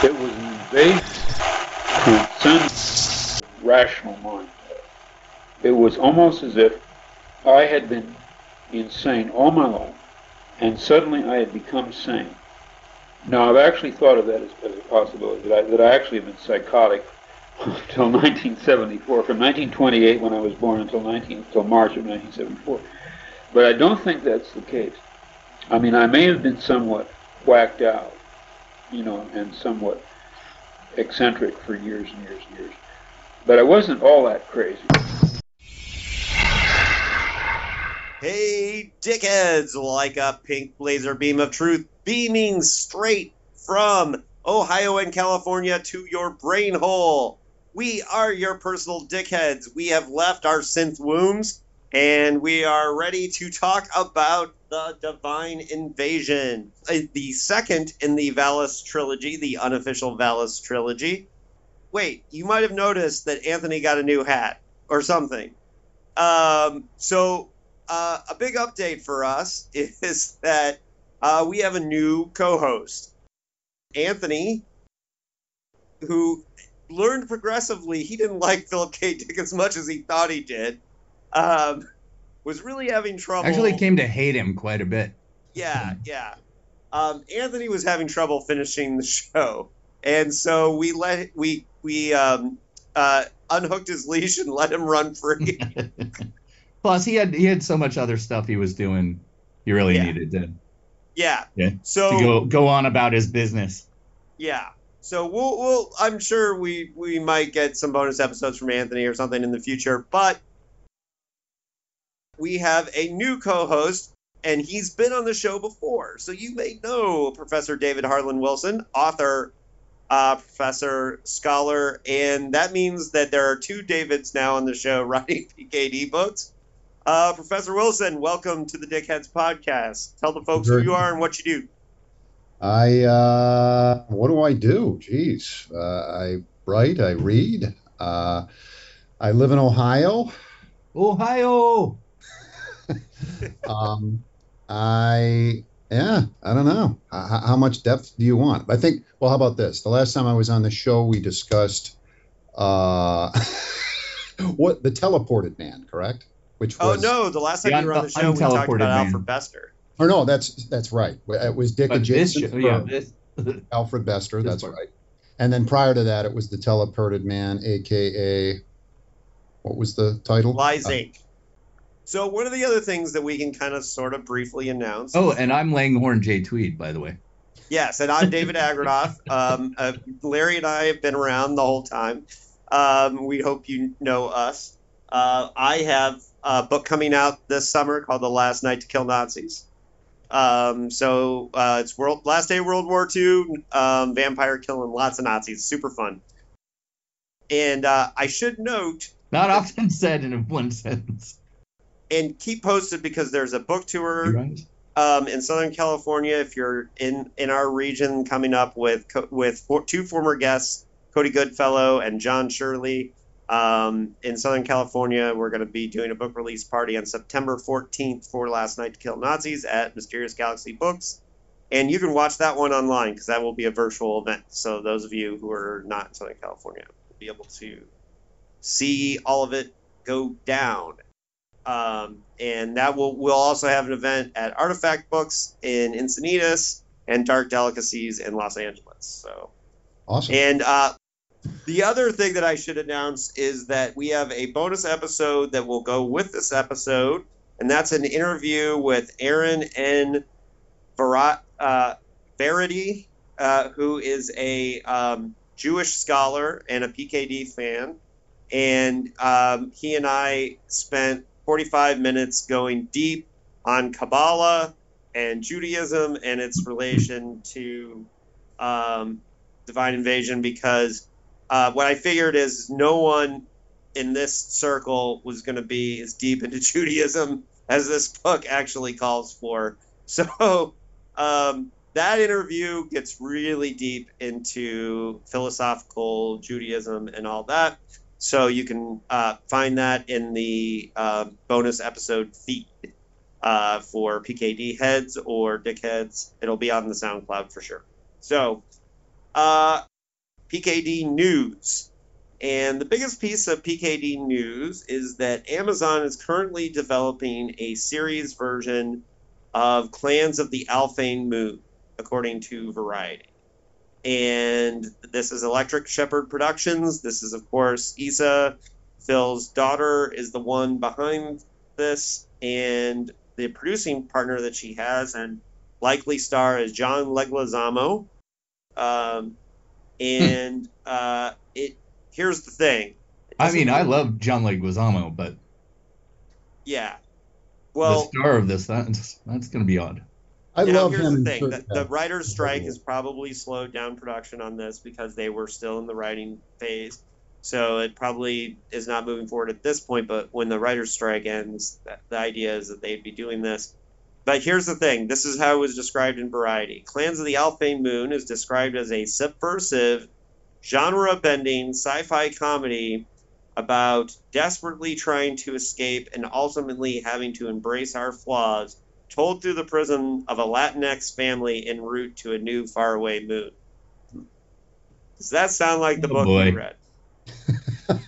It was an invasive, transcendent, rational mind. It was almost as if I had been insane all my life, and suddenly I had become sane. Now, I've actually thought of that as, as a possibility, that I, that I actually have been psychotic until 1974, from 1928 when I was born until 19, until March of 1974. But I don't think that's the case. I mean, I may have been somewhat whacked out, you know, and somewhat eccentric for years and years and years. But I wasn't all that crazy. Hey, dickheads! Like a pink laser beam of truth beaming straight from Ohio and California to your brain hole. We are your personal dickheads. We have left our synth wombs and we are ready to talk about the Divine Invasion, uh, the second in the Valis trilogy, the unofficial Valis trilogy. Wait, you might have noticed that Anthony got a new hat or something. Um, so, uh, a big update for us is that uh, we have a new co host. Anthony, who learned progressively he didn't like Philip K. Dick as much as he thought he did um, was really having trouble. Actually, came to hate him quite a bit. Yeah, yeah. Um, Anthony was having trouble finishing the show, and so we let we we um, uh, unhooked his leash and let him run free. Plus, he had he had so much other stuff he was doing. He really Yeah. needed to, yeah. yeah, So to go go on about his business. Yeah. So we'll, we'll I'm sure we we might get some bonus episodes from Anthony or something in the future, but we have a new co-host and he's been on the show before. So you may know Professor David Harlan Wilson, author, uh, professor, scholar, and that means that there are two Davids now on the show writing PKD books. Uh, Professor Wilson, welcome to the Dickheads podcast. Tell the folks who you are and what you do. I uh, what do I do? Jeez, uh, I write, I read. Uh, I live in Ohio. Ohio. Um, I yeah, I don't know how, how much depth do you want. I think. Well, how about this? The last time I was on the show, we discussed uh, what the teleported man, correct? Which was, Oh no! The last time The you were on the show, we talked about man. Alfred Bester. Or no, that's that's right. It was Dick But this, show- yeah, this, Alfred Bester, that's part. right. And then prior to that, it was the teleported man, aka what was the title? Lies Uh, Inc. So one of the other things that we can kind of sort of briefly announce. oh, and I'm Langhorne J. Tweed, by the way. Yes, and I'm David Agranoff. Um, uh, Larry and I have been around the whole time. Um, we hope you know us. Uh, I have a book coming out this summer called The Last Night to Kill Nazis. Um, so uh, it's world last day of World War II, um, vampire killing lots of Nazis, super fun. And uh, I should note Not often said in one sentence. And keep posted because there's a book tour right? um, in Southern California. If you're in in our region, coming up with with four, two former guests, Cody Goodfellow and John Shirley. Um, in Southern California, we're going to be doing a book release party on September 14th for Last Night to Kill Nazis at Mysterious Galaxy Books. And you can watch that one online because that will be a virtual event. So those of you who are not in Southern California will be able to see all of it go down. Um, and that will we'll also have an event at Artifact Books in Encinitas and Dark Delicacies in Los Angeles. So, Awesome. and uh, the other thing that I should announce is that we have a bonus episode that will go with this episode, and that's an interview with Aaron N. Uh, Varady, uh, who is a um, Jewish scholar and a PKD fan. And um, he and I spent 45 minutes going deep on Kabbalah and Judaism and its relation to um, divine invasion because uh, what I figured is no one in this circle was going to be as deep into Judaism as this book actually calls for. So um, that interview gets really deep into philosophical Judaism and all that. So you can uh, find that in the uh, bonus episode feed uh, for PKD heads or dickheads. It'll be on the SoundCloud for sure. So Uh, PKD news. And the biggest piece of PKD news is that Amazon is currently developing a series version of Clans of the Alphane Moon, according to Variety. And this is Electric Shepherd Productions. This is, of course, Isa. Phil's daughter is the one behind this, and the producing partner that she has and likely star is John Leguizamo. Um, and uh, it here's the thing. I mean, I love John Leguizamo, but yeah. Well, the star of this that's that's gonna be odd. I you know, love here's the thing: the, the writers' strike has probably slowed down production on this because they were still in the writing phase. So it probably is not moving forward at this point. But when the writers' strike ends, the, the idea is that they'd be doing this. But here's the thing: this is how it was described in Variety. Clans of the Alphane Moon is described as a subversive, genre-bending sci-fi comedy about desperately trying to escape and ultimately having to embrace our flaws told through the prism of a Latinx family en route to a new faraway moon. Does that sound like the Oh, book boy. you read?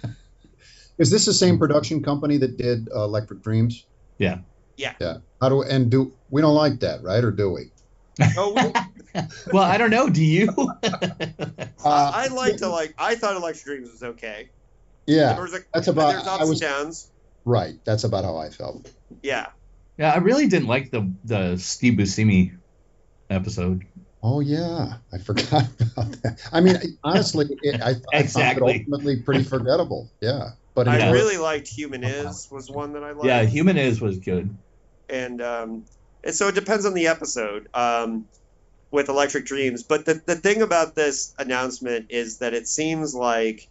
Is this the same production company that did uh, Electric Dreams? Yeah. Yeah. Yeah. How do and do we don't like that, right? Or do we? Oh, we- well, I don't know. Do you? Uh, I like to like. I thought Electric Dreams was okay. Yeah, There was a, that's about- There's ups I was- and downs. right. That's about how I felt. Yeah. Yeah, I really didn't like the the Steve Buscemi episode. Oh yeah, I forgot about that. I mean, honestly, it, I, I Exactly. found it ultimately pretty forgettable. Yeah, but I was- really liked Human Is was one that I liked. Yeah, Human Is was good. and um, and so it depends on the episode um, with Electric Dreams. But the the thing about this announcement is that it seems like,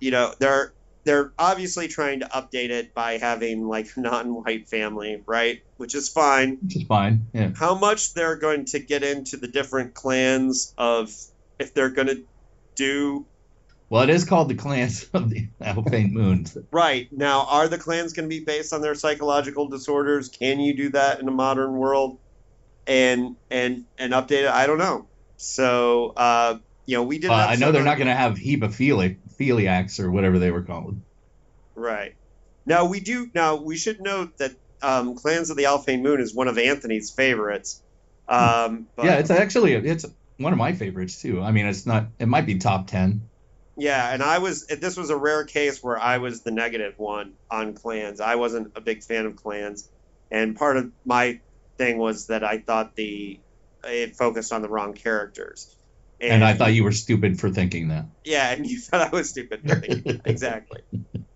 you know, they're they're obviously trying to update it by having like non-white family, right? Which is fine. Which is fine. Yeah. How much they're going to get into the different clans of if they're going to do Well, it is called the Clans of the Alphane Moons. Right. Now, are the clans going to be based on their psychological disorders? Can you do that in a modern world and and and update it? I don't know. So, uh, you know, we did Uh, I know they're on- not going to have hemophiliac philiacs or whatever they were called. Right. Now, we do now we should note that um, Clans of the Alphane Moon is one of Anthony's favorites. Um, but, yeah, it's actually it's one of my favorites too. I mean, it's not. It might be top ten. Yeah, and I was this was a rare case where I was the negative one on clans. I wasn't a big fan of clans, and part of my thing was that I thought the it focused on the wrong characters. And, I thought you were stupid for thinking that. yeah, and you thought I was stupid. for thinking that. exactly.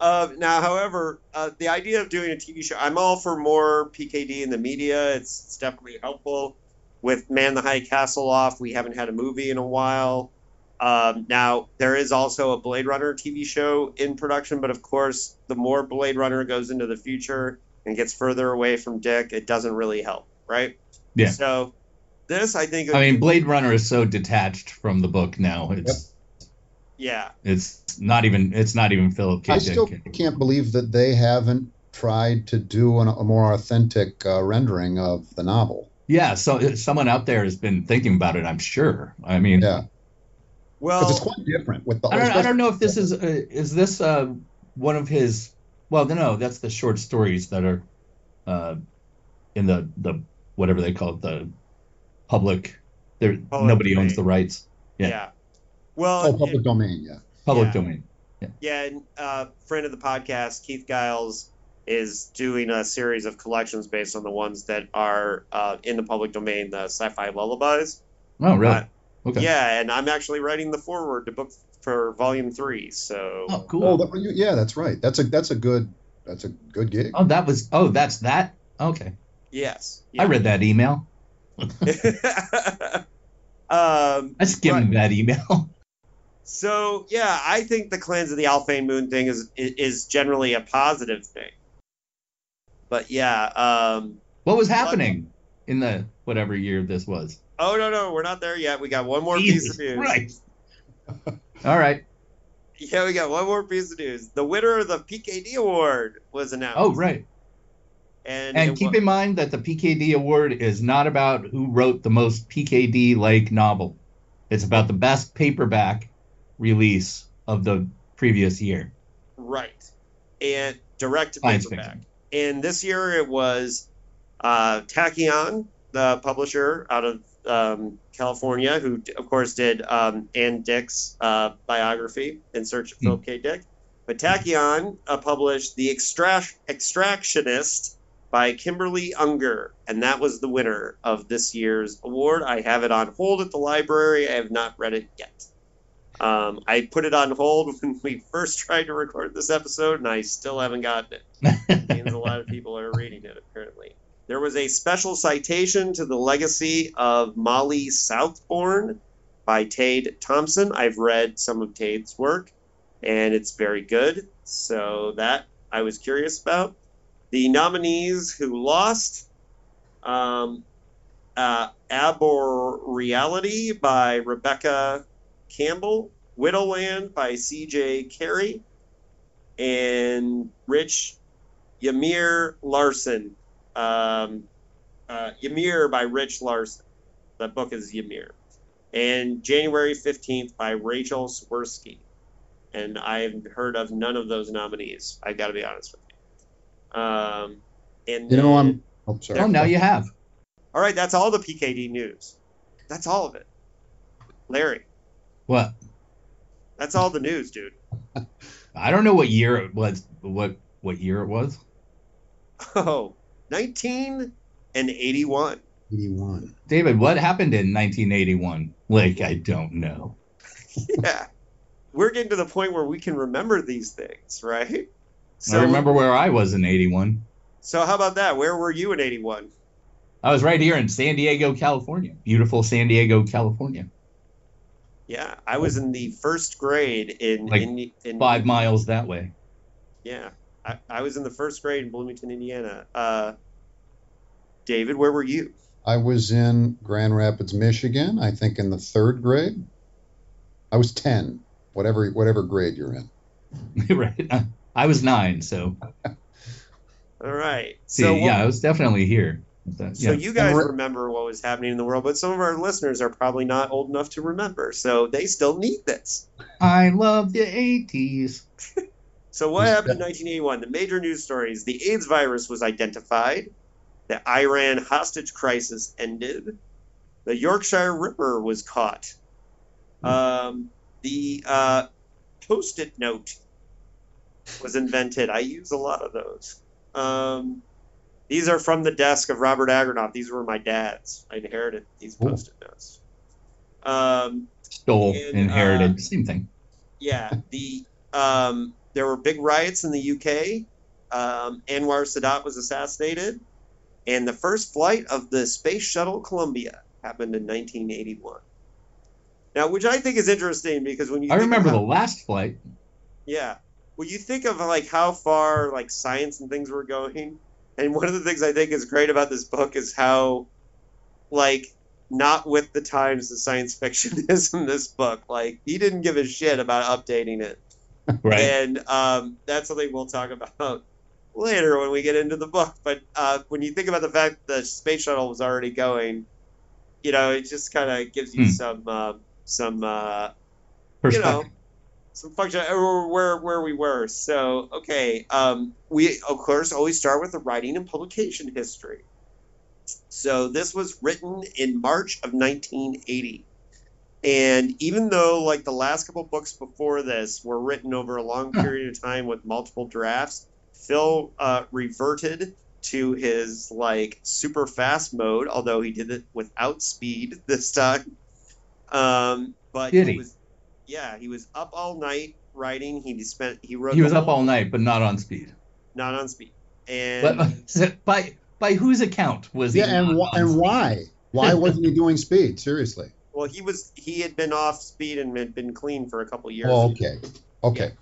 Uh, now, however, uh, the idea of doing a TV show, I'm all for more PKD in the media. It's, it's definitely helpful. With Man the High Castle off, we haven't had a movie in a while. Um, now, there is also a Blade Runner TV show in production, but of course, the more Blade Runner goes into the future and gets further away from Dick, it doesn't really help, right? Yeah. So, this, I think, I mean, Blade Runner is so detached from the book now. It's yeah. it's not even it's not even Philip K. I Dick. still can't believe that they haven't tried to do an, a more authentic uh, rendering of the novel. Yeah, so someone out there has been thinking about it. I'm sure. I mean, Yeah, Well, it's quite different with the. I don't I don't know if this is uh, is this uh, one of his. Well, no, that's the short stories that are uh, in the the whatever they call it the public. There nobody owns the rights. yeah. yeah. Well, Oh, public domain. Yeah. Public Yeah. domain. Yeah, and uh, friend of the podcast, Keith Giles, is doing a series of collections based on the ones that are uh, in the public domain, the sci-fi lullabies. Oh, really? Uh, okay. Yeah, and I'm actually writing the foreword to book for volume three. So Oh, cool. Oh, that, yeah, that's right. That's a that's a good that's a good gig. Oh, that was. Oh, that's that. Okay, yes, I read that email. um, I skimmed that email. so yeah, I think the Clans of the Alphane Moon thing is is generally a positive thing. But yeah, um, what was happening in the whatever year this was? oh no no, we're not there yet. We got one more piece of news. Christ. All right. Yeah, we got one more piece of news. The winner of the PKD award was announced. Oh, right. And, And keep wa- in mind that the PKD award is not about who wrote the most PKD like novel. It's about the best paperback release of the previous year. Right. And direct to Science paperback. fiction. And this year it was uh, Tachyon, the publisher out of um, California, who of course did um, Ann Dick's uh, biography, In Search of Philip K. Dick. But Tachyon uh, published The Extract- Extractionist by Kimberly Unger, and that was the winner of this year's award. I have it on hold at the library. I have not read it yet. Um, I put it on hold when we first tried to record this episode, and I still haven't gotten it. means a lot of people are reading it apparently. There was a special citation to the legacy of Molly Southbourne by Tade Thompson. I've read some of Tade's work, and it's very good. So that I was curious about. The nominees who lost um, uh, Arboreality by Rebecca Campbell, Widowland by C.J. Carey, and Rich Ymir Larson. Um, uh, Ymir by Rich Larson. The book is Ymir. And January 15th by Rachel Swirsky. And I've heard of none of those nominees. I got to be honest with you. Um, and You know, then- I'm. Oh, sorry. Oh, now you have. All right, that's all the PKD news. That's all of it. Larry, What? that's all the news, dude. I don't know what year it was. What what year it was? Oh, 19 and 81. 81. David, what happened in 1981? Like I don't know. Yeah. We're getting to the point where we can remember these things, right? I remember where I was in 81. So how about that? Where were you in 81? I was right here in San Diego, California. Beautiful San Diego, California. Yeah, I was in the first grade in Like in, in Five miles that way. Yeah, I, I was in the first grade in Bloomington, Indiana. Uh, David, where were you? I was in Grand Rapids, Michigan. I think in the third grade. I was 10. Whatever whatever grade you're in. right. I was nine, so All right. see, So yeah, I was definitely here. But, So yeah. you guys remember what was happening in the world, but some of our listeners are probably not old enough to remember, so they still need this. I love the 80s. So what happened in 1981? The major news stories: the AIDS virus was identified, the Iran hostage crisis ended, the Yorkshire Ripper was caught, um, the uh, Post-it note was invented. I use a lot of those. Um, these are from the desk of Robert Agranoff. These were my dad's. I inherited these. Post-it notes. Um, Stole, And, inherited, uh, same thing. yeah, the um, there were big riots in the UK. Um, Anwar Sadat was assassinated, and the first flight of the space shuttle Columbia happened in 1981. Now, which I think is interesting because when you I remember the last flight. yeah, when you think of like how far like science and things were going, and one of the things I think is great about this book is how like not with the times the science fiction is in this book. Like he didn't give a shit about updating it. Right. And um, that's something we'll talk about later when we get into the book. But uh, when you think about the fact that the space shuttle was already going, you know, it just kind of gives you Hmm. some uh, some uh, you know some function where where we were. So okay, um, we of course always start with the writing and publication history. So this was written in March of 1980. And even though like the last couple books before this were written over a long period of time with multiple drafts, Phil uh, reverted to his like super fast mode, although he did it without speed this time. Um, but Did he? was yeah, he was up all night writing. He spent he wrote he was up all night, but not on speed. not on speed. And But by by whose account was he? Yeah, and wh- on and speed? why? Why wasn't he doing speed? Seriously. well, he was he had been off speed and had been clean for a couple years. Oh, okay. Okay.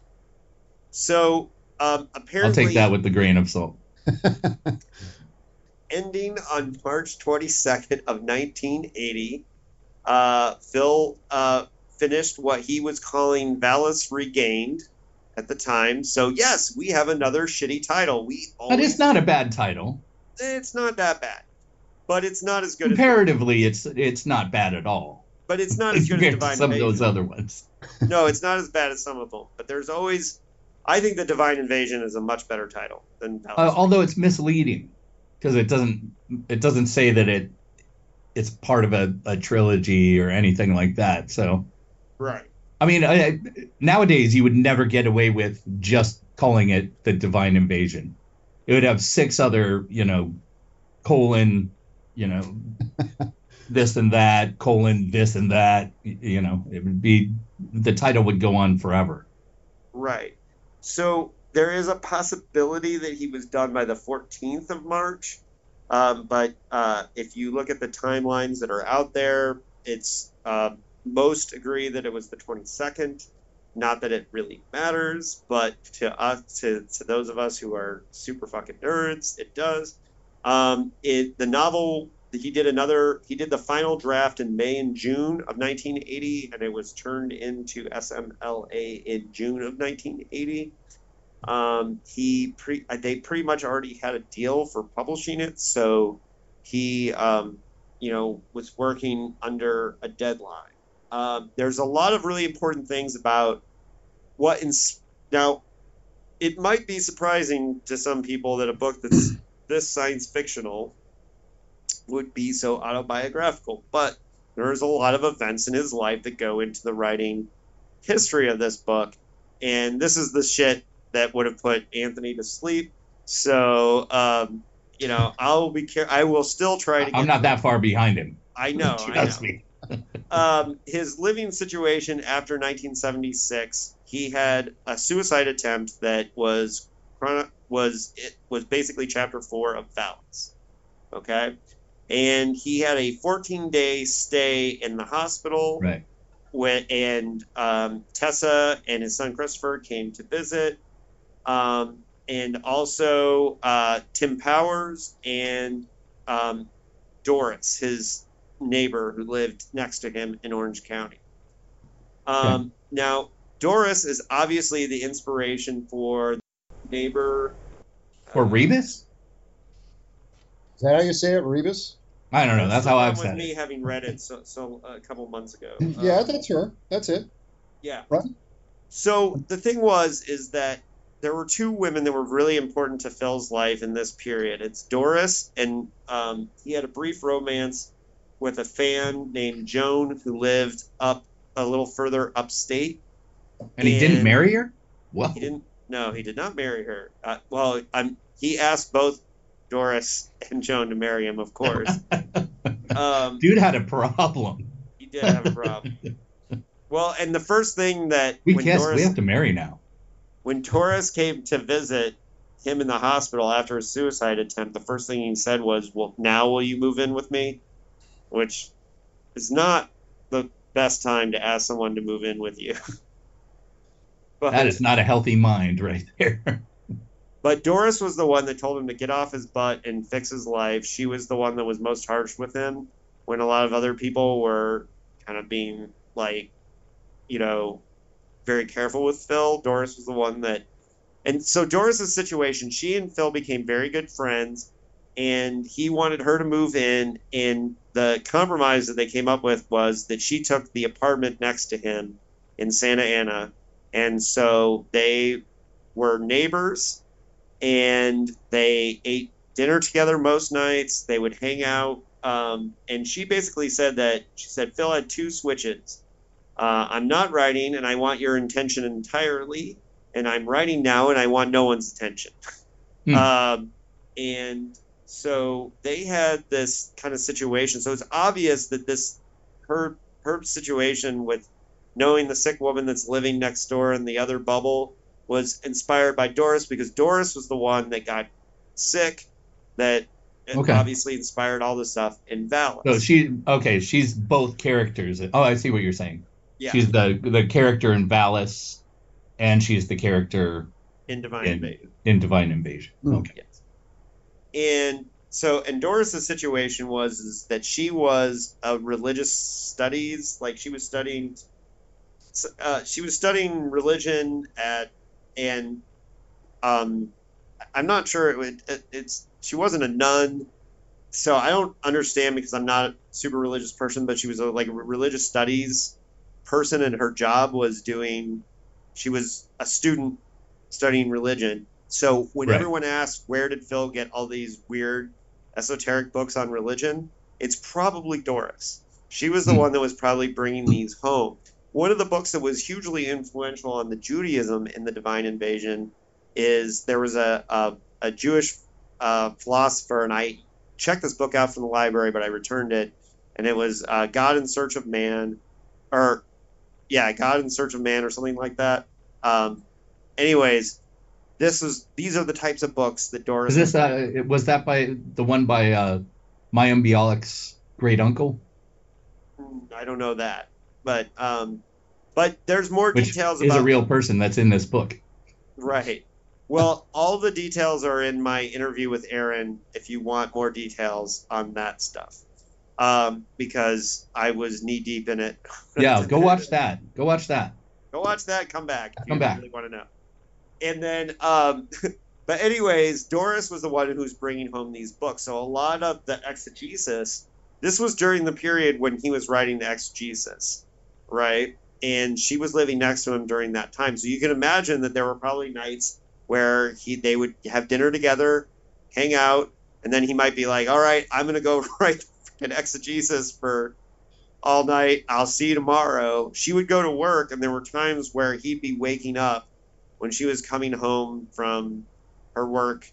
So um, apparently, I'll take that with the grain of salt. ending on March 22nd of 1980, uh, Phil uh, finished what he was calling Valis Regained at the time. So yes, we have another shitty title. We But it's not a bad title. it's not that bad, but it's not as good as Comparatively, it's it's not bad at all. but it's not as good as Divine some of those other ones. No, it's not as bad as some of them. But there's always, I think the Divine Invasion is a much better title than Uh, although it's misleading because it doesn't it doesn't say that it it's part of a, a trilogy or anything like that. So right. I mean, I, nowadays you would never get away with just calling it the Divine Invasion. It would have six other, you know, colon, you know, this and that, colon, this and that. You know, it would be the title would go on forever. Right. So there is a possibility that he was done by the 14th of March. Um, but uh, if you look at the timelines that are out there, it's uh, most agree that it was the 22nd. Not that it really matters, but to us, to, to those of us who are super fucking nerds, it does. Um, it the novel he did another he did the final draft in May and June of 1980, and it was turned into SMLA in June of 1980. Um, he pre they pretty much already had a deal for publishing it, so he um, you know was working under a deadline. Um, there's a lot of really important things about what ins- now it might be surprising to some people that a book that's this science fictional would be so autobiographical, but there's a lot of events in his life that go into the writing history of this book, and this is the shit that would have put Anthony to sleep. So, um, you know, I'll be care. I will still try to. Get I'm not that far behind him. I know. I know me. Um, his living situation after 1976, he had a suicide attempt that was was it was basically chapter four of Valis. Okay, and he had a 14 day stay in the hospital. Right. When, and um, Tessa and his son Christopher came to visit. Um, and also uh, Tim Powers and um, Doris, his neighbor who lived next to him in Orange County. Um, Now, Doris is obviously the inspiration for neighbor. For uh, Rybys? Is that how you say it, Rybys? I don't know. That's how I've with said me it. having read it so, so a couple months ago. Yeah, Um, that's her. That's it. Yeah. Right. So the thing was is that there were two women that were really important to Phil's life in this period. It's Doris, and um, he had a brief romance with a fan named Joan who lived up a little further upstate. And he didn't marry her? Well, He didn't. No, he did not marry her. Uh, well, I'm. He asked both Doris and Joan to marry him, of course. Um, dude had a problem. he did have a problem. Well, and the first thing that We when guess Doris we have to marry now. when Doris came to visit him in the hospital after his suicide attempt, the first thing he said was, "Well, now will you move in with me?" Which is not the best time to ask someone to move in with you. but That is not a healthy mind right there. but Doris was the one that told him to get off his butt and fix his life. She was the one that was most harsh with him when a lot of other people were kind of being like, you know, very careful with Phil. Doris was the one that and so Doris's situation, she and Phil became very good friends and he wanted her to move in and the compromise that they came up with was that she took the apartment next to him in Santa Ana and so they were neighbors and they ate dinner together most nights. They would hang out. Um, and she basically said that she said Phil had two switches. Uh, I'm not writing, and I want your attention entirely. And I'm writing now, and I want no one's attention. Hmm. Um, and so they had this kind of situation. So it's obvious that this her her situation with knowing the sick woman that's living next door in the other bubble was inspired by Doris because Doris was the one that got sick that Okay. obviously inspired all the stuff in Valis. So she okay, she's both characters. Oh, I see what you're saying. yeah, She's the the character in Valis, and she's the character in Divine in, Invasion. in Divine Invasion. Hmm. Okay. Yes. And so, and Doris's situation was is that she was a religious studies, like she was studying, uh, she was studying religion at, and, um, I'm not sure it would, it, it's, she wasn't a nun, so I don't understand because I'm not a super religious person, but she was a like a religious studies person, and her job was doing. She was a student studying religion. So when Right. everyone asks where did Phil get all these weird esoteric books on religion, it's probably Doris. She was the Hmm. one that was probably bringing these home. One of the books that was hugely influential on the Judaism in the Divine Invasion is there was a a, a Jewish uh, philosopher, and I checked this book out from the library, but I returned it, and it was uh, God in Search of Man, or yeah, God in Search of Man, or something like that. Um, anyways, this is these are the types of books that Doris. Is this uh, was that by the one by uh, Mayim Bialik's great uncle, I don't know that, but um, but there's more which details is about a real person that's in this book? Right. Well, all the details are in my interview with Aaron if you want more details on that stuff. Um, because I was knee deep in it. Yeah, go watch that. Go watch that. Go watch that, come back Come you back. really want to know. And then, um, but anyways, Doris was the one who's bringing home these books. So a lot of the exegesis, this was during the period when he was writing the exegesis, right? And she was living next to him during that time. So you can imagine that there were probably nights where he they would have dinner together, hang out, and then he might be like, "All right, I'm gonna go write an exegesis for all night. I'll see you tomorrow." She would go to work, and there were times where he'd be waking up when she was coming home from her work,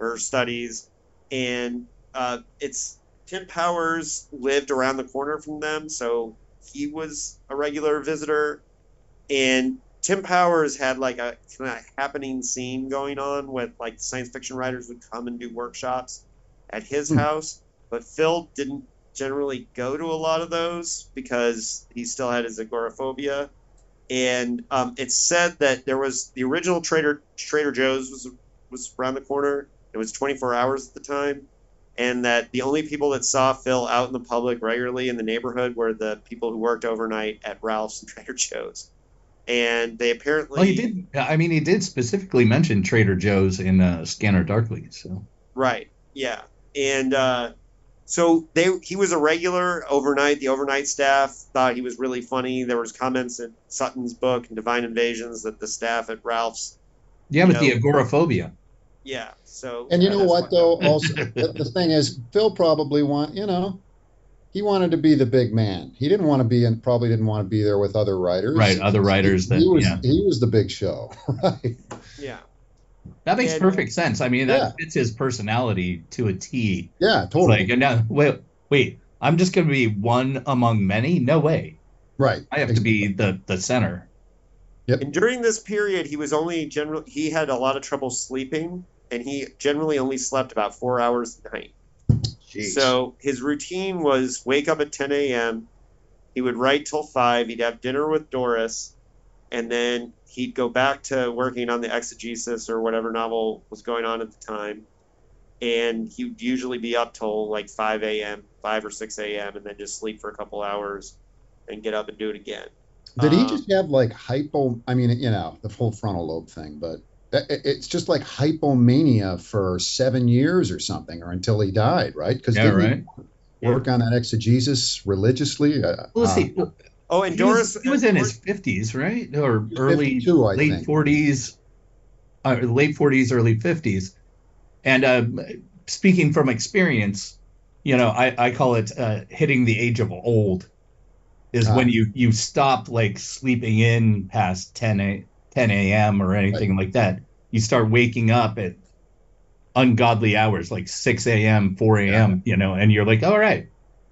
her studies, and uh, it's Tim Powers lived around the corner from them, so he was a regular visitor, and Tim Powers had like a kind of happening scene going on with like science fiction writers would come and do workshops at his Hmm. house, but Phil didn't generally go to a lot of those because he still had his agoraphobia. And um, it's said that there was the original Trader Trader Joe's was was around the corner. It was 24 hours at the time, and that the only people that saw Phil out in the public regularly in the neighborhood were the people who worked overnight at Ralph's and Trader Joe's. And they apparently Well, he did. I mean, he did specifically mention Trader Joe's in uh, Scanner Darkly. So Right. Yeah. And uh, so they he was a regular overnight. The overnight staff thought he was really funny. There was comments in Sutin's book and Divine Invasions that the staff at Ralph's. yeah, with but the agoraphobia. Yeah. So And you know what why- though? Also, the, the thing is, Phil probably want you know, he wanted to be the big man. He didn't want to be and probably didn't want to be there with other writers. Right, other writers He, that- he was yeah. he was the big show, right? Yeah. That makes And- perfect sense. I mean, that Yeah. fits his personality to a T. Yeah, It's totally. like, now, wait, wait, I'm just going to be one among many? No way. right. I have to be the the center. Yep. And during this period, he was only general. He had a lot of trouble sleeping, and he generally only slept about four hours a night. Jeez. So his routine was wake up at 10 a.m. He would write till five. He'd have dinner with Doris, and then he'd go back to working on the exegesis or whatever novel was going on at the time. And he would usually be up till like 5 a.m., 5 or 6 a.m., and then just sleep for a couple hours and get up and do it again. Did he Um, just have like hypo? I mean, you know, the full frontal lobe thing, but it- it- it's just like hypomania for seven years or something, or until he died, right? Because Yeah, right. work on that exegesis religiously. Uh, Well, let's uh, see. Oh, and He Doris. was, he was in his 50s, right? Or early, late think. 40s, uh, late 40s, early 50s. And uh, speaking from experience, you know, I, I call it uh, hitting the age of old is Ah. when you, you stop like sleeping in past 10, a, 10 a.m. or anything like that. You start waking up at ungodly hours, like 6 a.m., 4 a.m., you know, and you're like, all right,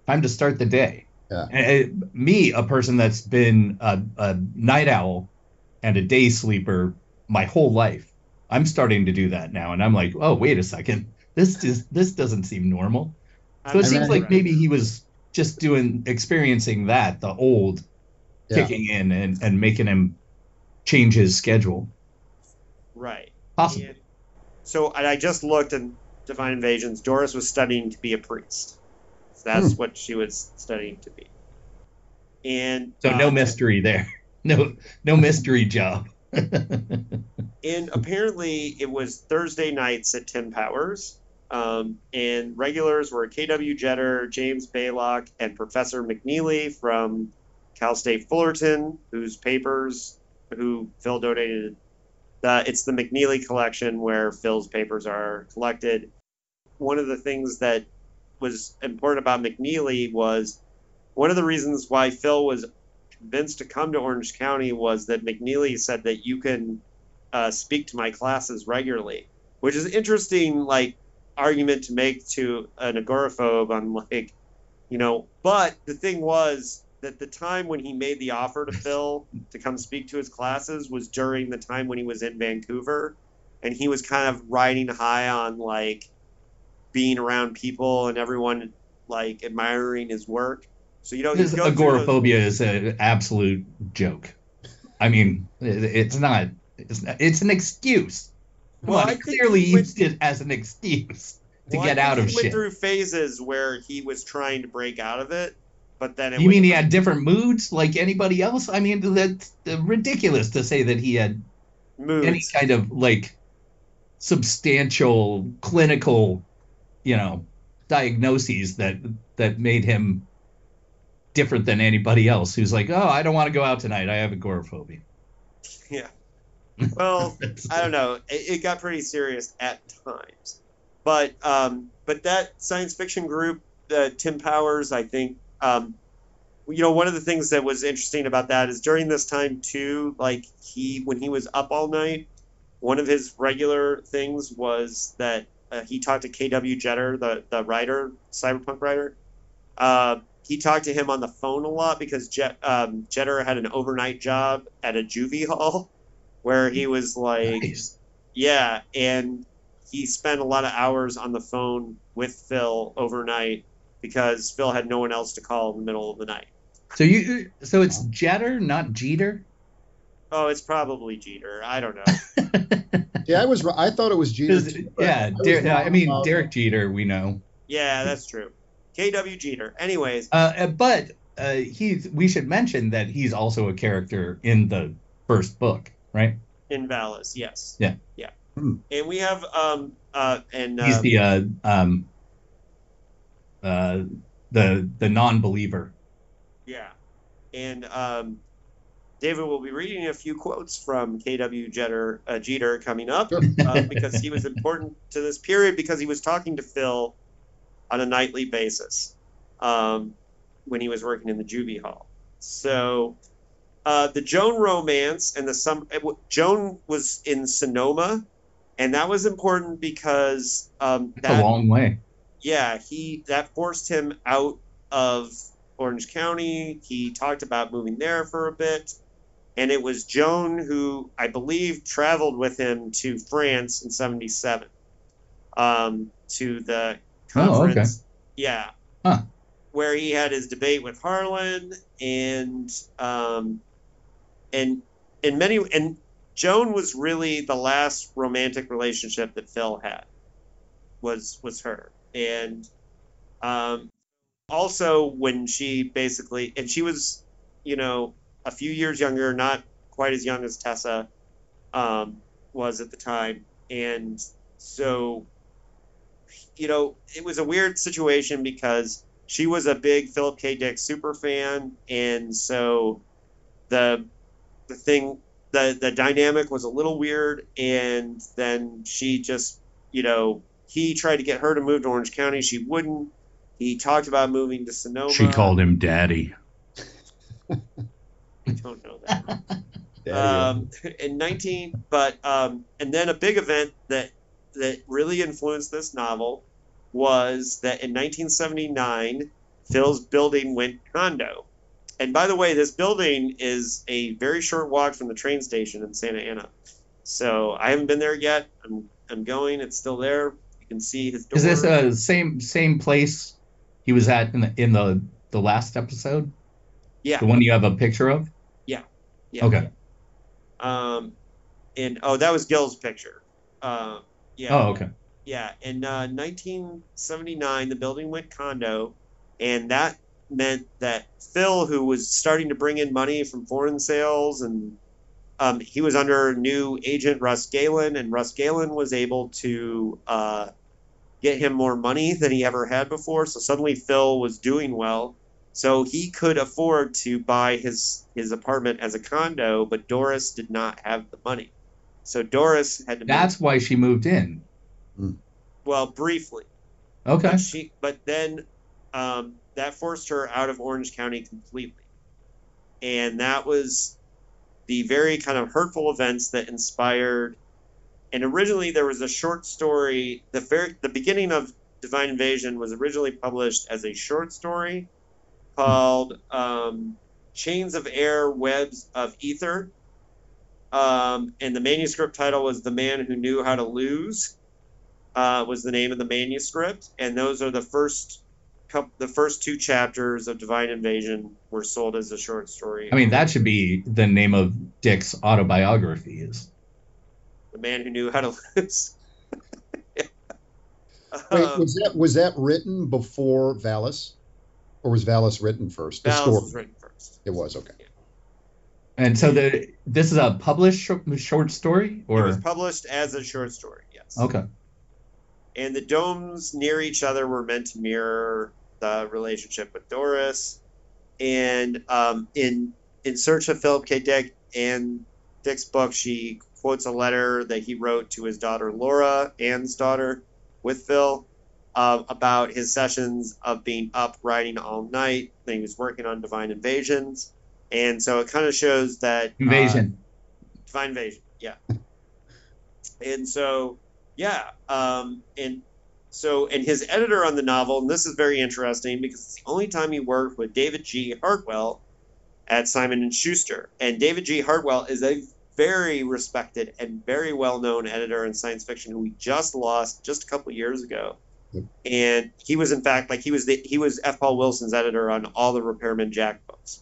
time to start the day. Yeah. And it- me, a person that's been a, a night owl and a day sleeper my whole life, I'm starting to do that now, and I'm like, oh, wait a second, this is this doesn't seem normal. So it I'm seems right. like maybe he was just doing experiencing that, the old Yeah. kicking in and, and making him change his schedule. Right. Possible. And so I just looked in Divine Invasions. Doris was studying to be a priest. So that's Hmm. what she was studying to be. And So no uh, mystery there. No no mystery job. And apparently, it was Thursday nights at Tim Powers. Um, and regulars were KW Jetter, James Blaylock, and Professor McNeely from Cal State Fullerton, whose papers, who Phil donated. The, it's the McNeely collection where Phil's papers are collected. One of the things that was important about McNeely was one of the reasons why Phil was convinced to come to Orange County was that McNeely said that you can uh, speak to my classes regularly, which is interesting, like argument to make to an agoraphobe on like, you know. But the thing was that the time when he made the offer to Phil to come speak to his classes was during the time when he was in Vancouver, and he was kind of riding high on like being around people and everyone like admiring his work. So you know, His through those- agoraphobia is an absolute joke. I mean, it's not. It's, not, it's an excuse. Well, he clearly he went- used it as an excuse to Well, get out of he went through phases where he was trying to break out of it, but then it You mean he had different moods like anybody else? I mean, that's ridiculous to say that he had moods. any kind of like substantial clinical, you know, diagnoses that that made him different than anybody else who's like, oh, I don't want to go out tonight. I have agoraphobia. Yeah. Well, I don't know. It, it got pretty serious at times, but um, but that science fiction group, uh, Tim Powers, I think, um, you know, one of the things that was interesting about that is during this time too, like he when he was up all night, one of his regular things was that uh, he talked to K.W. Jeter, the the writer, cyberpunk writer. Uh, he talked to him on the phone a lot because Jet, um, Jeter had an overnight job at a juvie hall where he was like, Nice. yeah, and he spent a lot of hours on the phone with Phil overnight because Phil had no one else to call in the middle of the night. So you, so it's Jetter, not Jeter. Oh, it's probably Jeter. I don't know. Yeah, I was. I thought it was Jeter. too, yeah, was Der- wrong I mean about- Derek Jeter, we know. yeah, that's true. KW Jeter. Anyways, Uh, uh, but uh, he's. We should mention that he's also a character in the first book, right? in Valis, yes. Yeah. Yeah. Hmm. And we have um uh and He's um, the uh, um, uh, the the non-believer. Yeah. And um, David will be reading a few quotes from KW Jeter, uh, Jeter coming up Sure. uh, because he was important to this period because he was talking to Phil on a nightly basis um, when he was working in the juvie hall. So uh, the Joan romance and the some Joan was in Sonoma, and that was important because um, It's that a long way. yeah, he that forced him out of Orange County. He talked about moving there for a bit. And it was Joan who I believe traveled with him to France in seventy seven. Um, to the Oh, okay. conference. Yeah. Huh. Where he had his debate with Harlan and um and and many and Joan was really the last romantic relationship that Phil had was was her and um, also when she basically and she was you know a few years younger not quite as young as tessa um, was at the time and so you know it was a weird situation because she was a big philip k dick super fan and so the the thing the the dynamic was a little weird and then she just you know he tried to get her to move to Orange County. She wouldn't. He talked about moving to Sonoma. She called him daddy. I don't know that. Um, in 19, but um, and then a big event that that really influenced this novel was that in 1979, Phil's building went condo. And by the way, this building is a very short walk from the train station in Santa Ana. So I haven't been there yet. I'm I'm going. It's still there. You can see his door. Is this uh same same place he was at in the in the the last episode? Yeah. The one you have a picture of? Yeah. Okay. Um, and oh, that was Gil's picture. Uh, yeah. Oh, okay. Yeah. In uh, 1979, the building went condo, and that meant that Phil, who was starting to bring in money from foreign sales, and um, he was under new agent Russ Galen, and Russ Galen was able to, uh, get him more money than he ever had before. So suddenly Phil was doing well. So he could afford to buy his his apartment as a condo, but Doris did not have the money. So Doris had to. That's why she moved in. Well, briefly. Okay. But she, but then um, that forced her out of Orange County completely, and that was the very kind of hurtful events that inspired. And originally there was a short story. The very the beginning of Divine Invasion was originally published as a short story called um, Chains of Air, Webs of Ether. Um, and the manuscript title was The Man Who Knew How to Lose, uh, was the name of the manuscript. And those are the first couple, the first two chapters of Divine Invasion were sold as a short story. I mean, that should be the name of Dick's autobiography is The Man Who Knew How to Lose. Wait, Um, was that was that written before Valis, or was Valis written first? The Valis story. was written first. It was okay. And so the this is a published short, short story It was or published as a short story, yes. okay. and the domes near each other were meant to mirror the relationship with Doris. And um, in in search of Philip K. Dick and Dick's book, she quotes a letter that he wrote to his daughter Laura, Anne's daughter, with Phil, uh, about his sessions of being up writing all night. He was working on Divine Invasions, and so it kind of shows that uh, Invasion. Divine Invasion, yeah. and so, yeah, um, and so, and his editor on the novel, and this is very interesting because it's the only time he worked with David G. Hartwell at Simon and Schuster, and David G. Hartwell is a very respected and very well-known editor in science fiction who we just lost just a couple years ago. And he was, in fact, like he was the he was F. Paul Wilson's editor on all the Repairman Jack books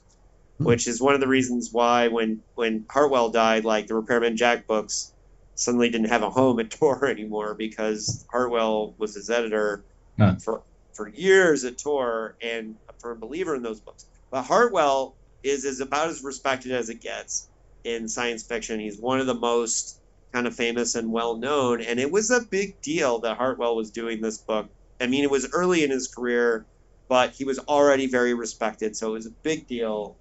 Hmm. which is one of the reasons why when when Hartwell died, like the Repairman Jack books suddenly didn't have a home at Tor anymore because Hartwell was his editor Huh. for for years at Tor and a firm believer in those books. But Hartwell is is about as respected as it gets in science fiction. He's one of the most kind of famous and well known, and it was a big deal that Hartwell was doing this book. I mean, it was early in his career, but he was already very respected, so it was a big deal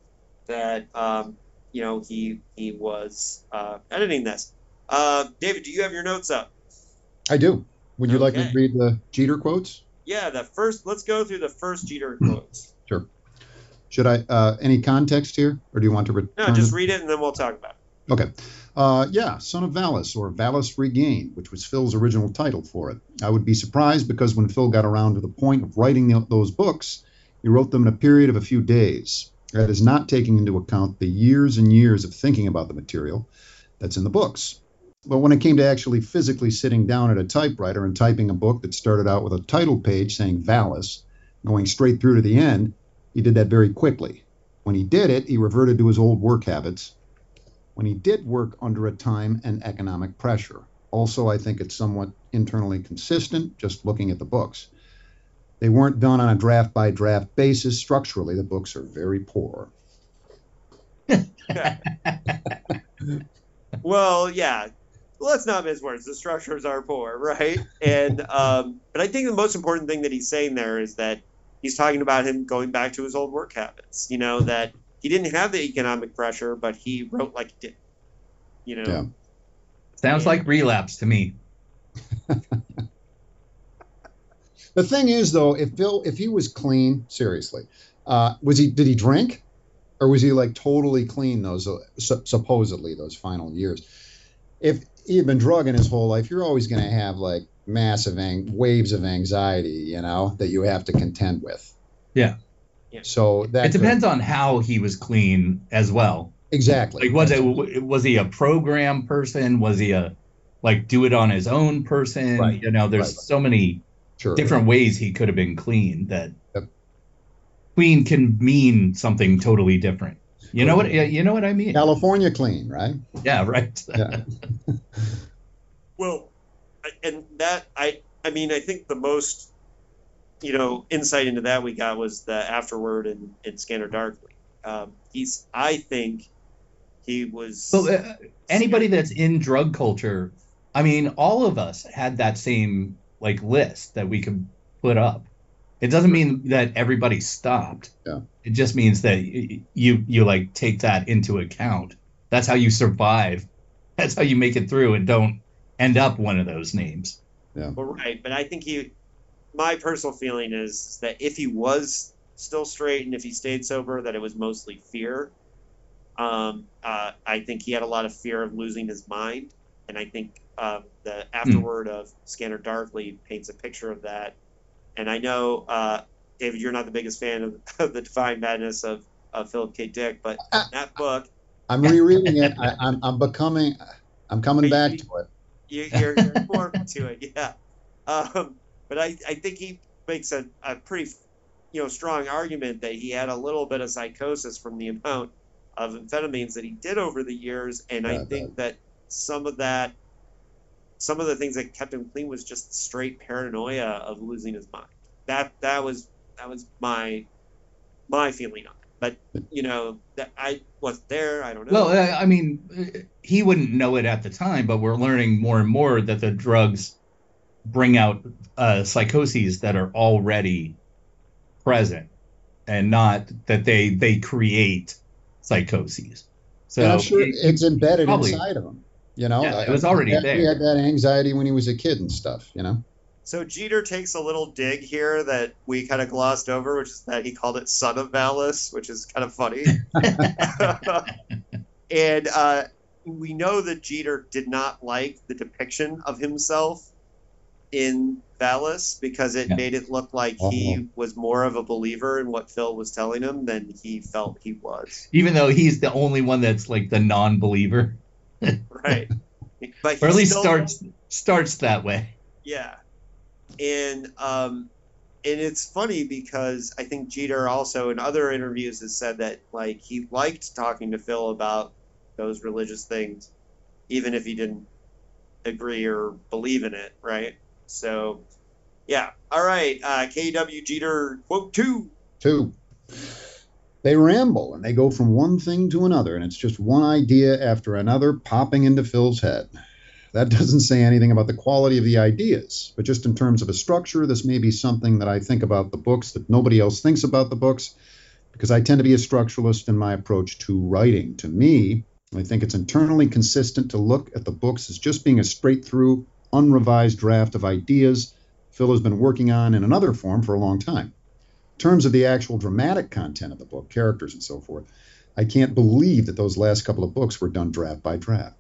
that um, you know he he was uh, editing this. Uh, David, do you have your notes up? I do. Would you like me to read the Jeter quotes? Yeah, the first. Let's go through the first Jeter quotes. Sure. Should I? Uh, any context here, or do you want to return? No, just read it and then we'll talk about it. Okay. Uh, yeah, Son of Valis, or Valis Regained, which was Phil's original title for it. I would be surprised because when Phil got around to the point of writing the, those books, he wrote them in a period of a few days. That is not taking into account the years and years of thinking about the material that's in the books. But when it came to actually physically sitting down at a typewriter and typing a book that started out with a title page saying Valis, going straight through to the end, he did that very quickly. When he did it, he reverted to his old work habits when he did work under a time and economic pressure. Also, I think it's somewhat internally consistent, just looking at the books. They weren't done on a draft by draft basis. Structurally, the books are very poor. Well, yeah. Let's not mince words. The structures are poor, right? And um, but I think the most important thing that he's saying there is that he's talking about him going back to his old work habits. You know that he didn't have the economic pressure, but he wrote like he did. You know. Yeah. Sounds like relapse to me. The thing is, though, if Bill, if he was clean, seriously, uh, was he? Did he drink, or was he like totally clean those uh, su- supposedly those final years? If he had been drugging his whole life, you're always going to have like massive ang- waves of anxiety, you know, that you have to contend with. Yeah. Yeah. So that It depends on how he was clean as well. exactly. Like, was it was he a program person? Was he a like do it on his own person? Right. You know, there's Right, right. so many sure. different ways he could have been clean that Yep. clean can mean something totally different. You know what? You know what I mean? California clean, right? Yeah, right. Yeah. Well, and that I I mean I think the most you know insight into that we got was the afterword in, in Scanner Darkly. Um, he's I think he was So uh, anybody that's in drug culture, I mean, all of us had that same like list that we could put up. It doesn't mean that everybody stopped. Yeah. It just means that you you like take that into account. That's how you survive. That's how you make it through and don't end up one of those names. Yeah. Well, right, but I think he. My personal feeling is that if he was still straight and if he stayed sober, that it was mostly fear. Um, uh, I think he had a lot of fear of losing his mind, and I think um, the afterword of Scanner Darkly paints a picture of that. And I know, uh, David, you're not the biggest fan of, of the Divine Madness of, of Philip K. Dick, but Uh, that book, I'm rereading it. I, I'm I'm becoming. I'm coming But back you- to it. you, you're, you're more to it, yeah. Um, but I, I think he makes a, a pretty, you know, strong argument that he had a little bit of psychosis from the amount of amphetamines that he did over the years, and I think that some of that, some of the things that kept him clean was just straight paranoia of losing his mind. That that was that was my my feeling on it. But you know that I wasn't there. I don't know. Well, I mean, he wouldn't know it at the time, but we're learning more and more that the drugs bring out uh, psychoses that are already present, and not that they they create psychoses. So and I'm sure it- it's embedded probably- inside of them. You know, Yeah, it was already He there. had that anxiety when he was a kid and stuff. You know. So Jeter takes a little dig here that we kind of glossed over, which is that he called it "son of malice," which is kind of funny. and uh, we know that Jeter did not like the depiction of himself in Valis because it Yeah. made it look like he Uh-huh. was more of a believer in what Phil was telling him than he felt he was. even though he's the only one that's like the non-believer, Right. But or at least still- starts starts that way. Yeah, and um, and it's funny because I think Jeter also in other interviews has said that like he liked talking to Phil about those religious things, even if he didn't agree or believe in it, right? So, yeah. All right, uh, KW Jeter quote two. Two. They ramble and they go from one thing to another, and it's just one idea after another popping into Phil's head. That doesn't say anything about the quality of the ideas, but just in terms of a structure, this may be something that I think about the books that nobody else thinks about the books, because I tend to be a structuralist in my approach to writing. To me, I think it's internally consistent to look at the books as just being a straight through, unrevised draft of ideas Phil has been working on in another form for a long time In terms of the actual dramatic content of the book, characters and so forth, I can't believe that those last couple of books were done draft by draft.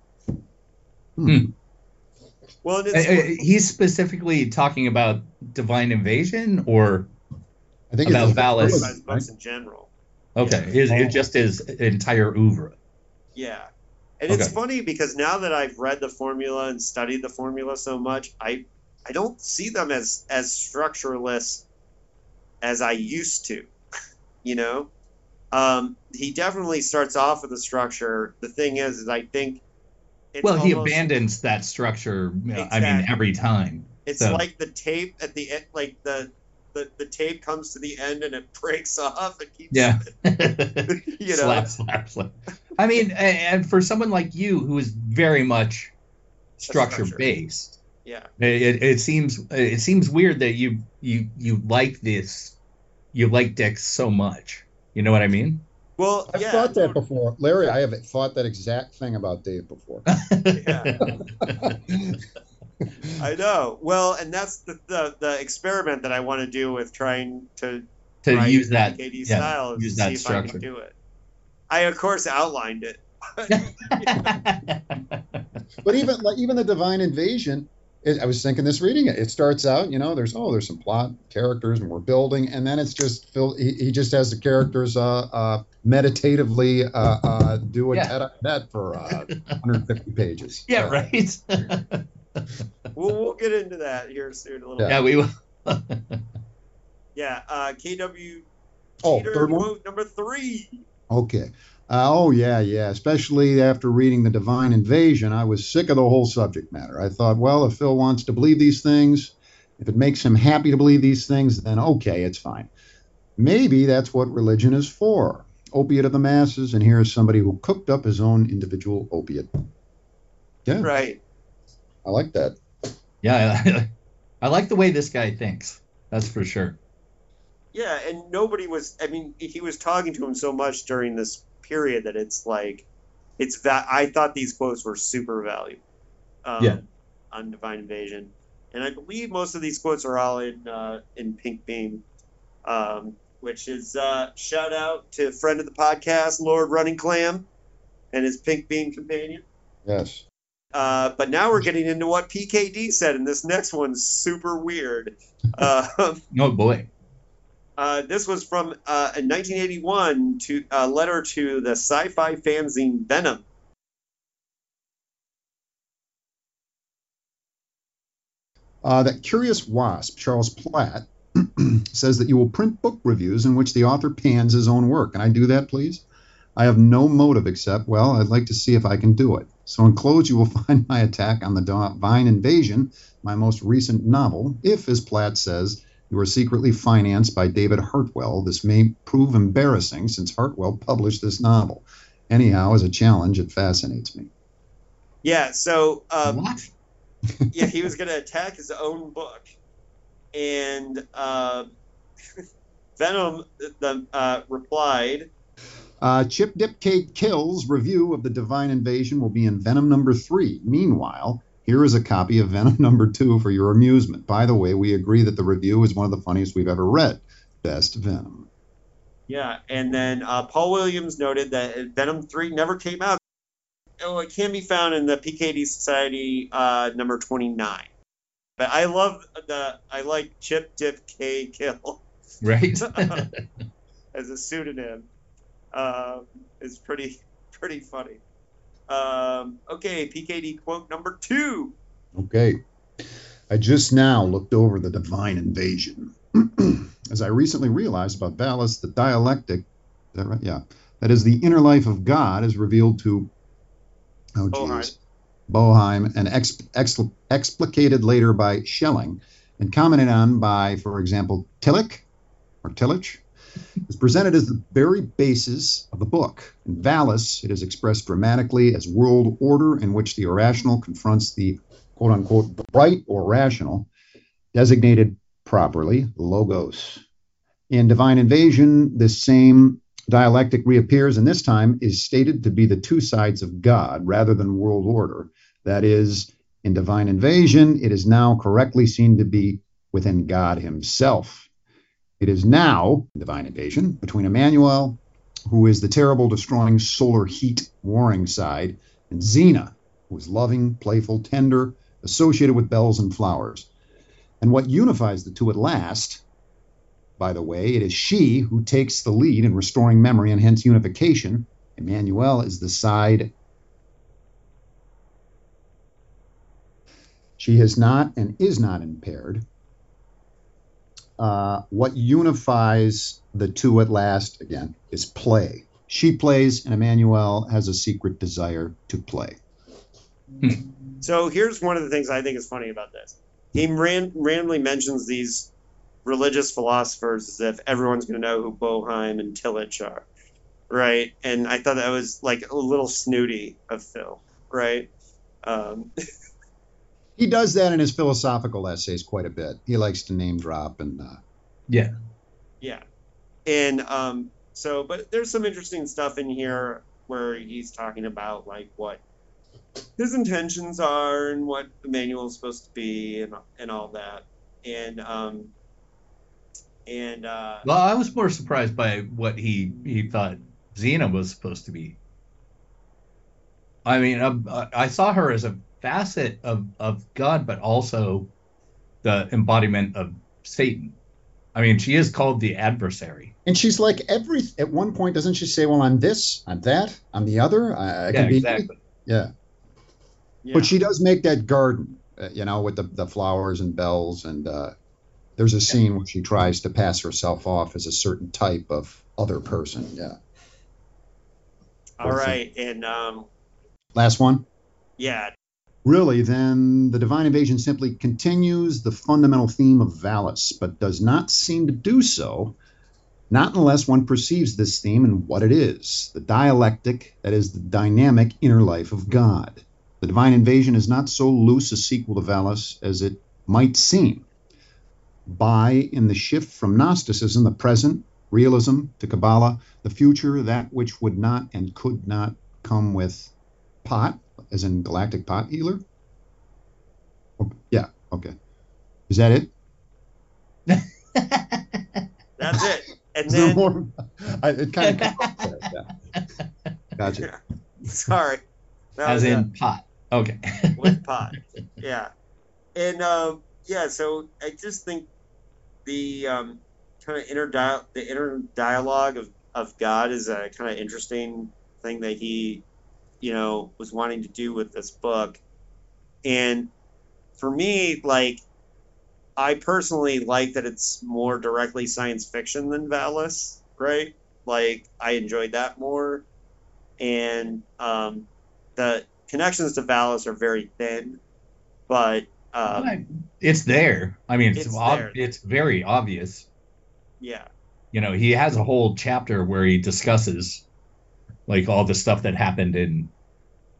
Well, and Uh, it's, uh, He's specifically talking about divine invasion, or I think About it's Valis. right? books in general. okay, is it just his entire oeuvre? Yeah. And it's Okay. funny because now that I've read the formula and studied the formula so much, I I don't see them as as structureless as I used to. you know? Um, he definitely starts off with a structure. The thing is, is I think it's well, he abandons that structure. you know, I mean, every time. It's so- like the tape at the end, like the, the the tape comes to the end and it breaks off. and keeps, Yeah. you know. slap, slap, slap. I mean, and for someone like you who is very much structure structure. based, Yeah. it, it, it seems it seems weird that you you you like this, you like Dick so much. You know what I mean? Well, I've yeah, thought that no, before. Larry, I have thought that exact thing about Dave before. Yeah. I know. Well, and that's the, the the experiment that I want to do with trying to to write use that. KD yeah, style is use to that see if I can do it. I of course outlined it. but even like even the divine invasion it, i was thinking this reading it it starts out you know there's oh there's some plot characters and we're building and then it's just Phil he, he just has the characters uh uh meditatively uh uh do a Yeah. tete-a-tete for uh 150 pages yeah, Uh, right. We'll, we'll get into that here soon a little yeah, we will. Yeah. Uh, KW oh Jeter third one number three. Okay. Uh, oh yeah, yeah. Especially after reading the Divine Invasion, I was sick of the whole subject matter. I thought, well, if Phil wants to believe these things, if it makes him happy to believe these things, then okay, it's fine. Maybe that's what religion is for. Opiate of the masses, and here's somebody who cooked up his own individual opiate. Yeah, Right. I like that. Yeah, I like the way this guy thinks. That's for sure. Yeah, and nobody was. I mean, he was talking to him so much during this period that it's like, it's that I thought these quotes were super valuable. Um, Yeah. On Divine Invasion, and I believe most of these quotes are all in uh, in Pink Beam, um, which is uh, shout out to friend of the podcast, Lord Running Clam, and his Pink Beam companion. Yes. Uh, but now we're getting into what PKD said, and this next one's super weird. Uh, Oh boy. uh, this was from uh, a 1981 to a letter to the sci-fi fanzine Venom. Uh, that curious wasp, Charles Platt, says that you will print book reviews in which the author pans his own work. Can I do that, please? I have no motive except, well, I'd like to see if I can do it. So enclosed, you will find my attack on the Divine Invasion, my most recent novel. If, as Platt says, you are secretly financed by David Hartwell, this may prove embarrassing since Hartwell published this novel. Anyhow, as a challenge, it fascinates me. Yeah, so um, what? yeah, he was going to attack his own book, and uh, Venom the, uh, replied, Uh, Chip Dip K Kill's review of the Divine Invasion will be in Venom number three. Meanwhile, here is a copy of Venom number two for your amusement. By the way, we agree that the review is one of the funniest we've ever read. Best Venom. Yeah, and then uh, Paul Williams noted that Venom 3 never came out. Oh, it can be found in the PKD Society uh, number 29. But I love the, I like Chip Dip K Kill Right? as a pseudonym. Um, it's pretty, pretty funny. Um, okay, PKD quote number two. Okay. I just now looked over the Divine Invasion. As I recently realized about Valis, the dialectic, is that right? Yeah. That is the inner life of God is revealed to, oh geez, Boheim and ex, ex, explicated later by Schelling and commented on by, for example, Tillich or Tillich, is presented as the very basis of the book. In Valis, it is expressed dramatically as world order in which the irrational confronts the quote unquote bright or rational, designated properly logos. In Divine Invasion, this same dialectic reappears and this time is stated to be the two sides of God rather than world order. That is, in Divine Invasion, it is now correctly seen to be within God Himself. It is now, Divine Invasion, between Emmanuel, who is the terrible, destroying solar heat warring side, and Zina, who is loving, playful, tender, associated with bells and flowers. And what unifies the two at last, by the way, it is she who takes the lead in restoring memory and hence unification. Emmanuel is the side. She has not and is not impaired. Uh, what unifies the two at last, again, is play. She plays, and Emmanuel has a secret desire to play. So here's one of the things I think is funny about this. He ran, randomly mentions these religious philosophers as if everyone's going to know who Boheim and Tillich are, right? And I thought that was like a little snooty of Phil, right? Um, He does that in his philosophical essays quite a bit. He likes to name drop and uh, yeah. yeah, and um, so, but there's some interesting stuff in here where he's talking about like what his intentions are and what Emmanuel is supposed to be and and all that, and um, and uh, Well, I was more surprised by what he he thought Zina was supposed to be. I mean, I, I saw her as a facet of of God, but also the embodiment of Satan. I mean, she is called the adversary. and she's like every at one point doesn't she say, "Well, I'm this, I'm that, I'm the other, I, I yeah, can be." exactly. Yeah, yeah. but she does make that garden, uh, you know, with the the flowers and bells, and uh, there's a scene where she tries to pass herself off as a certain type of other person. Yeah. all right, and um, Last one. yeah, Really, then the divine invasion simply continues the fundamental theme of Valis, but does not seem to do so, not unless one perceives this theme and what it is the dialectic, that is, the dynamic inner life of God. The divine invasion is not so loose a sequel to Valis as it might seem. by in the shift from Gnosticism, the present, realism, to Kabbalah, the future, that which would not and could not come with pot, as in galactic pot healer? Oh, yeah, okay. Is that it? That's it. And then, more? I, it kind of. yeah. Gotcha. sorry. That As was a- in pot. Okay. with pot. Yeah, and um, yeah, so I just think the um, kind of inner dia- the inner dialogue of, of God is a kind of interesting thing that he, you know, was wanting to do with this book, and for me, like, I personally like that it's more directly science fiction than Valis, right? Like, I enjoyed that more, and um, the connections to Valis are very thin, but um, it's there. I mean, it's It's ob- it's very obvious. yeah, You know, he has a whole chapter where he discusses like all the stuff that happened in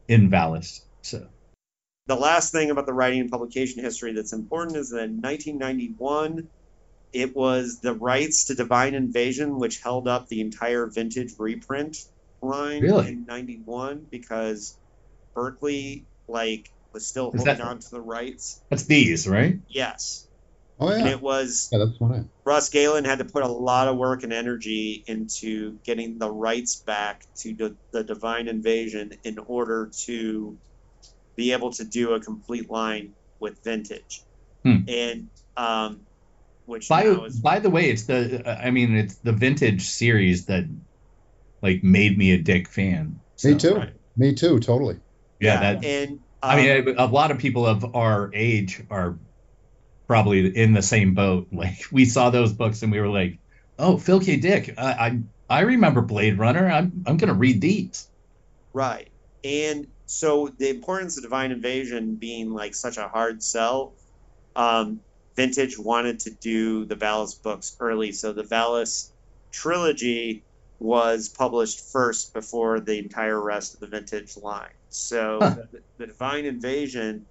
in Valis. So the last thing about the writing and publication history that's important is that in 1991, it was the rights to Divine Invasion which held up the entire vintage reprint line Really? in 91 because Berkley like was still Is holding that- on to the rights. that's these, right? Yes. Oh And yeah, it was yeah, that's one. I, Russ Galen had to put a lot of work and energy into getting the rights back to the, the Divine Invasion in order to be able to do a complete line with Vintage. Hmm. And um, which By is by the way, it's the I mean, it's the vintage series that like made me a Dick fan. Me too. right. Me too. Totally. Yeah, that and I um, mean, a lot of people of our age are probably in the same boat. Like we saw those books and we were like, "Oh, Phil K. Dick, I I, I remember Blade Runner. I'm I'm gonna read these." Right. And so the importance of Divine Invasion being like such a hard sell, um, Vintage wanted to do the Valis books early. So the Valis trilogy was published first before the entire rest of the Vintage line. So Huh. the, the Divine Invasion,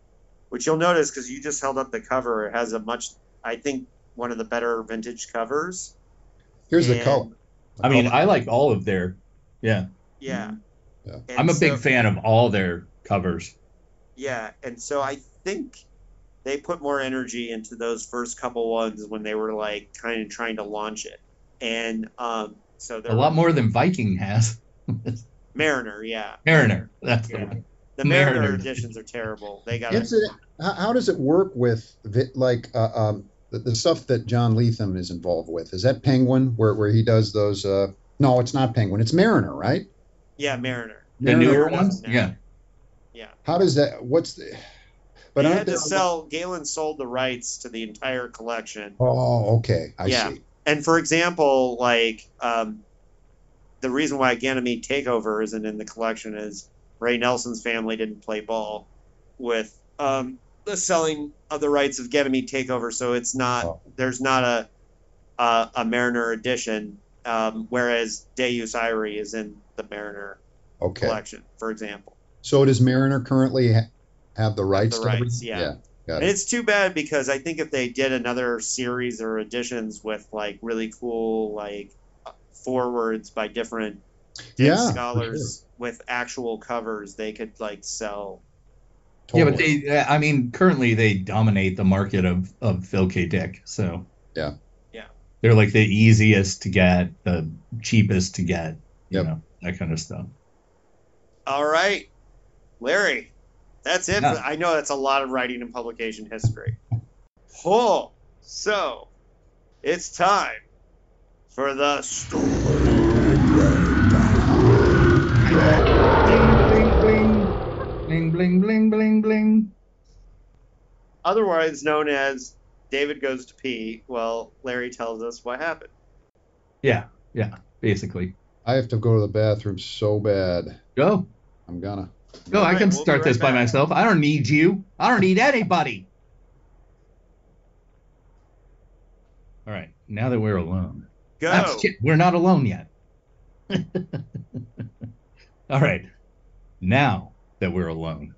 which you'll notice because you just held up the cover, it has a much, I think, one of the better Vintage covers. Here's the And- color. I mean, I like all of their. Yeah, Yeah. Yeah. I'm a big fan of all their covers. Yeah, and so I think they put more energy into those first couple ones when they were like kind of trying to launch it, and um, so there A lot more than Viking has. Mariner, yeah, Mariner, that's the one. The Mariner, Mariner. editions are terrible. They got it, how, how does it work with vi- like uh, um, the, the stuff that John Lethem is involved with? Is that Penguin where, where he does those? Uh, no, it's not Penguin. It's Mariner, right? yeah Mariner. The Mariner newer ones, now. yeah. Yeah, How does that? What's the? But but they had to there- sell. Galen sold the rights to the entire collection, Oh, okay. I Yeah. see. and for example, like um, the reason why Ganymede Takeover isn't in the collection is Ray Nelson's family didn't play ball with um, the selling of the rights of Ganymede Takeover, so it's not Oh. there's not a a, a Mariner edition, um, whereas Deus Irae is in the Mariner Okay. collection, for example. So does Mariner currently ha- have the rights? The to rights, yeah. Got And it. it's too bad because I think if they did another series or editions with like really cool like forwards by different Yeah, scholars with actual covers, they could like sell. Yeah, but they, I mean, currently they dominate the market of, of Phil K. Dick. So, Yeah. Yeah. They're like the easiest to get, the cheapest to get, you Yep. know, that kind of stuff. All right, Larry, that's it. Yeah. I know that's a lot of writing and publication history. Oh, so it's time for the story. Bling, bling, bling, bling. Otherwise known as David goes to pee. Well, Larry tells us what happened. Yeah, yeah, basically. I have to go to the bathroom so bad. Go, I'm gonna. go. I can we'll start right this by myself. I don't need you. I don't need anybody. All right, now that we're alone. Go. We're not alone yet. All right. Now that we're alone,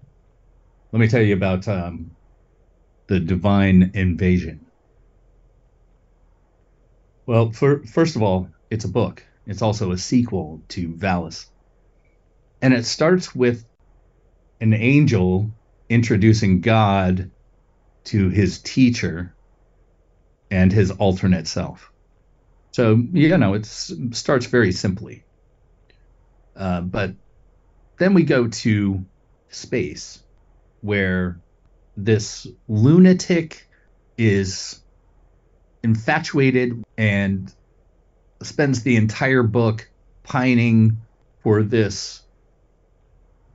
let me tell you about um, the divine invasion. Well, for, first of all, it's a book. It's also a sequel to Valis. And it starts with an angel introducing God to his teacher and his alternate self. So, you know, it starts very simply. Uh, but then we go to space, where this lunatic is infatuated and spends the entire book pining for this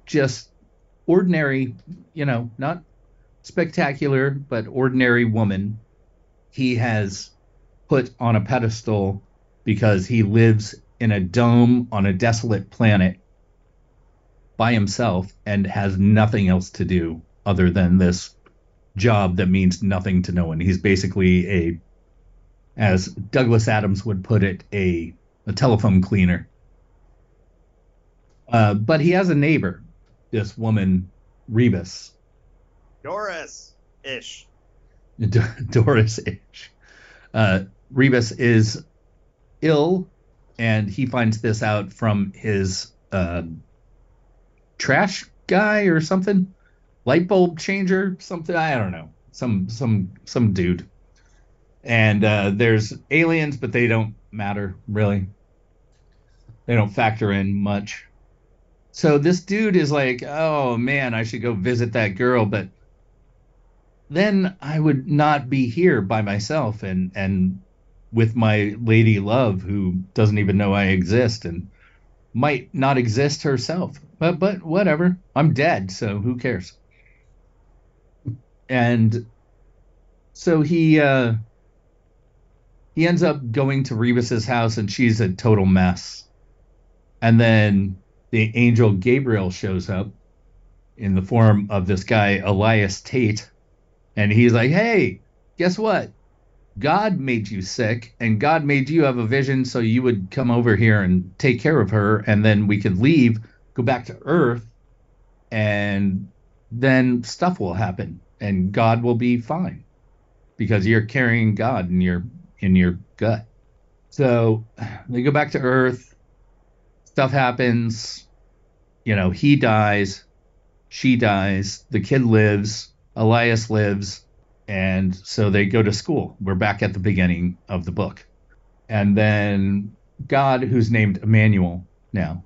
just ordinary, you know, not spectacular, but ordinary woman he has put on a pedestal because he lives in a dome on a desolate planet by himself and has nothing else to do other than this job that means nothing to no one. He's basically a, as Douglas Adams would put it, a, a telephone cleaner. Uh, but he has a neighbor, this woman, Rybys. Doris ish. Doris ish. Uh, Rybys is ill, and he finds this out from his uh, trash guy or something, light bulb changer, something. I don't know, some some some dude. And uh, there's aliens, but they don't matter really. They don't factor in much. So this dude is like, oh man, I should go visit that girl, but then I would not be here by myself and and with my lady love who doesn't even know I exist and might not exist herself. But but whatever. I'm dead, so who cares? And so he uh he ends up going to Rybys's house and she's a total mess. And then the angel Gabriel shows up in the form of this guy Elias Tate and he's like, "Hey, guess what? God made you sick, and God made you have a vision so you would come over here and take care of her, and then we could leave, go back to Earth, and then stuff will happen, and God will be fine because you're carrying God in your in your gut. So they go back to Earth. Stuff happens. You know, he dies, she dies, the kid lives, Elias lives, and so they go to school. We're back at the beginning of the book. And then God, who's named Emmanuel now,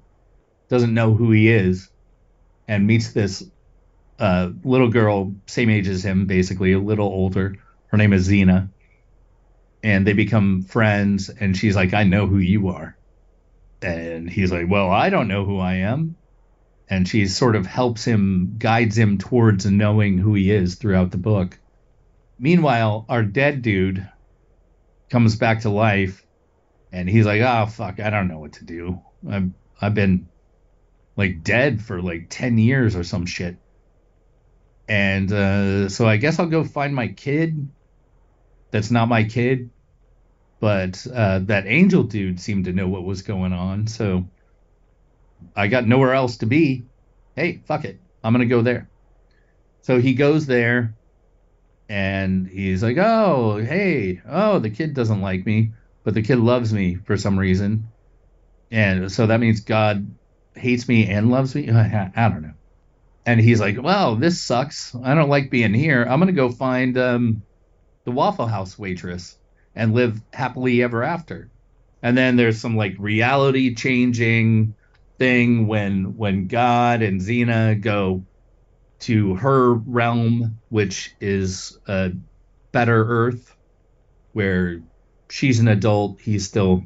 doesn't know who he is and meets this uh, little girl, same age as him, basically, a little older. Her name is Zina. And they become friends, and she's like, I know who you are. And he's like, Well, I don't know who I am. And she sort of helps him, guides him towards knowing who he is throughout the book Meanwhile, our dead dude comes back to life, and he's like, "Oh fuck, I don't know what to do. I've I've been like dead for like ten years or some shit." And uh, so I guess I'll go find my kid. That's not my kid, but uh, that angel dude seemed to know what was going on, so I got nowhere else to be. Hey, fuck it, I'm gonna go there. So he goes there and he's like, "Oh, hey, oh, the kid doesn't like me, but the kid loves me for some reason." And so that means God hates me and loves me. I, don't know. And he's like, "Well, this sucks. I don't like being here. I'm gonna go find um, the Waffle House waitress and live happily ever after." And then there's some like reality changing thing when when God and Zina go to her realm, which is a better Earth, where she's an adult, he's still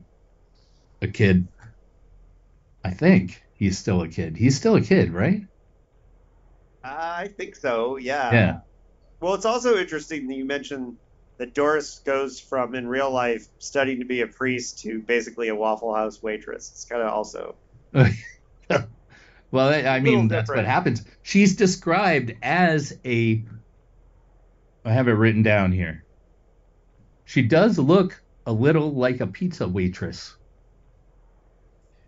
a kid. I think he's still a kid. He's still a kid, right? I think so. Yeah. Yeah. Well, it's also interesting that you mentioned that Doris goes from in real life studying to be a priest to basically a Waffle House waitress. It's kind of also Well, I mean, that's what happens. She's described as a. I have it written down here. She does look a little like a pizza waitress.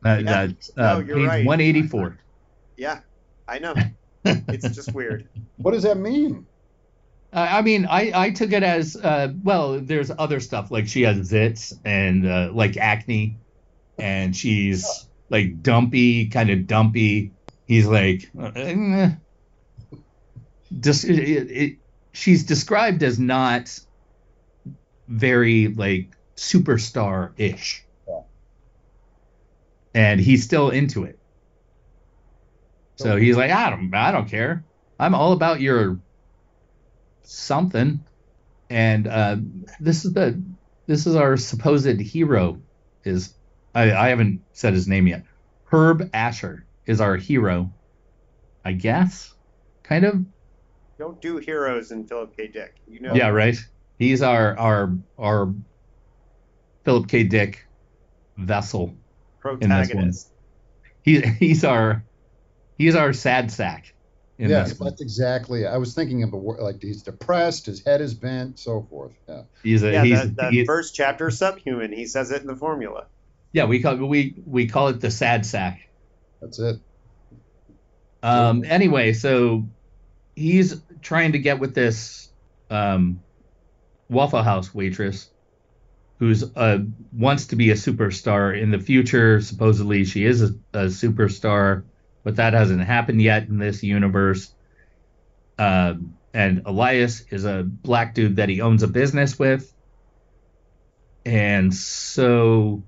Uh, Yeah. That's uh, No, you're page right. 184. yeah, I know. it's just weird. What does that mean? I I mean, I, I took it as uh, well. There's other stuff like she has zits and uh, like acne, and she's like dumpy, kind of dumpy. He's like, eh. just it, it, it, she's described as not very like superstar ish, Yeah. And he's still into it. So he's like, I don't, I don't care. I'm all about your something. And uh, this is the this is our supposed hero. Is I, I haven't said his name yet. Herb Asher is our hero. I guess, kind of. Don't do heroes in Philip K. Dick. You know. Yeah, right. He's our our our Philip K. Dick vessel. Protagonist. He he's our he's our sad sack. In yes, this one. that's exactly. I was thinking of a word like he's depressed, his head is bent, so forth. Yeah. He's a Yeah, he's, that, that he- first chapter, subhuman. He says it in the formula. yeah. We call we we call it the sad sack. That's it. Um, anyway, so he's trying to get with this um, Waffle House waitress who's uh, wants to be a superstar in the future. Supposedly, she is a, a superstar, but that hasn't happened yet in this universe. Um, and Elias is a black dude that he owns a business with. And so,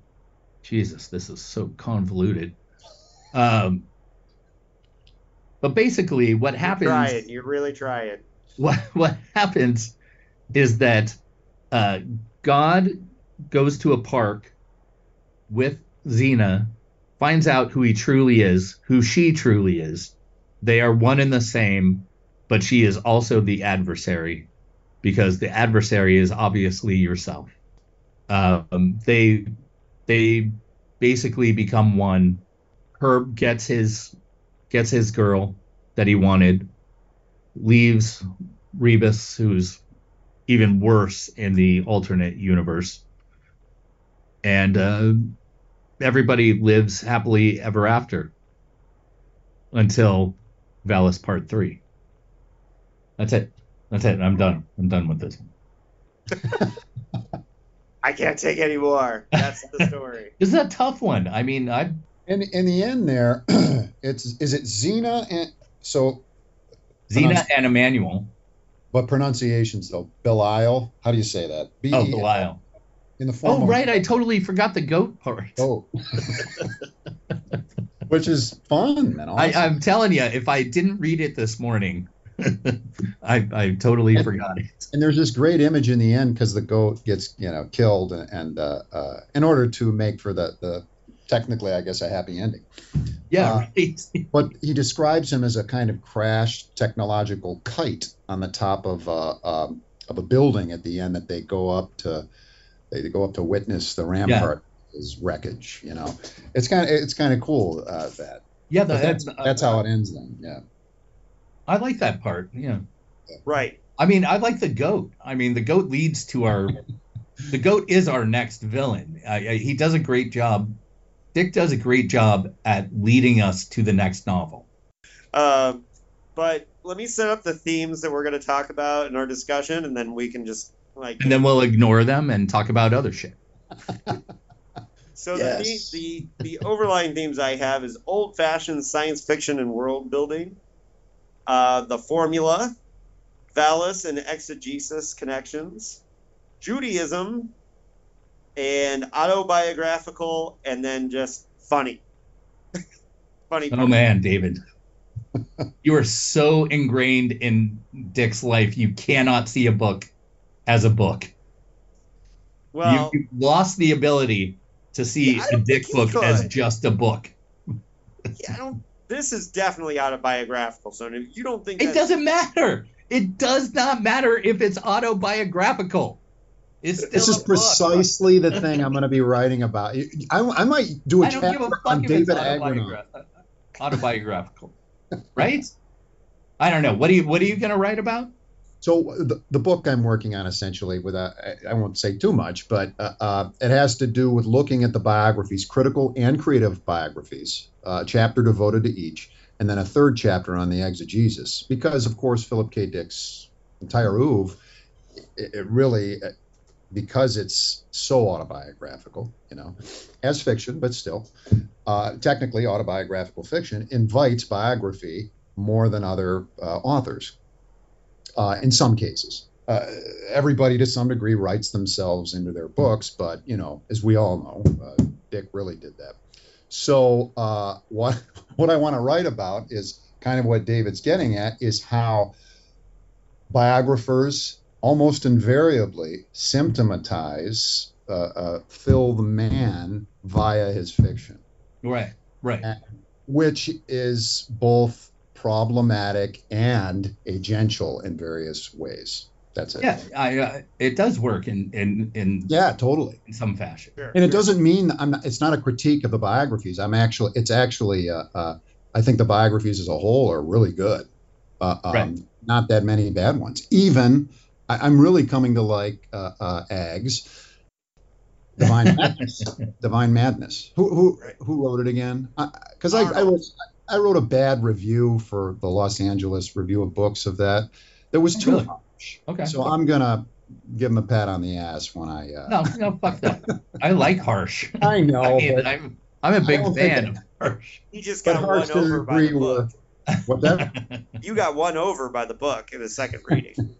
Jesus, this is so convoluted. Um, but basically, what happens? Try it. You really try it. what what happens is that uh, God goes to a park with Zina, finds out who he truly is, who she truly is. They are one and the same, but she is also the adversary because the adversary is obviously yourself. Um, they they basically become one. Herb gets his gets his girl that he wanted, leaves Rybys, who's even worse in the alternate universe, and uh, everybody lives happily ever after until Valis Part Three. That's it. That's it. I'm done. I'm done with this. I can't take any more. That's the story. This is a tough one. I mean, I In in the end, there, it's is it Zina and so, Zina and Emmanuel. but pronunciations though Belial. How do you say that? B Oh, E- Belial. In the form Oh, of right. I totally forgot the goat part. Oh. Which is fun and I, awesome. I'm telling you, if I didn't read it this morning, I, I totally forgot it. and there's this great image in the end because the goat gets you know killed and, and uh, uh, in order to make for the, the technically I guess a happy ending. Yeah, Uh, right. But he describes him as a kind of crashed technological kite on the top of uh, um, of a building at the end that they go up to they go up to witness the rampart is wreckage. You know, it's kind of it's kind of cool uh, that. Yeah, But that's that's that's how it ends then. Yeah. I like that part. Yeah. Right. I mean, I like the goat. I mean, the goat leads to our. the goat is our next villain. I, I, he does a great job. Dick does a great job at leading us to the next novel. Um, but let me set up the themes that we're going to talk about in our discussion, and then we can just like. And then we'll ignore them and talk about other shit. So Yes. the, the the overlying themes I have is old-fashioned science fiction and world building, uh, the formula, Valis and exegesis connections, Judaism, and autobiographical, and then just funny. funny. Oh man, David. you are so ingrained in Dick's life, you cannot see a book as a book. Well, you, you've lost the ability to see Yeah, I a don't Dick think he book as just a book. yeah, I don't. This is definitely autobiographical. So if you don't think It doesn't matter. It does not matter if it's autobiographical. It's This is a book. precisely the thing I'm going to be writing about. I, I might do a I don't a chapter on David it's Agnew. autobiographical, right? I don't know. What are you What are you going to write about? So the, the book I'm working on essentially, with a, I won't say too much, but uh, uh, it has to do with looking at the biographies, critical and creative biographies, uh, a chapter devoted to each, and then a third chapter on the exegesis, because of course Philip K. Dick's entire oeuvre, it, it really, uh, because it's so autobiographical, you know, as fiction, but still, uh, technically autobiographical fiction, invites biography more than other authors uh, in some cases. Uh, everybody to some degree writes themselves into their books, but you know, as we all know, uh, Dick really did that. So uh, what what I want to write about is kind of what David's getting at is how biographers almost invariably symptomatize uh, uh, Phil the man via his fiction. Right, right. Which is both problematic and agential in various ways. That's it. Yeah, I, uh, it does work in in in yeah, totally in some fashion. Sure, and it doesn't mean I'm not, it's not a critique of the biographies. I'm actually it's actually uh, uh, I think the biographies as a whole are really good. Uh, um, Right. Not that many bad ones. Even I, I'm really coming to like uh, uh, Aggs, Divine Madness. Divine Madness. Who who who wrote it again? Because I, I, Arnold. wrote I wrote a bad review for the Los Angeles Review of Books of that. That was too Really? harsh. Okay. So I'm gonna give him a pat on the ass when I. Uh, No, no, fuck that. I like harsh. I know, I mean, I'm I'm a big fan of harsh. You just got Harsh one over didn't by the book. with what that. You got one over by the book in the second reading.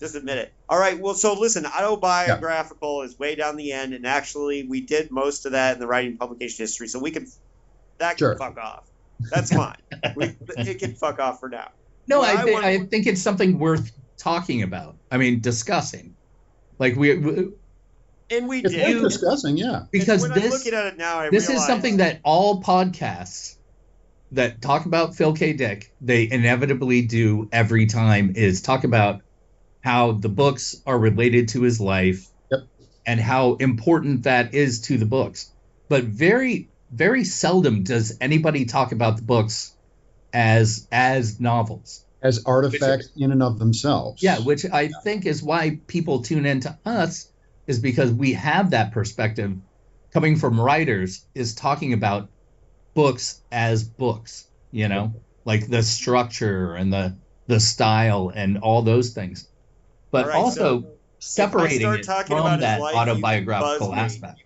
Just admit it. All right. Well, so listen, autobiographical is way down the end, and actually, we did most of that in the writing publication history, so we can that Sure. can fuck off. That's fine. we, it can fuck off for now. No, Well, I, I wanna- I think it's something worth talking about. I mean, discussing. Like we, we And we It's did. worth discussing, yeah. because when I'm this looking at it now, I this is something that all podcasts that talk about Phil K. Dick they inevitably do every time is talk about how the books are related to his life Yep. and how important that is to the books. But very very seldom does anybody talk about the books as as novels. As artifacts in and of themselves. Yeah, which I think is why people tune into us is because we have that perspective coming from writers is talking about books as books, you know, like the structure and the the style and all those things. But All right, also so separating if I start it from that life, autobiographical aspect.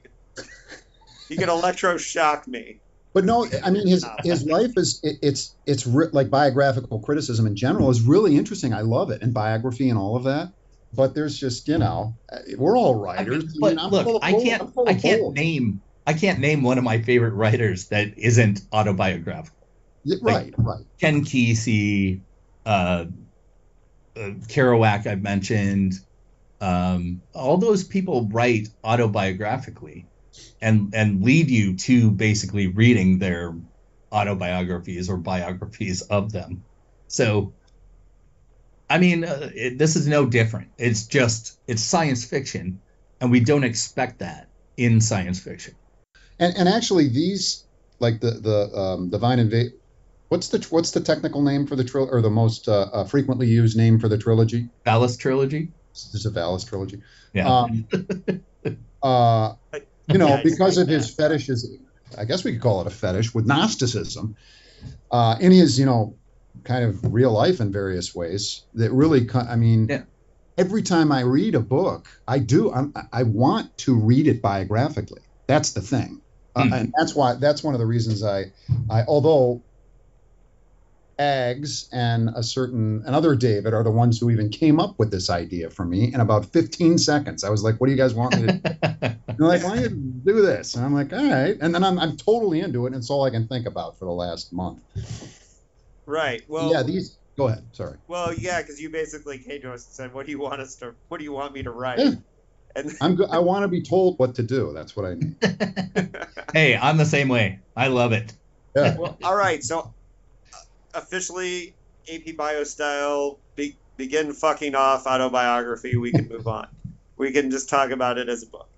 You can, you can electroshock me. But no, I mean his his life is it, it's it's re- like biographical criticism in general is really interesting. I love it and biography and all of that. But there's just you know we're all I writers. mean, but I'm look, I can't full I can't bull. name I can't name one of my favorite writers that isn't autobiographical. Yeah, right, right. Ken Kesey, uh, uh, Kerouac, I've mentioned. Um, all those people write autobiographically, and and lead you to basically reading their autobiographies or biographies of them. So, I mean, uh, it, this is no different. It's just it's science fiction, and we don't expect that in science fiction. And and actually these like the the um, divine invade. What's the what's the technical name for the trilogy or the most uh, uh, frequently used name for the trilogy? Valis trilogy. This is a Valis trilogy. Yeah. Um, uh, you know, Yeah, because like of his fetishes, I guess we could call it a fetish with Gnosticism, uh, in his, you know, kind of real life in various ways. That really, co- I mean, Yeah. every time I read a book, I do, I'm, I want to read it biographically. That's the thing, uh, Hmm. and that's why that's one of the reasons I, I although. Aggs and a certain another David are the ones who even came up with this idea for me in about 15 seconds. I was like, "What do you guys want me to they're like, why don't you do this? And I'm like, all right. And then I'm, I'm totally into it. And it's all I can think about for the last month. Right. Well. yeah, these. Go ahead. Sorry. Well, yeah, because you basically came to us and said, "What do you want us to? What do you want me to write?" Yeah. And I'm. Go- I want to be told what to do. That's what I need. hey, I'm the same way. I love it. Yeah. well, all right. So, officially, AP Bio style. Be, begin fucking off autobiography. We can move on. We can just talk about it as a book.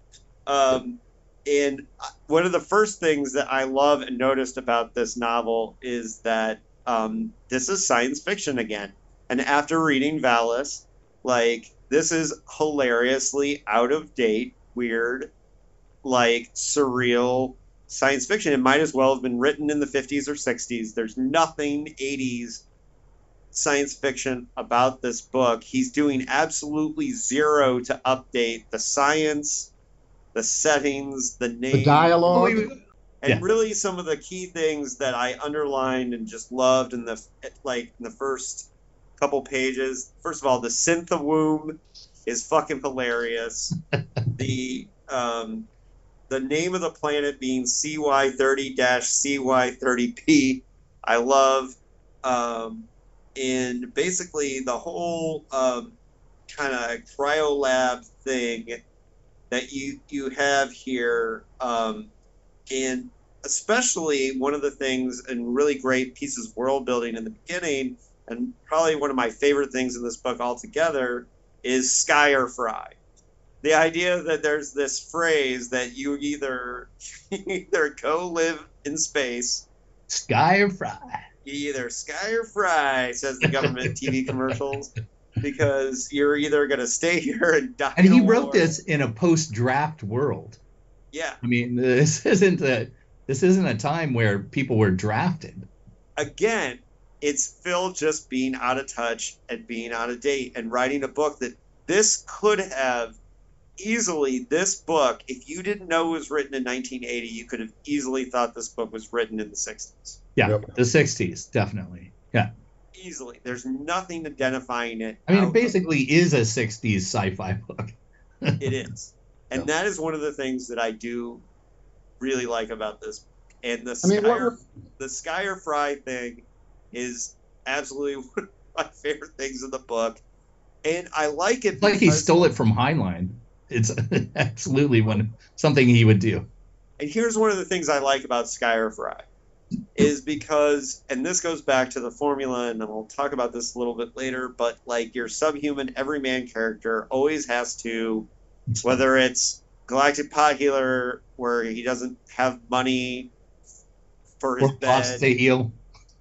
Um, and one of the first things that I love and noticed about this novel is that um, this is science fiction again. And after reading Valis, like this is hilariously out of date, weird, like surreal science fiction. It might as well have been written in the 50s or 60s. There's nothing 80s science fiction about this book. He's doing absolutely zero to update the science, the settings, the name, The dialogue. and Yeah. really some of the key things that I underlined and just loved in the like in the first couple pages. First of all, the synth womb is fucking hilarious. the um, the name of the planet being CY thirty CY thirty P. I love. Um, and basically the whole um, kind of cryolab thing that you you have here. Um, and especially one of the things and really great pieces world building in the beginning and probably one of my favorite things in this book altogether is sky or fry the idea that there's this phrase that you either either go live in space Sky or fry. you either sky or fry says the government tv commercials because you're either going to stay here and die And he wrote war- this in a post-draft world. yeah I mean, this isn't a this isn't a time where people were drafted. again, it's Phil just being out of touch and being out of date and writing a book that this could have easily this book if you didn't know it was written in 1980 you could have easily thought this book was written in the 60s Yeah, Yep. the '60s, definitely. Yeah, easily there's nothing identifying it I mean, it basically is a '60s sci-fi book. it is and Yeah. that is one of the things that i do really like about this and the I mean, Skyer, were- the Sky or Fry thing is absolutely one of my favorite things in the book and i like it It's like he stole it from Heinlein. It's absolutely one something he would do. And here's one of the things I like about Sky or Fry is because, and this goes back to the formula, and we'll talk about this a little bit later, but like your subhuman everyman character always has to, whether it's Galactic Pot Healer, where he doesn't have money for his Or bed. to heal.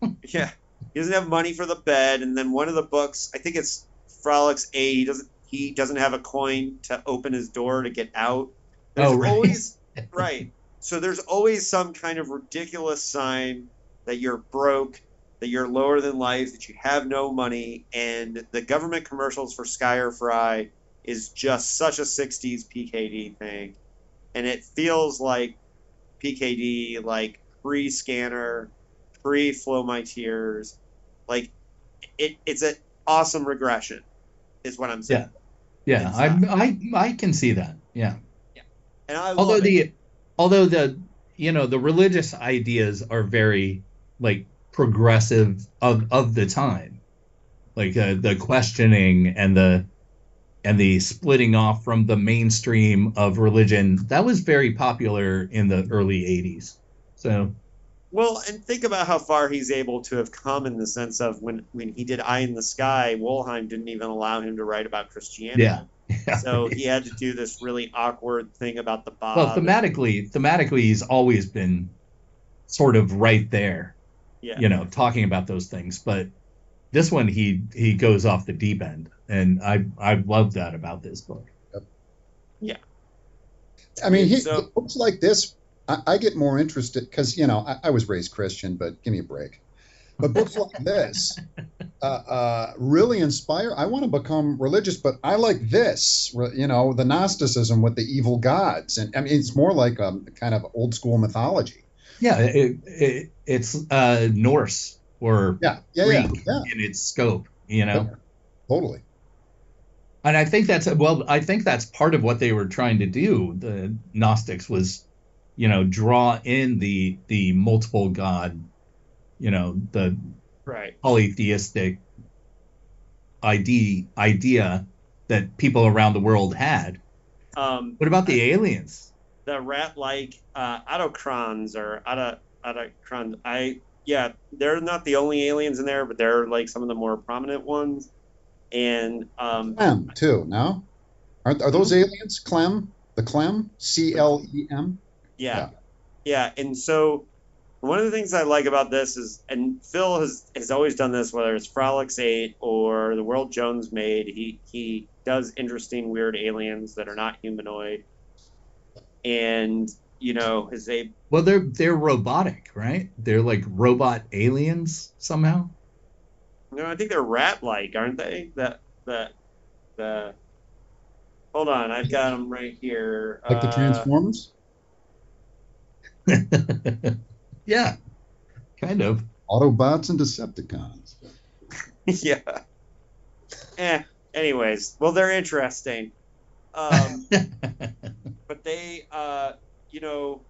Yeah, he doesn't have money for the bed, and then one of the books, I think it's Frolix Eight, he doesn't he doesn't have a coin to open his door to get out. There's Oh, right. always right. So there's always some kind of ridiculous sign that you're broke, that you're lower than life, that you have no money, and the government commercials for Sky or Fry is just such a '60s PKD thing, and it feels like PKD, like pre-scanner, pre-flow my tears, like it, it's an awesome regression, is what I'm saying. Yeah, It's, I, I I can see that. Yeah. Yeah. And I although love it. the although the you know the religious ideas are very like progressive of of the time like uh, the questioning and the and the splitting off from the mainstream of religion that was very popular in the early 80s so Well, and think about how far he's able to have come in the sense of when when he did Eye in the Sky, Wollheim didn't even allow him to write about Christianity. yeah, So he had to do this really awkward thing about the Bob. well thematically thematically he's always been sort of right there yeah. you know talking about those things but this one he he goes off the deep end and i i love that about this book Yeah. I mean, he, So- books like this, I, I get more interested because you know I, I was raised Christian, but give me a break. But books like this uh, uh, really inspire. I want to become religious, but I like this. You know, the Gnosticism with the evil gods, and I mean, it's more like a kind of old school mythology. yeah it, it, it's uh norse or Yeah, yeah, yeah, Greek yeah, in its scope you know totally. and i think that's well i think that's part of what they were trying to do the gnostics was you know draw in the the multiple god you know the Right. polytheistic idea idea that people around the world had Um, what about the aliens the rat-like uh, autocrons or auto autocrons. I yeah, they're not the only aliens in there, but they're like some of the more prominent ones. And um, Clem too. No, are are those aliens? Clem, the Clem, C M. Yeah. Yeah. And so one of the things I like about this is, and Phil has, has always done this, whether it's Frolix 8 or the World Jones made, he, he does interesting, weird aliens that are not humanoid. And, you know, is they. well they're they're robotic right they're like robot aliens somehow No, I think they're rat-like, aren't they? That, the the. Hold on, I've got them right here. Like the Uh, Transformers? yeah, kind of. Autobots and Decepticons. yeah. Eh. Anyways, well, they're interesting. Um, but they, uh, you know,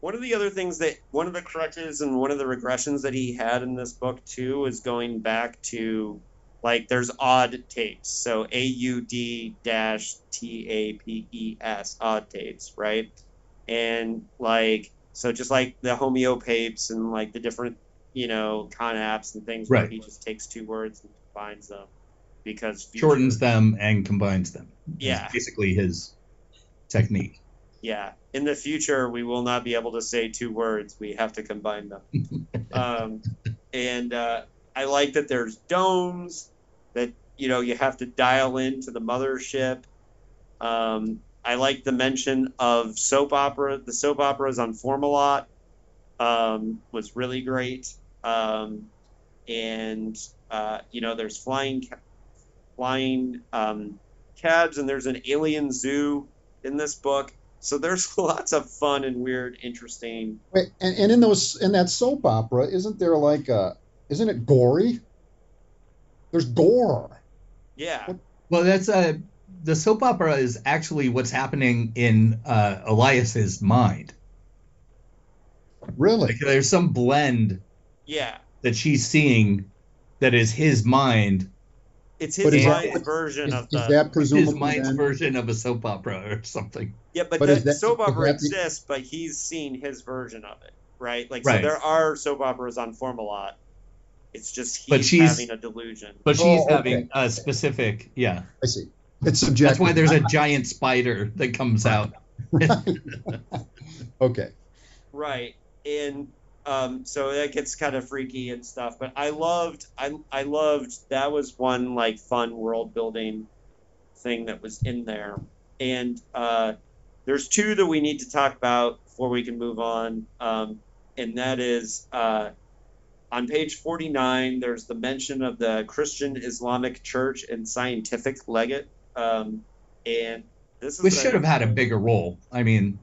one of the other things that one of the crutches and one of the regressions that he had in this book too is going back to like there's odd tapes. So A U D dash T A P E S odd tapes, right? And like so just like the homeopapes and like the different, you know, conapts and things where Right. he just takes two words and combines them because future- Shortens them and combines them. Yeah. basically his technique. yeah in the future we will not be able to say two words we have to combine them um, and uh, i like that there's domes that you know you have to dial into the mothership um, i like the mention of soap opera the soap operas on Fomalhaut um, was really great um, and uh, you know there's flying ca- flying um, cabs and there's an alien zoo in this book so there's lots of fun and weird interesting Wait, and, and in those in that soap opera, isn't there like a isn't it gory? There's gore. yeah Well, that's uh, the soap opera is actually what's happening in uh, Elias's mind. Really? Like, there's some blend yeah that she's seeing that is his mind, it's his is mind's version Is, of is the that his mind's then- version of a soap opera or something. yeah but, but the that- soap opera that exists but he's seen his version of it right like so there are soap operas on Fomalhaut. it's just he's But she's- having a delusion But she's Oh, okay. having a specific, yeah. I see. It's subjective. That's why there's a giant spider that comes out. okay. Right. And um, so that gets kind of freaky and stuff. But I loved, I, I loved that was one like fun world building thing that was in there. And uh, there's two that we need to talk about before we can move on. Um, and that is uh, on page 49, there's the mention of the Christian Islamic Church and scientific legate. Um, and this a- should have had a bigger role. I mean,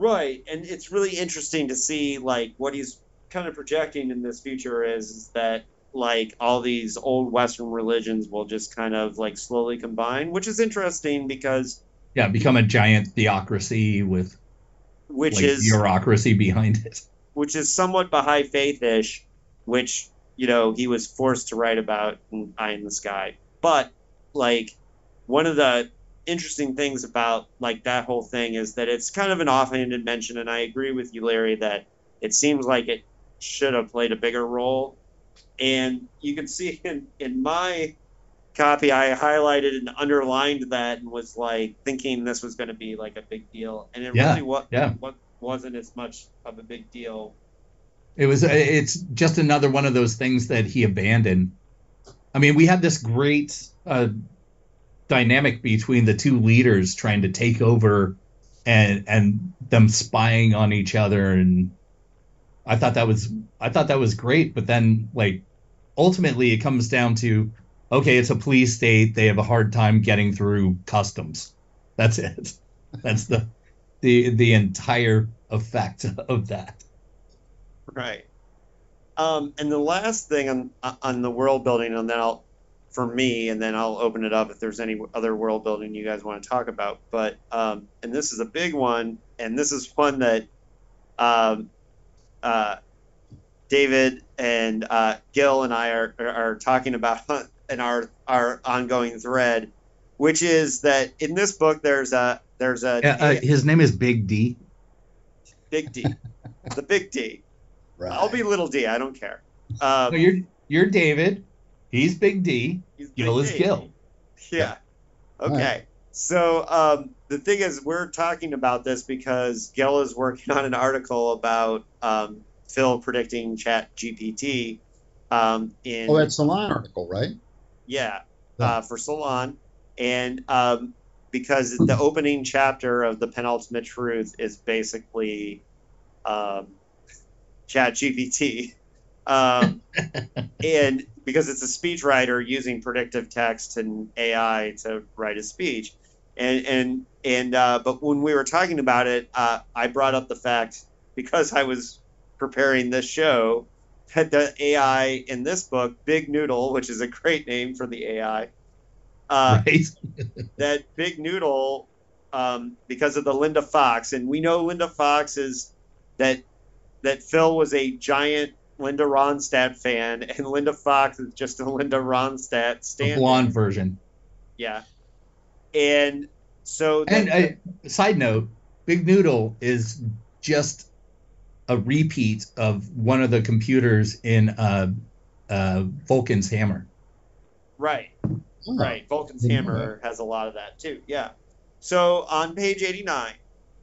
Right, and it's really interesting to see like what he's kind of projecting in this future is, is that like all these old Western religions will just kind of like slowly combine, which is interesting because yeah, become a giant theocracy with which like is bureaucracy behind it. which is somewhat Baha'i faith-ish, which you know he was forced to write about in Eye in the Sky. But like one of the interesting things about like that whole thing is that it's kind of an offhanded mention, and I agree with you, Larry, that it seems like it should have played a bigger role. And you can see in, in my copy, I highlighted and underlined that and was like thinking this was going to be like a big deal, and it Yeah, really wa- yeah. wasn't as much of a big deal It was uh, it's just another one of those things that he abandoned. I mean, we had this great uh, dynamic between the two leaders trying to take over and and them spying on each other and I thought that was I thought that was great, but then like ultimately it comes down to okay, it's a police state, they have a hard time getting through customs. That's it. That's the the the entire effect of that. Right. Um, and the last thing on on the world building, and then I'll, for me, and then I'll open it up if there's any other world building you guys want to talk about. But um, and this is a big one, and this is one that, um, uh, David and uh, Gil and I are, are talking about in our our ongoing thread, which is that in this book there's a there's a Yeah, uh, his name is Big D. big D, the big D. Right. I'll be little D. I don't care. Um, No, you're you're David. He's Big D. He's Gil Big is D. Gil. Yeah. Okay. Alright. So um, the thing is, we're talking about this because Gil is working on an article about um, Phil predicting Chat GPT. Um, in Oh, that Salon article, right? yeah, Yeah. uh, for Salon, and um, because the opening chapter of the penultimate truth is basically um, Chat GPT. Um, and because it's a speechwriter using predictive text and AI to write a speech. And and and uh, but when we were talking about it, uh, I brought up the fact because I was preparing this show that the AI in this book, Big Noodle, which is a great name for the AI, uh, right? that Big Noodle, um, because of the Linda Fox, and we know Linda Fox is that that Phil was a giant Linda Ronstadt fan, and Linda Fox is just a Linda Ronstadt stand. blonde version. Yeah, and so And that- uh, side note, Big Noodle is just a repeat of one of the computers in uh, uh, Vulcan's Hammer. right, Oh, right. Vulcan's Hammer has a lot of that too. Yeah. So on page 89,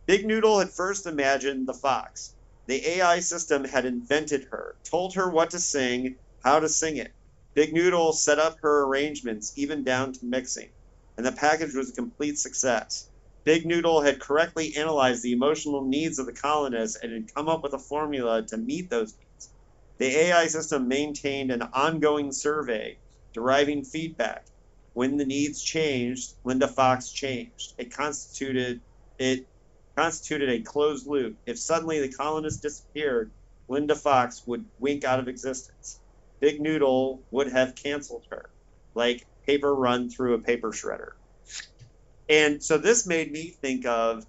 Big Noodle had first imagined the fox. The AI system had invented her, told her what to sing, how to sing it. Big Noodle set up her arrangements, even down to mixing, and the package was a complete success. Big Noodle had correctly analyzed the emotional needs of the colonists and had come up with a formula to meet those needs. The AI system maintained an ongoing survey, deriving feedback. When the needs changed, Linda Fox changed. It constituted it constituted a closed loop. If suddenly the colonists disappeared, Linda Fox would wink out of existence. Big Noodle would have canceled her, like paper run through a paper shredder. And so this made me think of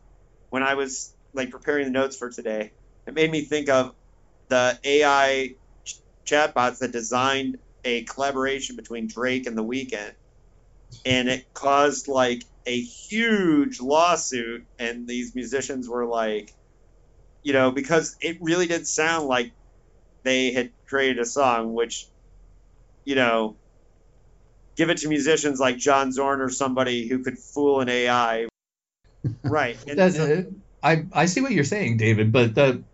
when I was like preparing the notes for today. It made me think of the AI ch- chatbots that designed a collaboration between Drake and The Weeknd, and it caused like a huge lawsuit. And these musicians were like, you know, because it really did sound like they had created a song, which, you know, give it to musicians like John Zorn or somebody who could fool an AI. right. And That, so- uh, I I see what you're saying, David, but the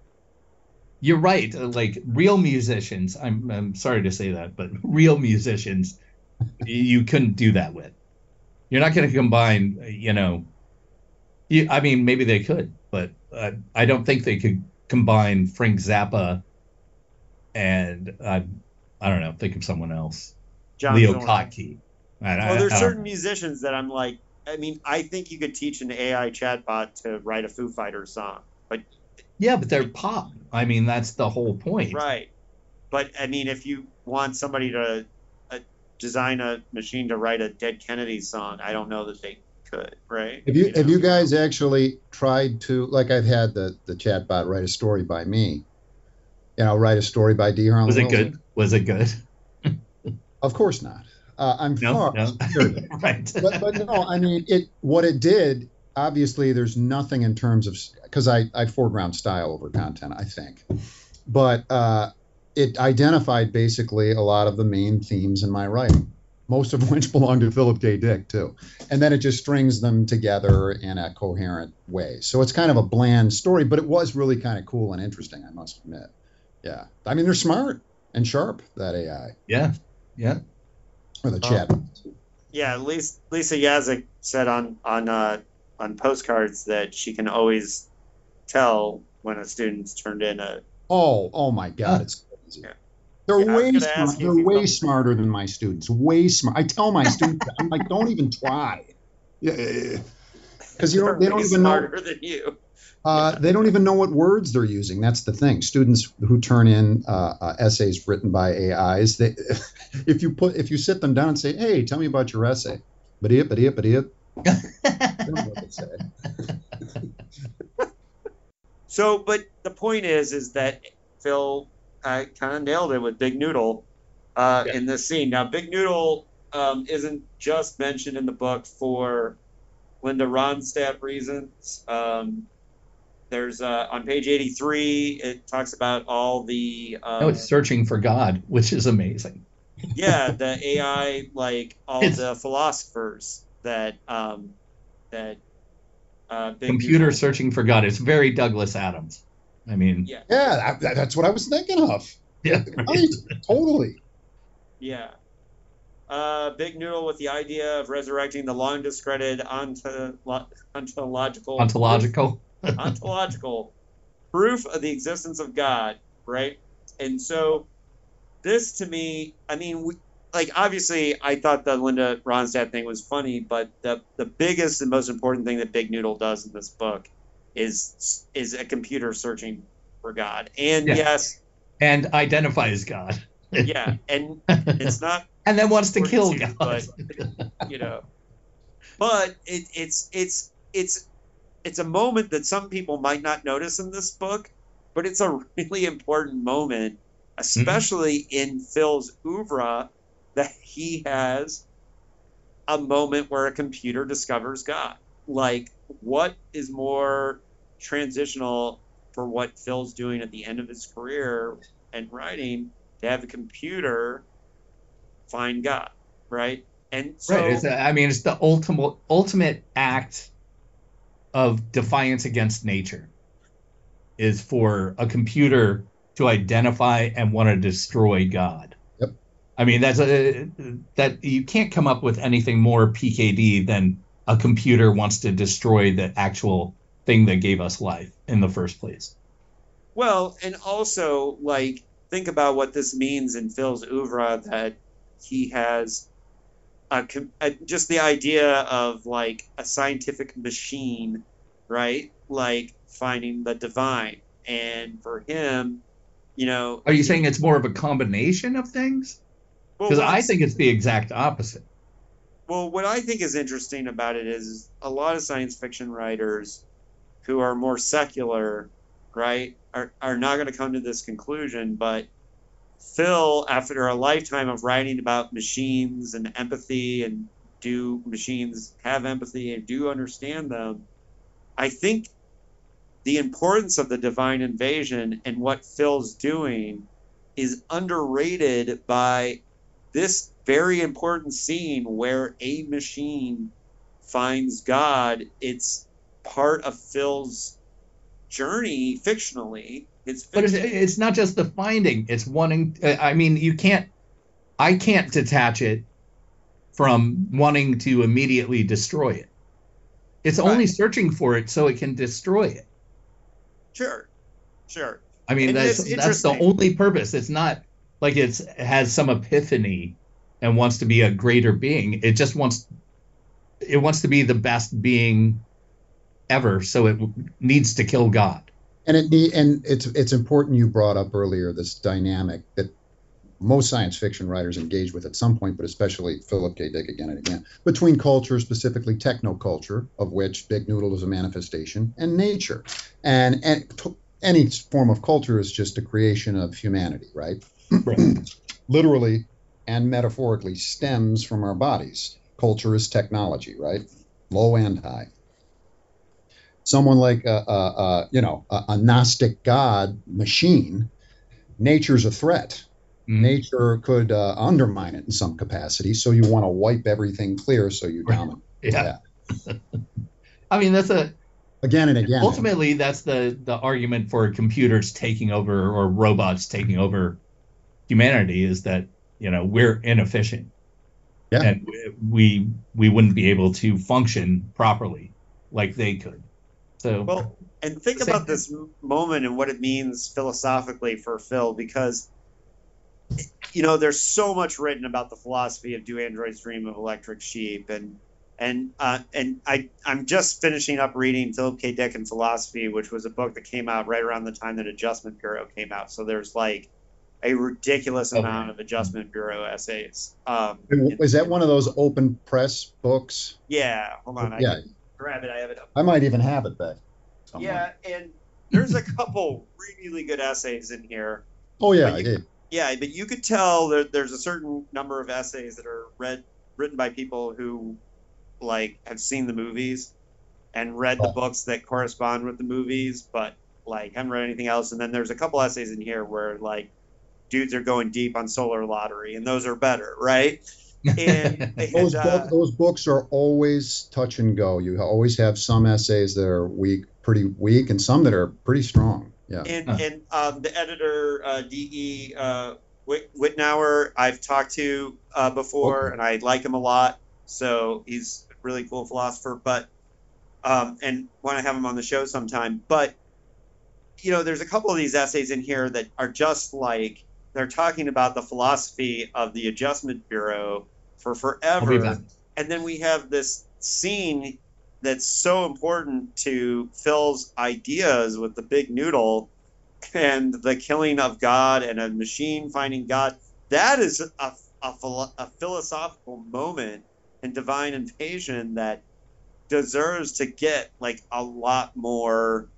you're right. uh, Like real musicians, I'm I'm sorry to say that, but real musicians, you couldn't do that with. You're not going to combine, uh, you know. You, I mean, maybe they could, but uh, I don't think they could combine Frank Zappa and uh, I don't know. Think of someone else, John Leo Zorn. Kottke. I, I- Well, there's certain musicians that I'm like, I mean, I think you could teach an AI chatbot to write a Foo Fighters song, but Yeah, but they're pop. I mean, that's the whole point. right. But I mean, if you want somebody to design a machine to write a Dead Kennedy song, I don't know that they could, right? Have you have know? you guys actually tried to like I've had the the chatbot write a story by me? You know, write a story by D. Harlan Was it Wilson? good? Was it good? Of course not. Uh, I'm No, far no. superior right. but, but no, I mean it. What it did, obviously, there's nothing in terms of because I I foreground style over content, I think, but uh, it identified basically a lot of the main themes in my writing, most of which belong to Philip K. Dick too, and then it just strings them together in a coherent way. So it's kind of a bland story, but it was really kind of cool and interesting, I must admit. Yeah, I mean they're smart and sharp that AI yeah. Yeah. or the Oh. chat. Yeah, Lisa, Lisa Yaszek said on on uh, on postcards that she can always tell when a student's turned in a. Oh, oh my God, Uh, it's crazy. Yeah. They're Yeah, way smart. ask you if They're way felt- smarter than my students. Way smart. I tell my students, I'm like, don't even try. Yeah, because you don't. They They're don't way even know. smarter than you. Uh, they don't even know what words they're using. That's the thing. Students who turn in uh, uh, essays written by AIs, they, if you put, if you sit them down and say, "Hey, tell me about your essay," but it, but it, but it, they don't know what to say. So, but the point is, is that Phil uh, kind of nailed it with Big Noodle uh, Yeah. in this scene. Now, Big Noodle um, isn't just mentioned in the book for Linda Ronstadt reasons. Um, there's uh, on page 83, it talks about all the um, No, it's searching for God, which is amazing. yeah, the AI, like all It's- the philosophers that um, that uh, Big Computer searching for God. It's very Douglas Adams. I mean, Yeah, Yeah, that, that- that's what I was thinking of. yeah. Right, totally. Yeah. Uh, Big Noodle with the idea of resurrecting the long discredited onto, ontological Ontological. ontological proof of the existence of God, right? And so this to me, I mean, we, like obviously I thought the Linda Ronstadt thing was funny, but the the biggest and most important thing that Big Noodle does in this book is is a computer searching for God. And Yeah. yes, and identifies God. yeah, and it's not and then wants to kill to, God. but- you know. But it, it's it's it's it's a moment that some people might not notice in this book, but it's a really important moment, mm-hmm. especially in Phil's oeuvre, that he has a moment where a computer discovers God. Like, what is more transitional for what Phil's doing at the end of his career and writing to have a computer find God, right? And so, right. It's a, I mean, it's the ultimate ultimate act of defiance against nature is for a computer to identify and want to destroy God. Yep. I mean, that's a that you can't come up with anything more PKD than a computer wants to destroy the actual thing that gave us life in the first place. well, and also, like, think about what this means in Phil's oeuvre that he has a, a, just the idea of like a scientific machine, right? Like finding the divine. And for him, you know, Are you saying it's more of a combination of things? Because what I think it's the exact opposite. Well, what I think is interesting about it is a lot of science fiction writers who are more secular, right, are, are not going to come to this conclusion. But Phil, after a lifetime of writing about machines and empathy and do machines have empathy and do understand them, I think the importance of the divine invasion and what Phil's doing is underrated by this very important scene where a machine finds God. It's part of Phil's journey fictionally. It's But it's, it's not just the finding; it's wanting. uh, I mean, you can't. I can't detach it from wanting to immediately destroy it. It's Right. only searching for it so it can destroy it. sure, sure. I mean, And that's that's the only purpose. It's not like it's has some epiphany and wants to be a greater being. It just wants it wants to be the best being ever, so it needs to kill God. and it and it's it's important you brought up earlier this dynamic that most science fiction writers engage with at some point, but especially Philip K. Dick again and again, between culture, specifically technoculture, of which Big Noodle is a manifestation, and nature, and and t- any form of culture is just a creation of humanity, right? Literally and metaphorically stems from our bodies. Culture is technology, right? Low and high someone like a, a, a you know a, a gnostic god machine nature's a threat Mhm. nature could uh, undermine it in some capacity so you want to wipe everything clear so you dominate Yeah. I mean, that's a again and again ultimately that's the the argument for computers taking over or robots taking over humanity is that you know we're inefficient Yeah. and we we wouldn't be able to function properly like they could so Well, and think Same about this moment and what it means philosophically for Phil, because you know there's so much written about the philosophy of "Do Androids Dream of Electric Sheep?" and and uh, and I I'm just finishing up reading Philip K. Dick and Philosophy, which was a book that came out right around the time that Adjustment Bureau came out. So there's like a ridiculous Okay. amount of Adjustment Bureau essays. Um, is that one of those open press books Yeah, hold on, I Yeah. can grab it. I have it up. i might even have it back somewhere. Yeah, and there's a couple really good essays in here. oh yeah, But you- yeah. Yeah, but you could tell that there's a certain number of essays that are read written by people who like have seen the movies and read the Oh. books that correspond with the movies, but like haven't read anything else. And then there's a couple essays in here where like dudes are going deep on solar lottery, and those are better, right? And, those, and, book, uh, those books are always touch and go you always have some essays that are weak pretty weak and some that are pretty strong yeah And Huh. and um, the editor uh, D.E. Uh, Whit- Wittkower, I've talked to uh, before, Okay. and I like him a lot. So he's a really cool philosopher. But um, and want to have him on the show sometime. But you know, there's a couple of these essays in here that are just like they're talking about the philosophy of the Adjustment Bureau for forever, and then we have this scene that's so important to Phil's ideas with the big noodle and the killing of God and a machine finding God. That is a, a, a philosophical moment in divine invasion that deserves to get like a lot more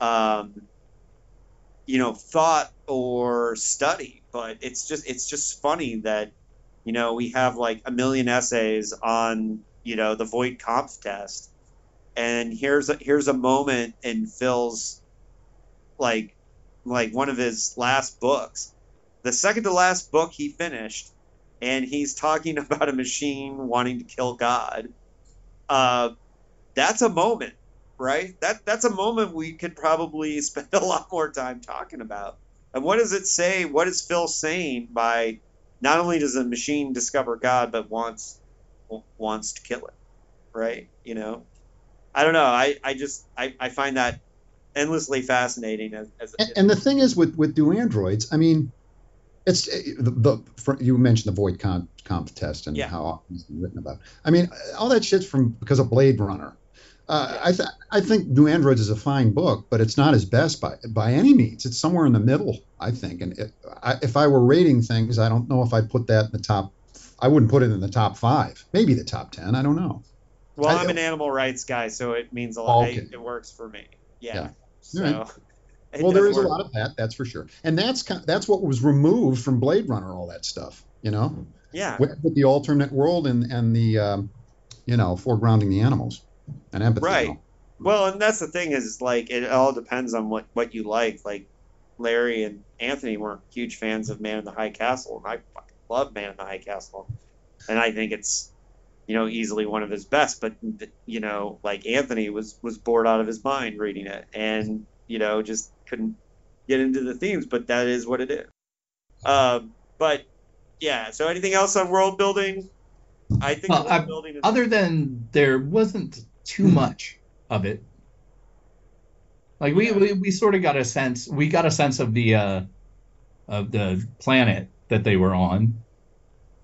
um, you know thought or study but it's just it's just funny that you know we have like a million essays on you know the Voight Kampff test. And here's a, here's a moment in Phil's like like one of his last books. The second to last book he finished and he's talking about a machine wanting to kill God uh, that's a moment right? That that's a moment we could probably spend a lot more time talking about. And what does it say? What is Phil saying by not only does the machine discover God but wants wants to kill it right? You know? I don't know. I I just I, I find that endlessly fascinating as, as And, and the thing is with with do androids, I mean, it's eh, the, the for, you mentioned the Voight Kampff, Kampff test and Yeah. how often it's been written about. I mean, all that shit's from because of Blade Runner. Uh, I th- I think New Androids is a fine book, but it's not his best by by any means. It's somewhere in the middle, I think. And it, I, if I were rating things, I don't know if I'd put that in the top. I wouldn't put it in the top five, maybe the top ten. I don't know. well I- I'm an animal rights guy so it means a lot Okay. it, it works for me yeah, Yeah. so Alright. it well, there is is a lot of that, that's for sure. And that's ki- that's what was removed from Blade Runner, all that stuff. You know. yeah with, with the alternate world and and the um, you know foregrounding the animals and empathy. Right. all. Well, and that's the thing is like it all depends on what what you like. Like Larry and Anthony weren't huge fans of Man in the High Castle, and I fucking love Man in the High Castle, and I think it's you know easily one of his best. But you know, like Anthony was was bored out of his mind reading it, and you know just couldn't get into the themes. But that is what it is. Um, but yeah. So anything else on world building? I think Well, world I- building is Other than there wasn't too much of it. Like we, we we sort of got a sense we got a sense of the uh of the planet that they were on.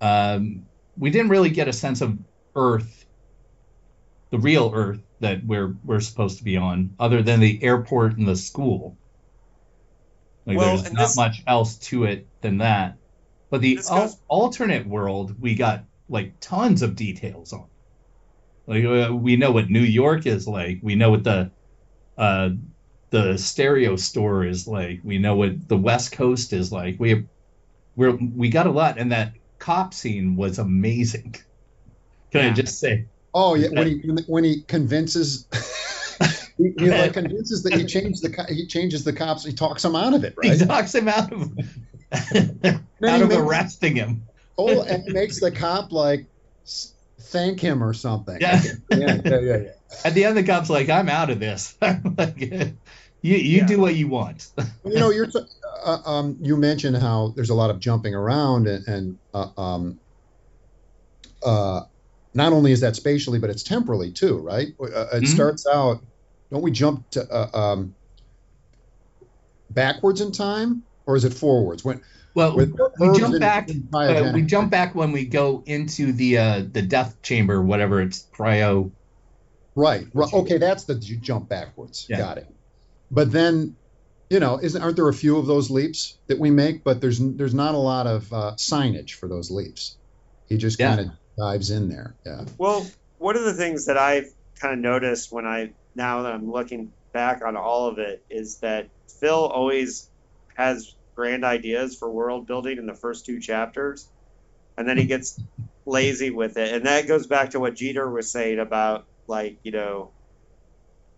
Um we didn't really get a sense of Earth, the real Earth that we're we're supposed to be on, other than the airport and the school. Like Well, there's not this- much else to it than that. But the al- goes- alternate world, we got like tons of details on. Like uh, we know what New York is like. We know what the uh, the stereo store is like. We know what the West Coast is like. We we we got a lot, and that cop scene was amazing. Can I just say? Oh yeah, when he when he convinces. He, he like convinces that he changed the he changes the cops. He talks him out of it, right? He talks him out of Then out he of makes- arresting him. Oh, and he makes the cop like s- thank him or something. Yeah. yeah, yeah, yeah. yeah. At the end, the cop's like, "I'm out of this. like, you you Yeah. do what you want." you know, you're t- uh, um, you mentioned how there's a lot of jumping around, and, and uh, um, uh, not only is that spatially, but it's temporally too, right? Uh, it Mhm. starts out. Don't we jump to uh, um, backwards in time, or is it forwards? When Well, we jump back. Uh, we jump back when we go into the uh, the death chamber, whatever it's cryo. Right. right. Okay, that's the j- jump backwards. Yeah. Got it. But then, you know, isn't aren't there a few of those leaps that we make? But there's there's not a lot of uh, signage for those leaps. He just Yeah. kind of dives in there. Yeah. Well, one of the things that I've kind of noticed when I now that I'm looking back on all of it is that Phil always has grand ideas for world building in the first two chapters, and then he gets lazy with it, and that goes back to what Jeter was saying about like you know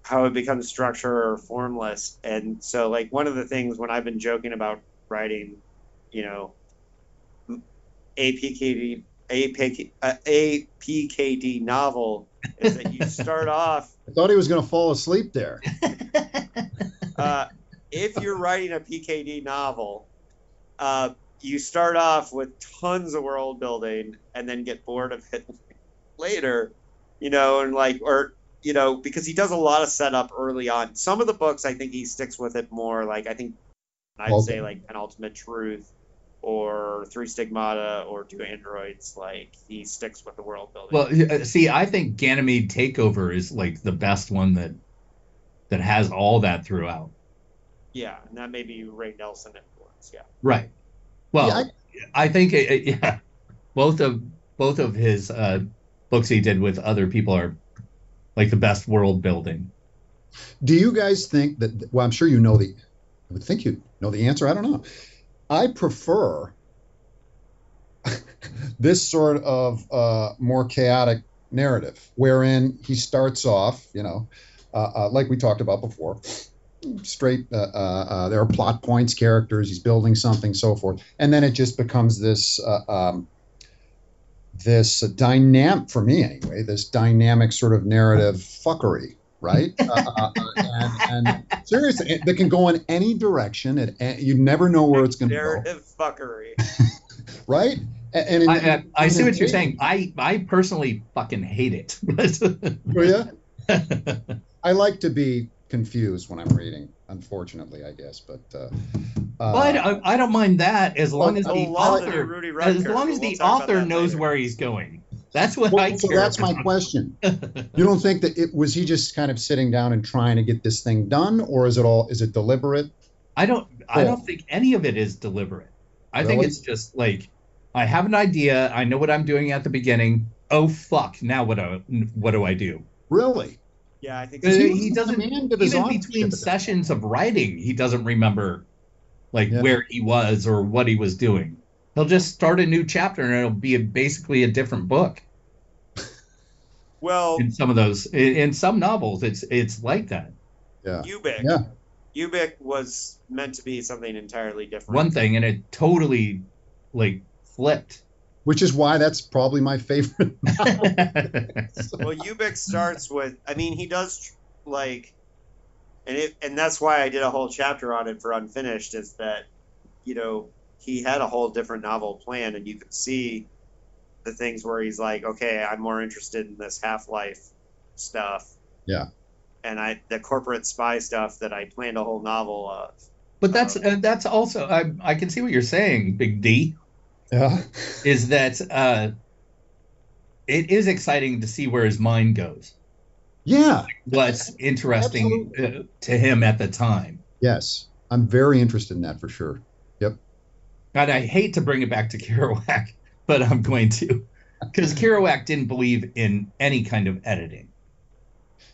how it becomes structure or formless, and so like one of the things when I've been joking about writing, you know, APKD APK, uh, APKD novel is that you start off I thought he was going to fall asleep there. uh, if you're writing a PKD novel, uh, you start off with tons of world building and then get bored of it later, you know, and like, or, you know, because he does a lot of setup early on. Some of the books, I think he sticks with it more. Like, I think I'd Okay. say like an ultimate Truth or Three Stigmata or two Androids. Like he sticks with the world building. Well, uh, see, I think Ganymede Takeover is like the best one that that has all that throughout. Yeah, and that may be Ray Nelson influence. Yeah. Right. Well, Yeah, I, think it, it- yeah, both of both of his uh, books he did with other people are like the best world building. Do you guys think that? Well, I'm sure you know the. I would think you know the answer. I don't know. I prefer this sort of uh, more chaotic narrative, wherein he starts off, you know, uh, uh, like we talked about before, straight. Uh, uh, uh, there are plot points, characters. He's building something, so forth, and then it just becomes this. Uh, um, this dynamic for me anyway this dynamic sort of narrative fuckery right uh, uh, and, and seriously it, that can go in any direction and, and you never know where it's going to go Narrative fuckery. right and, and in- I, I, I see what you're in- saying. I I personally fucking hate it. Oh, yeah? I like to be confused when I'm reading, unfortunately, I guess. But uh, well, I, uh, don't- I don't mind that as long as the love the new author Rudy as long as but we'll the author knows later. where he's going. That's what well, I so care that's my question. You don't think that it was he just kind of sitting down and trying to get this thing done, or is it all is it deliberate? I don't I don't think any of it is deliberate. I think it's just like I have an idea, I know what I'm doing at the beginning. Oh fuck, now what do what do I do? Really? Yeah, I think so. He he doesn't the of his even between shit sessions of writing, he doesn't remember like Yeah. where he was or what he was doing. He'll just start a new chapter and it'll be a, basically a different book. well, In some of those, in, in some novels, it's it's like that. Yeah. Ubik. Yeah. Ubik was meant to be something entirely different. One thing, and it totally like flipped. Which is why that's probably my favorite. well, Ubik starts with. I mean, he does like, and it, and that's why I did a whole chapter on it for Unfinished. Is that, you know, he had a whole different novel plan, and you could see the things where he's like, okay, I'm more interested in this Half Life stuff. Yeah. And I the corporate spy stuff that I planned a whole novel of. But that's uh, that's also I I can see what you're saying, Big D. yeah. Is that uh, it is exciting to see where his mind goes. Yeah. What's interesting uh, to him at the time. Yes. I'm very interested in that for sure. Yep. And I hate to bring it back to Kerouac, but I'm going to, because Kerouac didn't believe in any kind of editing.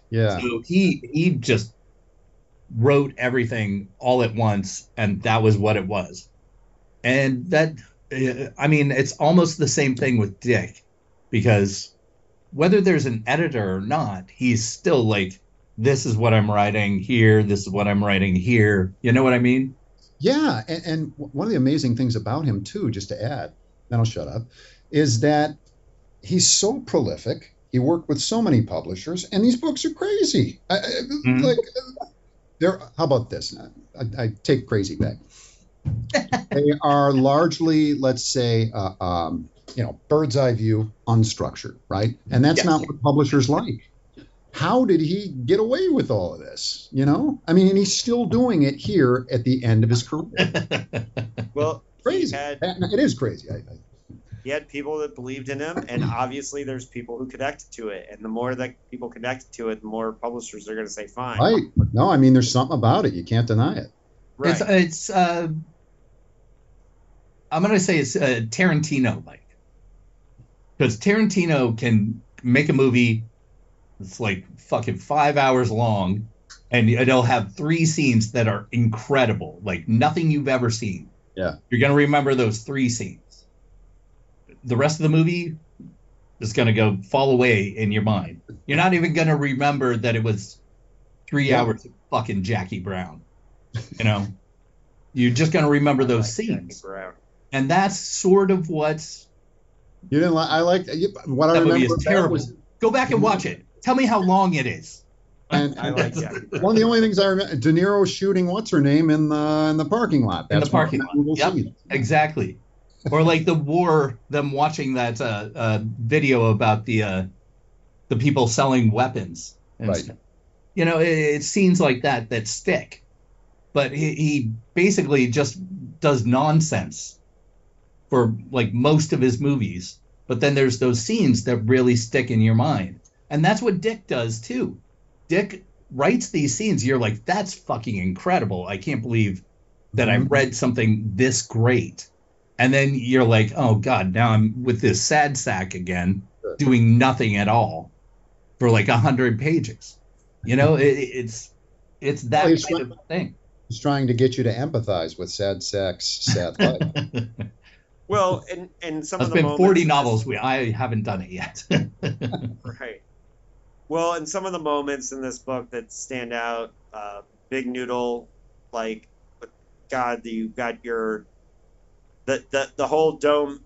Yeah. So he he just wrote everything all at once, and that was what it was. And that, I mean, it's almost the same thing with Dick, because whether there's an editor or not, he's still like, this is what I'm writing here, this is what I'm writing here. You know what I mean? Yeah, and, and one of the amazing things about him too, just to add, then I'll shut up, is that he's so prolific. He worked with so many publishers, and these books are crazy. I, Mhm. Like, they're. How about this? I, I take crazy back. They are largely, let's say, uh, um, you know, bird's eye view, unstructured, right? And that's Yes. not what publishers like. How did he get away with all of this? You know, I mean, and he's still doing it here at the end of his career. Well, Crazy. Had, It is crazy. I, I, he had people that believed in him, and obviously there's people who connected to it. And the more that people connected to it, the more publishers are going to say, "Fine." right. No, I mean, there's something about it. You can't deny it. Right. It's it's uh, I'm gonna say it's uh, Tarantino like, because Tarantino can make a movie that's like fucking five hours long, and it'll have three scenes that are incredible, like nothing you've ever seen. Yeah. you're gonna remember those three scenes. The rest of the movie is gonna go fall away in your mind. You're not even gonna remember that it was three Yeah. hours of fucking Jackie Brown. You know, you're just gonna remember those like Jackie scenes, Brown. And that's sort of what's. You didn't like. I like you- what I That movie remember. is terrible. was- Go back and watch it. Tell me how long it is. and, I like Jackie Brown. one of the only things I remember, De Niro shooting what's her name in the in the parking lot. In the That's one of parking lot. Yep. Exactly. Or like the war, them watching that uh, uh, video about the uh, the people selling weapons. And Right. stuff. You know, it, it's scenes like that that stick. But he, he basically just does nonsense for like most of his movies. But then there's those scenes that really stick in your mind. And that's what Dick does too. Dick writes these scenes. You're like, that's fucking incredible. I can't believe that I read something this great. And then you're like, oh God, now I'm with this sad sack again, doing nothing at all for like a hundred pages. You know, it, it's it's that Well, kind of thing. He's trying to get you to empathize with sad sex, sad life. Well, and and some That's of the been moments 40 in this- novels. We I haven't done it yet. Right. Well, and some of the moments in this book that stand out, uh, Big Noodle, like, God, you got your, the, the, the whole dome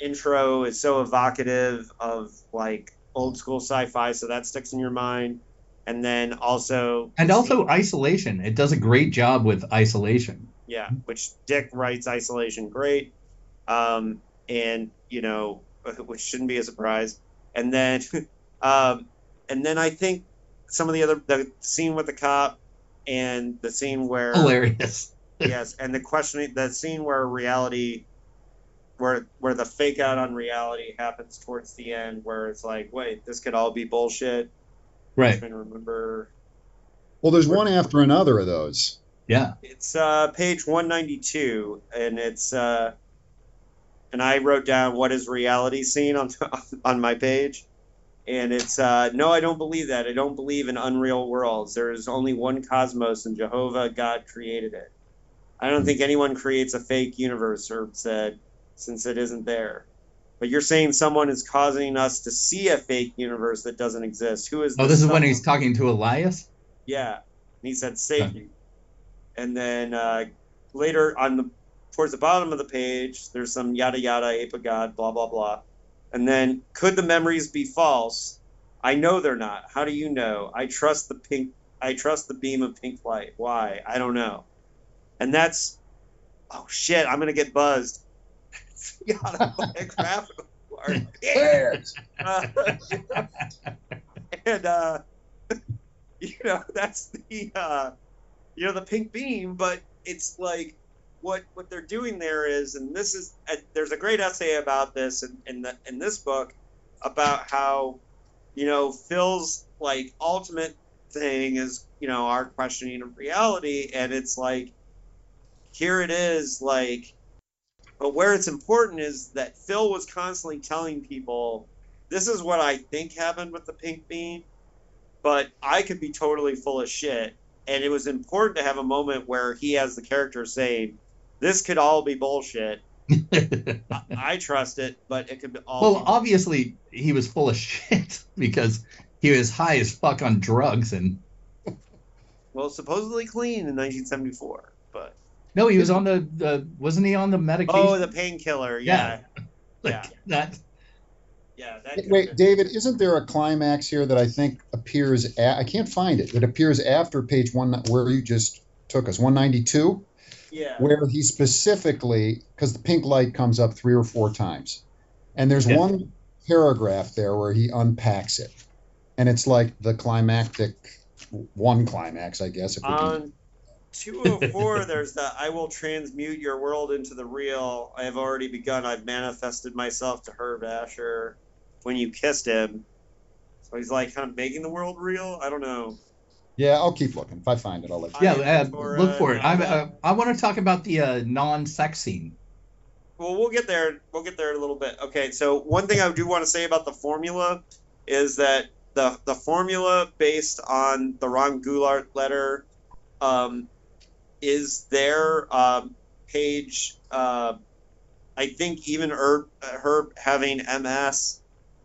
intro is so evocative of, like, old school sci fi, so that sticks in your mind. And then also. and also isolation. It does a great job with isolation. Yeah, which Dick writes isolation great, um, and you know, which shouldn't be a surprise. And then, um, and then I think some of the other the scene with the cop and the scene where Hilarious. yes, and the questioning the scene where reality, where where the fake out on reality happens towards the end, where it's like, wait, this could all be bullshit. I'm Right. trying to remember. Well, there's one after another of those. Yeah. It's uh, page 192, and it's uh, and I wrote down what is reality scene on on my page, and it's uh, no, I don't believe that. I don't believe in unreal worlds. There is only one cosmos, and Jehovah God created it. I don't think anyone creates a fake universe, Herb said, since it isn't there. But you're saying someone is causing us to see a fake universe that doesn't exist. Who is? Oh, this is when he's talking to Elias. Yeah, and he said safety. And then uh, later on the towards the bottom of the page, there's some yada yada ape of god, blah blah blah. And then could the memories be false? I know they're not. How do you know? I trust the pink. I trust the beam of pink light. Why? I don't know. And that's oh shit! I'm gonna get buzzed. It's the autobiographical part. Yeah. Uh, and uh, you know that's the uh, you know the pink beam, but it's like what what they're doing there is, and this is uh, there's a great essay about this in in, the, in this book about how you know Phil's like ultimate thing is you know our questioning of reality, and it's like here it is like. But where it's important is that Phil was constantly telling people this is what I think happened with the pink beam, but I could be totally full of shit. And it was important to have a moment where he has the character saying, "This could all be bullshit. I, I trust it, but it could be all." well, be obviously he was full of shit because he was high as fuck on drugs and well, supposedly clean in 1974, but no, he was on the, the wasn't he on the medication? oh, the painkiller, yeah, Like, yeah. that yeah. That Wait, been- David, isn't there a climax here that I think appears? At, I can't find it. It appears after page one where you just took us, 192, yeah, where he specifically because the pink light comes up three or four times, and there's Yeah. one paragraph there where he unpacks it, and it's like the climactic one climax, I guess. If we can. On 204, there's the I will transmute your world into the real. I have already begun. I've manifested myself to Herb Asher when you kissed him. So he's like kind of making the world real. I don't know. Yeah, I'll keep looking. If I find it, I'll let you. yeah, uh, or, look uh, for it. I uh, uh, I want to talk about the uh, non-sex scene. Well, we'll get there. We'll get there in a little bit. Okay, so one thing I do want to say about the formula is that the the formula based on the Ron Goulart letter um, is there. Um, page, uh, I think even Herb, Herb having MS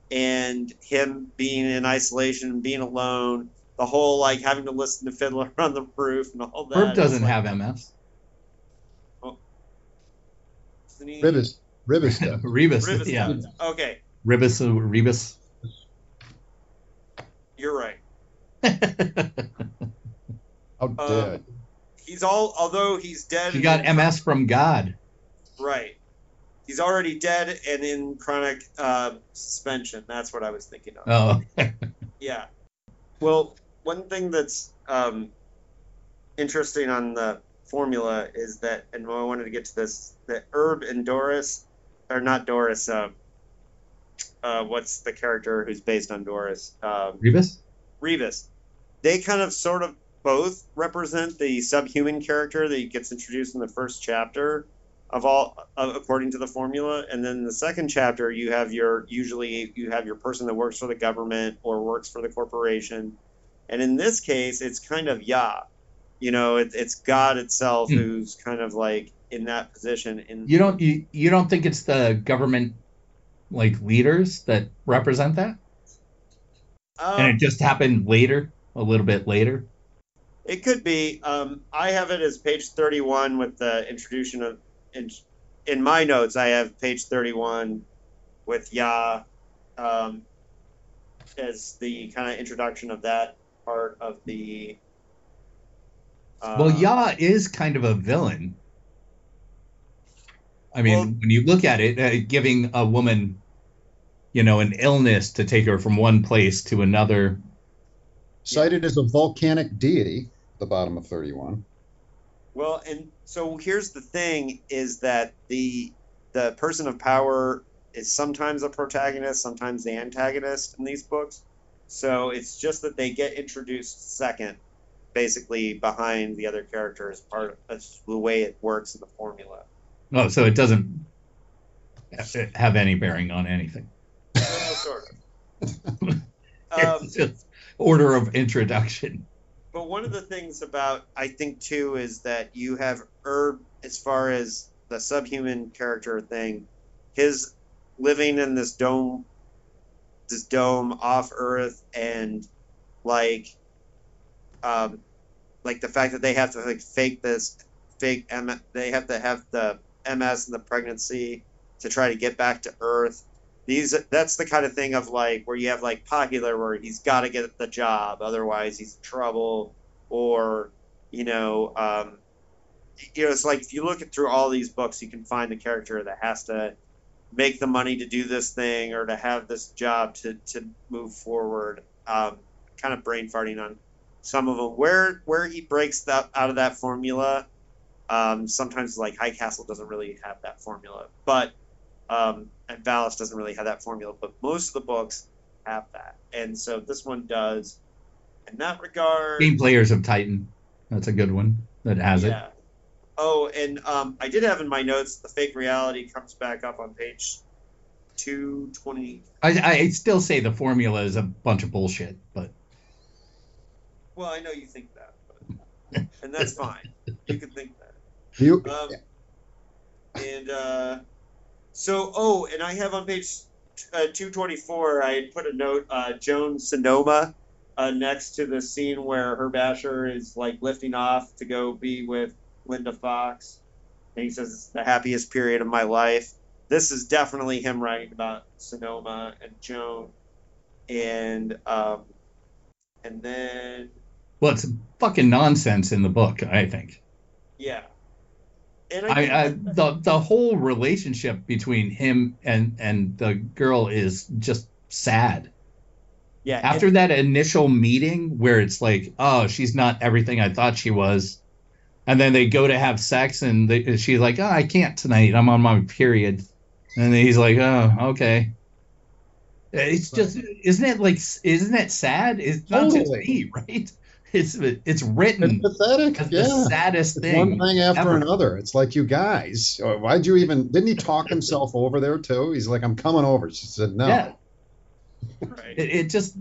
and him being in isolation, being alone, the whole like having to listen to Fiddler on the Roof and all that. Herb doesn't like- have MS. isn't he- Rybys, Rybys stuff. Rybys, Rybys yeah, does. Okay, Rybys, uh, Rybys. you're right. How dare you. He's all, although he's dead. she and got in- MS from God. Right. He's already dead and in chronic uh, suspension. That's what I was thinking of. Oh, Yeah. Well, one thing that's um, interesting on the formula is that, and I wanted to get to this, that Herb and Doris or not Doris. Uh, uh, what's the character who's based on Doris? Um, Rybys? Rybys. They kind of sort of both represent the subhuman character that gets introduced in the first chapter of all uh, according to the formula and then the second chapter you have your usually you have your person that works for the government or works for the corporation and in this case it's kind of Yah you know it, it's god itself Hmm. who's kind of like in that position in You don't you, you don't think it's the government like leaders that represent that? um, and it just happened later, a little bit later. It could be. Um, I have it as page 31 with the introduction of. In, in my notes, I have page 31 with Yah um, as the kind of introduction of that part of the. Uh, well, Yah is kind of a villain. I mean, Well- when you look at it, uh, giving a woman, you know, an illness to take her from one place to another. Cited as a volcanic deity, at the bottom of 31. Well, and so here's the thing: is that the the person of power is sometimes a protagonist, sometimes the antagonist in these books. So it's just that they get introduced second, basically behind the other character as part of the way it works in the formula. Oh, so it doesn't have any bearing on anything. Well, sort of. Um, just order of introduction. But one of the things about I think too is that you have Herb as far as the subhuman character thing, his living in this dome this dome off Earth and like um like the fact that they have to like fake this fake M- they have to have the MS and the pregnancy to try to get back to Earth. These that's the kind of thing of like where you have like Popular where he's got to get the job otherwise he's in trouble or you know um, you know it's like if you look through all these books you can find the character that has to make the money to do this thing or to have this job to, to move forward um, kind of brain farting on some of them where where he breaks that out of that formula um, sometimes like High Castle doesn't really have that formula but um, and Valis doesn't really have that formula but most of the books have that and so this one does in that regard Game Players of Titan. That's a good one that has it. Yeah. Oh, and um, I did have in my notes the fake reality comes back up on page two twenty. I, I still say the formula is a bunch of bullshit, but Well, I know you think that, but, and that's fine. You can think that. You, Um, and uh, so, oh, and I have on page uh, 224, I put a note, uh, Joan Sonoma, uh, next to the scene where Herb Asher is like lifting off to go be with Linda Fox. And he says, it's the happiest period of my life. This is definitely him writing about Sonoma and Joan. And, um, and then, well, it's fucking nonsense in the book. I think. yeah. And I, think I the the whole relationship between him and and the girl is just sad. yeah, After that initial meeting where it's like, oh, she's not everything I thought she was, and then they go to have sex and they, she's like, oh, I can't tonight. I'm on my period, and he's like, oh, okay. It's just, isn't it like, isn't it sad? It's not just Totally. me, right? It's it's it's written pathetic. as Yeah. the saddest It's thing. one thing after ever. another. It's like you guys. uh, Why'd you even? Didn't he talk himself over there too? He's like, "I'm coming over." She said, "No." Yeah. right. it, it just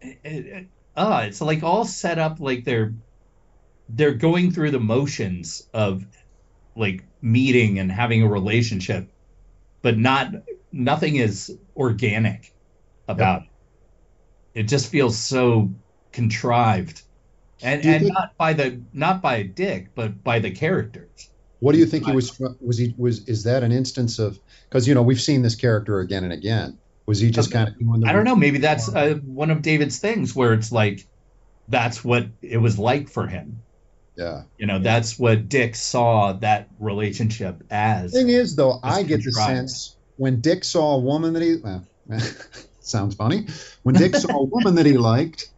it, it, uh, it's like all set up like they're they're going through the motions of like meeting and having a relationship but not nothing is organic about it it just feels so contrived and and think- not by the not by dick but by the characters What do you think he was? Was he was? Is that an instance of? Because you know we've seen this character again and again. Was he just kind of doing the? I don't know. Maybe that's uh, one of David's things where it's like that's what it was like for him. Yeah. You know, that's what Dick saw that relationship as. Thing is, though, I get the sense when Dick saw a woman that he. Well, sounds funny. When Dick saw a woman that he liked,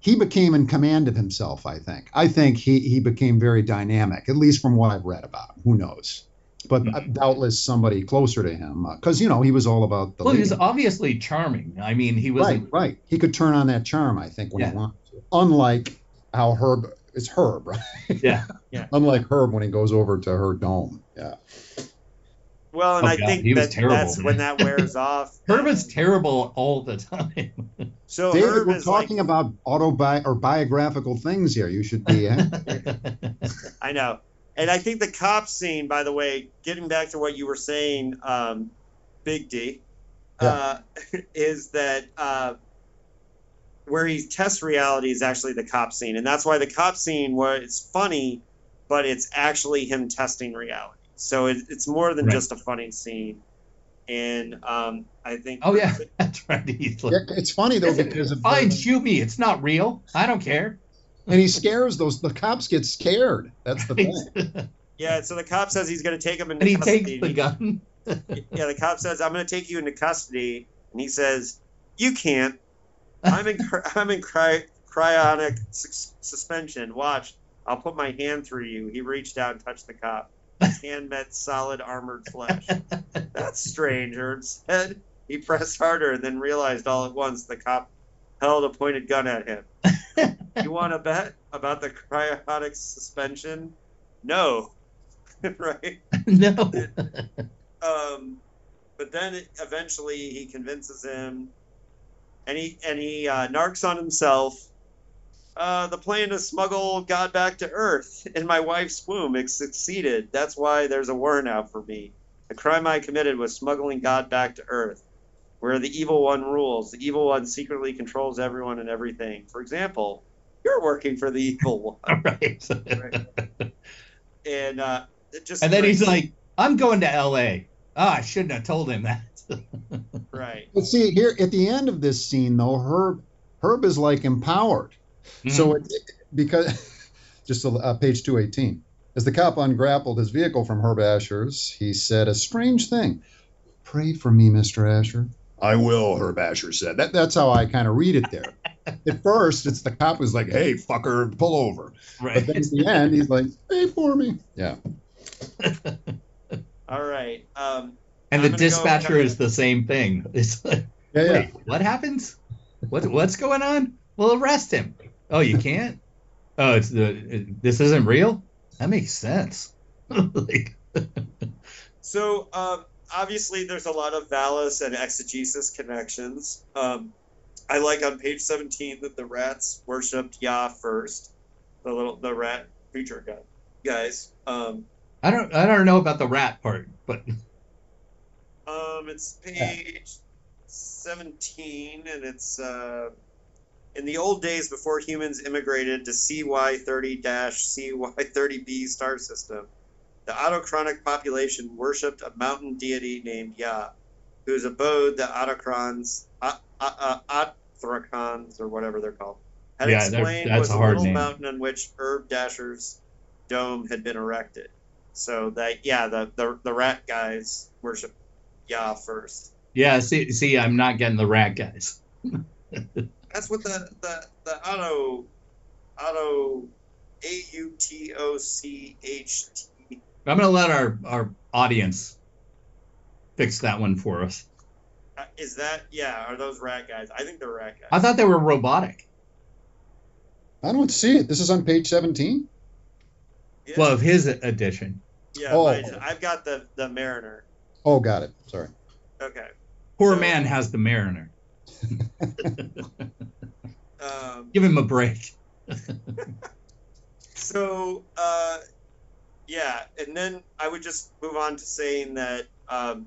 he became in command of himself. I think. I think he he became very dynamic, at least from what I've read about him. Who knows? but Mhm. doubtless somebody closer to him, because you know he was all about the. Well, he was obviously charming. I mean, he was right, right. He could turn on that charm, I think, when Yeah. he wanted to. Unlike how Herb is Herb, right? yeah. Unlike Herb when he goes over to her dome. Yeah. Well, and Oh, I God, think that terrible, that's man. when that wears off. Herb is terrible all the time. So David, Herb we're is talking like, about autobi or biographical things here. You should be. eh? I know. And I think the cop scene, by the way, getting back to what you were saying, um, Big D, uh, is that uh, where he tests reality is actually the cop scene. And that's why the cop scene was funny, but it's actually him testing reality. So it, it's more than Right. just a funny scene. And um, I think. oh yeah, that's right. He's like, Yeah, it's funny though because of fine, shoot. It's not real. I don't care. and he scares those. The cops get scared. That's the thing. Yeah, so the cop says he's going to take him into and he custody. takes the gun. yeah, the cop says, "I'm going to take you into custody," and he says, "You can't. I'm in I'm in cry- cryonic sus- suspension. Watch, I'll put my hand through you." He reached out and touched the cop. His hand met solid armored flesh. That's strange, Herb said. He pressed harder and then realized all at once the cop held a pointed gun at him. you want to bet about the cryonic suspension? No. right? no. um, but then it, eventually he convinces him, and he and he uh, narcs on himself. Uh, the plan to smuggle God back to Earth in my wife's womb it succeeded. That's why there's a warrant out for me. The crime I committed was smuggling God back to Earth, where the evil one rules. The evil one secretly controls everyone and everything. For example, you're working for the evil one, All right. and uh, just and then he's like, "I'm going to L.A." Ah, I shouldn't have told him that. Right. But see here at the end of this scene though, Herb Herb is like empowered. Mm-hmm. So it, because just uh, page 218. As the cop ungrappled his vehicle from Herb Asher's, he said a strange thing. Pray for me, Mr. Asher. I will, Herb Asher said. That, that's how I kind of read it there. At first, it's the cop who's like, hey, fucker, pull over. right. But then at the end, he's like, pray for me. Yeah. All right. Um, and I'm the gonna go- dispatcher is the same thing. It's like, Yeah, yeah. wait, what happens? What what's going on? We'll arrest him. Oh, you can't. Oh, it's the. It, this isn't real. That makes sense. like, So um, obviously, there's a lot of Valis and exegesis connections. Um, I like on page 17 that the rats worshipped Yah first, the little the rat creature guy, guys. Um, I don't I don't know about the rat part, but um, it's page 17, and it's uh, in the old days before humans immigrated to CY30-CY30b star system. The autochronic population worshipped a mountain deity named Yah, whose abode the autochrons, uh, uh, uh, or whatever they're called, had Yeah, explained was a little name. mountain on which Herb Asher's dome had been erected. So that yeah, the the, the rat guys worship Yah first. yeah. See, see, I'm not getting the rat guys. That's what the the the auto auto A U T O C H T. I'm gonna let our our audience fix that one for us. uh, Is that yeah? Are those rat guys? I think they're rat guys. I thought they were robotic. I don't see it. This is on page 17. Yeah, Well, of his edition. yeah. Oh. I've got the the Mariner. Oh, got it. Sorry. Okay. Poor So- man has the Mariner. Um, Give him a break. So, uh, yeah, and then I would just move on to saying that um,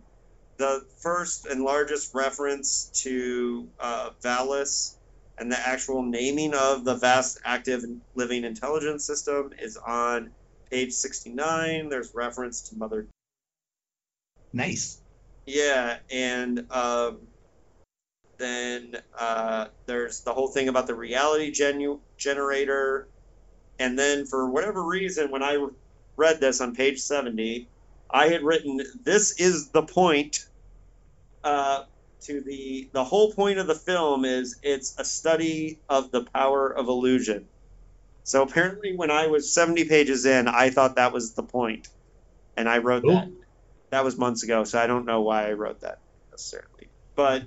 the first and largest reference to uh, Valis and the actual naming of the vast active living intelligence system is on page 69. There's reference to Mother. Nice. Yeah, and um, then uh, there's the whole thing about the reality genu- generator. And then, for whatever reason, when I read this on page 70, I had written, This is the point. Uh, to the the whole point of the film is it's a study of the power of illusion. So apparently, when I was 70 pages in, I thought that was the point, and I wrote Cool. that. That was months ago, so I don't know why I wrote that necessarily. But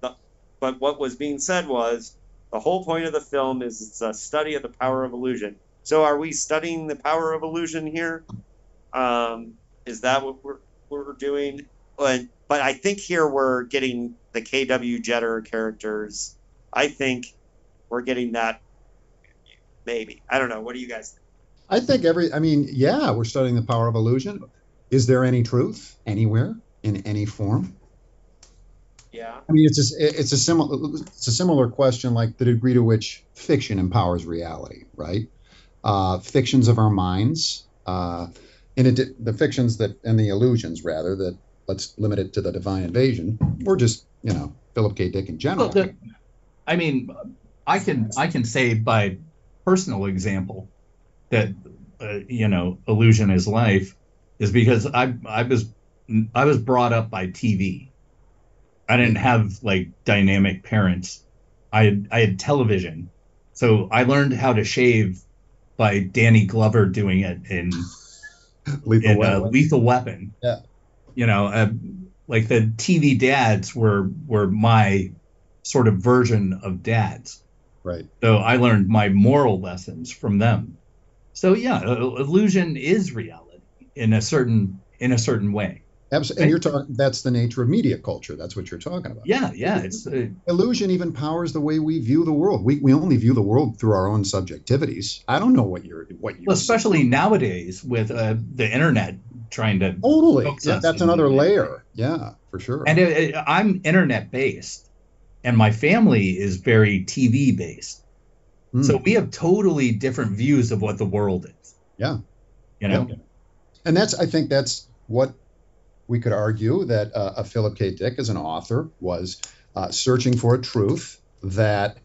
the, but what was being said was the whole point of the film is it's a study of the power of illusion. So are we studying the power of illusion here? Um, is that what we're, we're doing? But, but I think here we're getting the KW Jeter characters. I think we're getting that. Maybe I don't know. What do you guys think? I think every, I mean, yeah, we're studying the power of illusion. Is there any truth anywhere in any form? Yeah. I mean, it's a, it's a similar it's a similar question like the degree to which fiction empowers reality, right? Uh, fictions of our minds, uh, in adi- the fictions that and the illusions rather that let's limit it to the divine invasion or just you know Philip K. Dick in general. Well, the, I mean, I can I can say by personal example that uh, you know illusion is life is because I I was I was brought up by TV. I didn't have like dynamic parents. I had, I had television, so I learned how to shave by Danny Glover doing it in Lethal in uh, Weapon. Lethal Weapon. Yeah. You know, uh, like the TV dads were were my sort of version of dads. right. So I learned my moral lessons from them. So yeah, uh, illusion is reality in a certain in a certain way. Absolutely. And you're talking that's the nature of media culture. That's what you're talking about. Yeah, yeah, it's uh, illusion even powers the way we view the world. We, we only view the world through our own subjectivities. I don't know what you're what you well, especially nowadays with uh, the internet trying to totally. Yeah, that's another layer. Yeah, for sure. and it, it- I'm internet based, and my family is very TV based. Hmm. So we have totally different views of what the world is. Yeah. You know? Yeah. And that's I think that's what we could argue that uh, a Philip K. Dick as an author was uh, searching for a truth that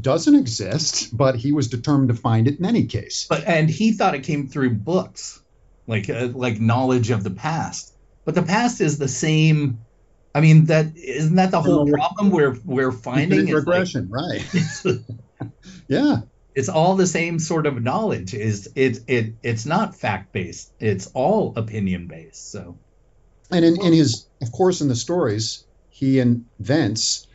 doesn't exist, but he was determined to find it in any case. But and he thought it came through books, like uh, like knowledge of the past. But the past is the same. I mean, that isn't that the whole problem we're we're finding Infinite is like, regression, right? yeah, it's all the same sort of knowledge. Is it it it's not fact based. It's all opinion based. So and in, in his of course in the stories he invents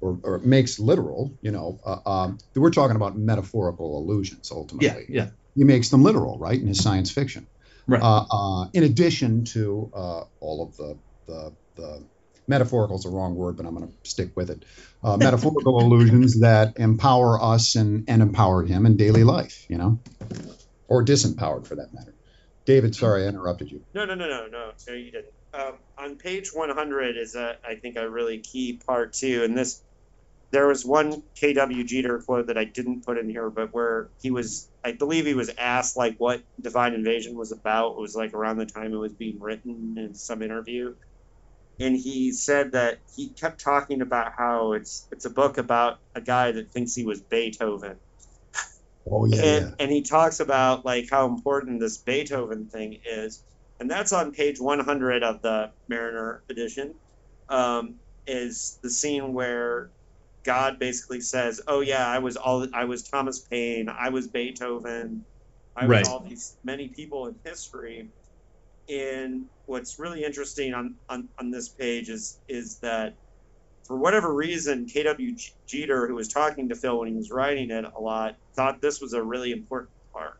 or, or makes literal you know uh, um, we're talking about metaphorical illusions ultimately yeah, yeah, he makes them literal right in his science fiction Right. uh, uh, in addition to uh, all of the the, the metaphorical is the wrong word but i'm going to stick with it uh, metaphorical illusions that empower us and, and empowered him in daily life you know or disempowered for that matter david sorry i interrupted you No, no, no, no, no, no, you didn't. Um, on page 100 is, a, I think, a really key part too. And this, there was one KW Jeter quote that I didn't put in here, but where he was, I believe he was asked like what Divine Invasion was about. It was like around the time it was being written in some interview, and he said that he kept talking about how it's it's a book about a guy that thinks he was Beethoven oh yeah, and and he talks about like how important this Beethoven thing is, and that's on page 100 of the Mariner edition. Um, is the scene where God basically says, "Oh yeah, I was all I was Thomas Paine, I was Beethoven, I was Right. all these many people in history." And what's really interesting on, on, on this page is is that for whatever reason, K.W. Jeter, who was talking to Phil when he was writing it a lot, thought this was a really important part.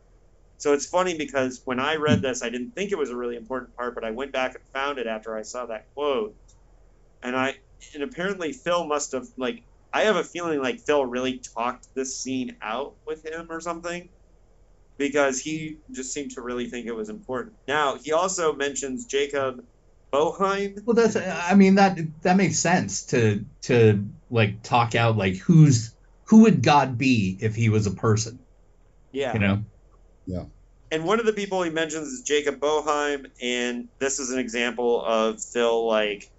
So it's funny because when I read this, I didn't think it was a really important part, but I went back and found it after I saw that quote. And I and apparently Phil must have like I have a feeling like Phil really talked this scene out with him or something because he just seemed to really think it was important. Now, he also mentions Jacob Boheim. well, that's I mean that that makes sense to to like talk out like who's who would God be if he was a person? Yeah. You know? Yeah. And one of the people he mentions is Jacob Boheim, and this is an example of Phil like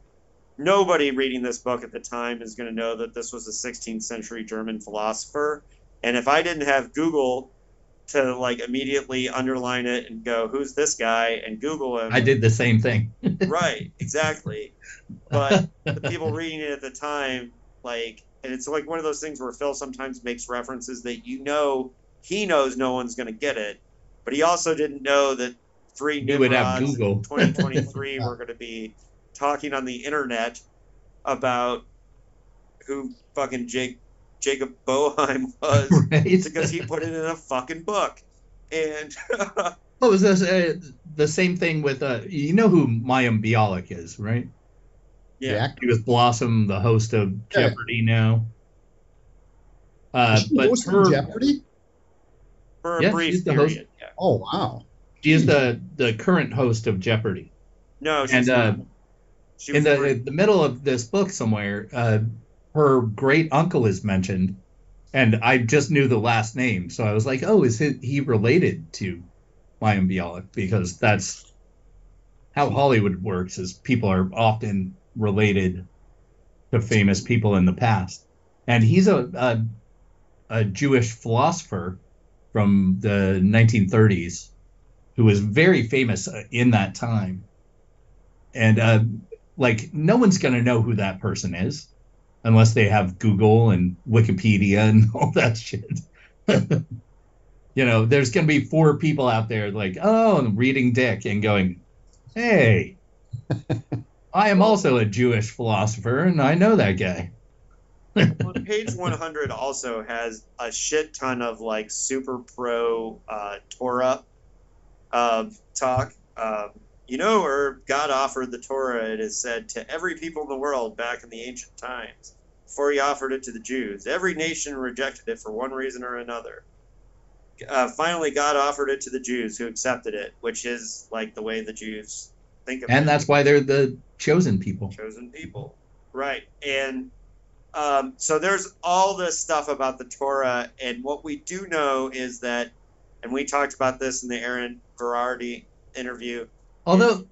nobody reading this book at the time is going to know that this was a 16th century German philosopher. And if I didn't have Google to like immediately underline it and go, "Who's this guy?" and Google him, I did the same thing. right, exactly. But the people reading it at the time, like, and it's like one of those things where Phil sometimes makes references that you know he knows no one's going to get it, but he also didn't know that three You would have Google. 2023, we're going to be talking on the internet about who fucking Jake Jacob Boheim was right? because he put it in a fucking book. And What was this? Uh, the same thing with uh, you know who Mayim Bialik is, right? yeah, Jack? He was Blossom, the host of Yeah. Jeopardy now. Uh, Is but hosting her, Jeopardy? for a Yeah, brief she's host. period. Yeah. Oh wow. she is the the current host of Jeopardy. No, she's And uh. She in the in the middle of this book somewhere, uh, her great uncle is mentioned, and I just knew the last name, so I was like, "Oh, is he, related to Mayim Bialik?" Because that's how Hollywood works: is people are often related to famous people in the past, and he's a a, a Jewish philosopher from the 1930s who was very famous uh, in that time, and uh, like no one's gonna know who that person is unless they have Google and Wikipedia and all that shit. you know, there's gonna be four people out there like, oh, and reading Dick and going, hey, I am also a Jewish philosopher and I know that guy. Well, page 100 also has a shit ton of like super pro uh, Torah uh, talk. Um, you know, or God offered the Torah, it is said, to every people in the world back in the ancient times before he offered it to the Jews. Every nation rejected it for one reason or another. Uh, finally, God offered it to the Jews who accepted it, which is like the way the Jews think of it And that's why they're the chosen people. chosen people. Right. And um, so there's all this stuff about the Torah. And what we do know is that, and we talked about this in the Aharon Varady interview. Although,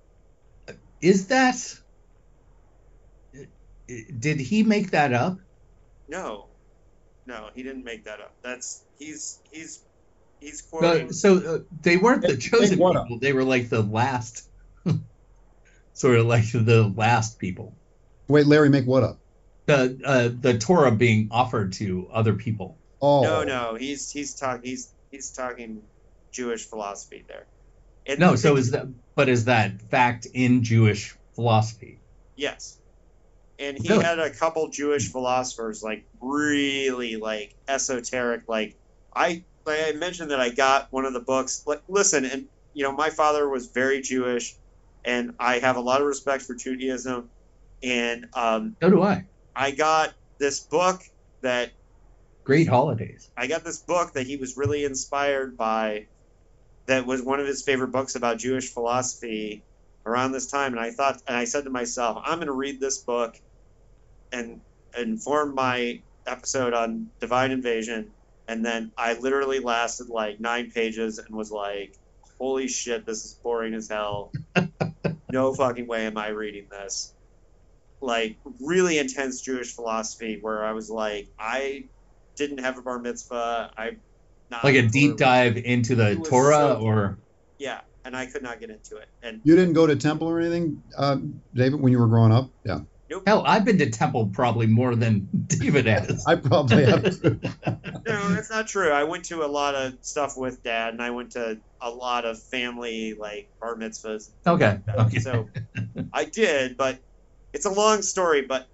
is that. Did he make that up? No, no, he didn't make that up. That's he's he's he's quoting. But, so uh, they weren't the chosen make what people. They were like the last, sort of like the last people. Wait, Larry, make what up? The uh, the Torah being offered to other people. Oh No, no, he's he's talking he's he's talking Jewish philosophy there. And No, the so is that? But is that fact in Jewish philosophy? Yes. And he Really? had a couple Jewish philosophers like really like esoteric like I like I mentioned that I got one of the books like listen and you know my father was very Jewish and I have a lot of respect for Judaism and um, So do I. I got this book that Great holidays. I got this book that he was really inspired by that was one of his favorite books about Jewish philosophy around this time and I thought and I said to myself I'm going to read this book and inform my episode on divine invasion. And then I literally lasted like 9 pages and was like holy shit this is boring as hell. No fucking way am I reading this. Like really intense Jewish philosophy where I was like I didn't have a bar mitzvah. I not Like a deep dive into the Torah, so- or Yeah, and I could not get into it. And You didn't go to temple or anything, uh, David, when you were growing up? Yeah. nope, hell, I've been to temple probably more than David has. I probably have. no, that's not true. I went to a lot of stuff with dad, and I went to a lot of family like bar mitzvahs. Okay. Okay. So I did, but it's a long story. But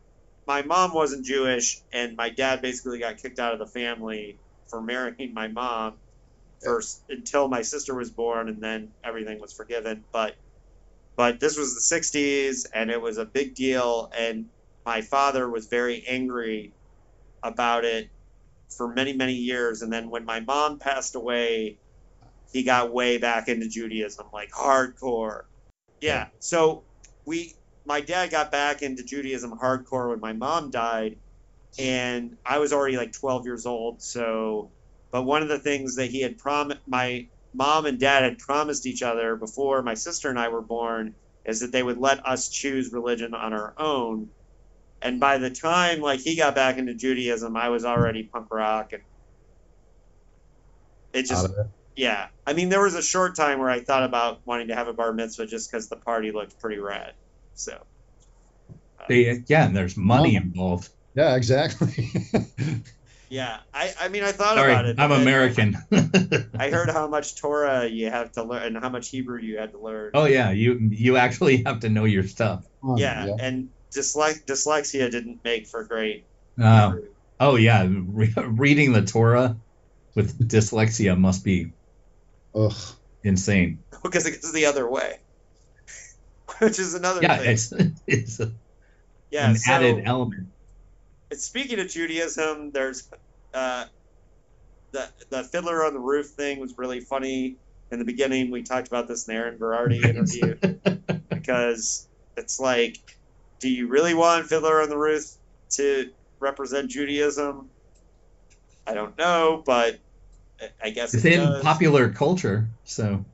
my mom wasn't Jewish, and my dad basically got kicked out of the family for marrying my mom first until my sister was born, and then everything was forgiven. But but this was the '60s, and it was a big deal, and my father was very angry about it for many many years, and then when my mom passed away, he got way back into Judaism, like hardcore. Yeah. So we, my dad got back into Judaism hardcore when my mom died, and I was already like 12 years old. So, but one of the things that he had promised, my mom and dad had promised each other before my sister and I were born, is that they would let us choose religion on our own. And by the time like he got back into Judaism, I was already punk rock, and it just it. yeah I mean, there was a short time where I thought about wanting to have a bar mitzvah just because the party looked pretty rad. So, They, yeah, and there's money involved. Yeah, exactly. Yeah, I, I mean, I thought Sorry, about it. I'm American. I heard how much Torah you have to learn and how much Hebrew you had to learn. oh yeah, you you actually have to know your stuff. Come on, yeah, and dyslex- dyslexia didn't make for great. Uh, oh yeah, re- reading the Torah with dyslexia must be Ugh. insane. because it goes the other way, which is another Yeah, thing. it's it's a, yeah, an so, added element. Speaking of Judaism, there's uh, the the Fiddler on the Roof thing was really funny in the beginning. We talked about this in the Aharon Varady interview because it's like, do you really want Fiddler on the Roof to represent Judaism? I don't know, but I- I guess It's it in does. popular culture, so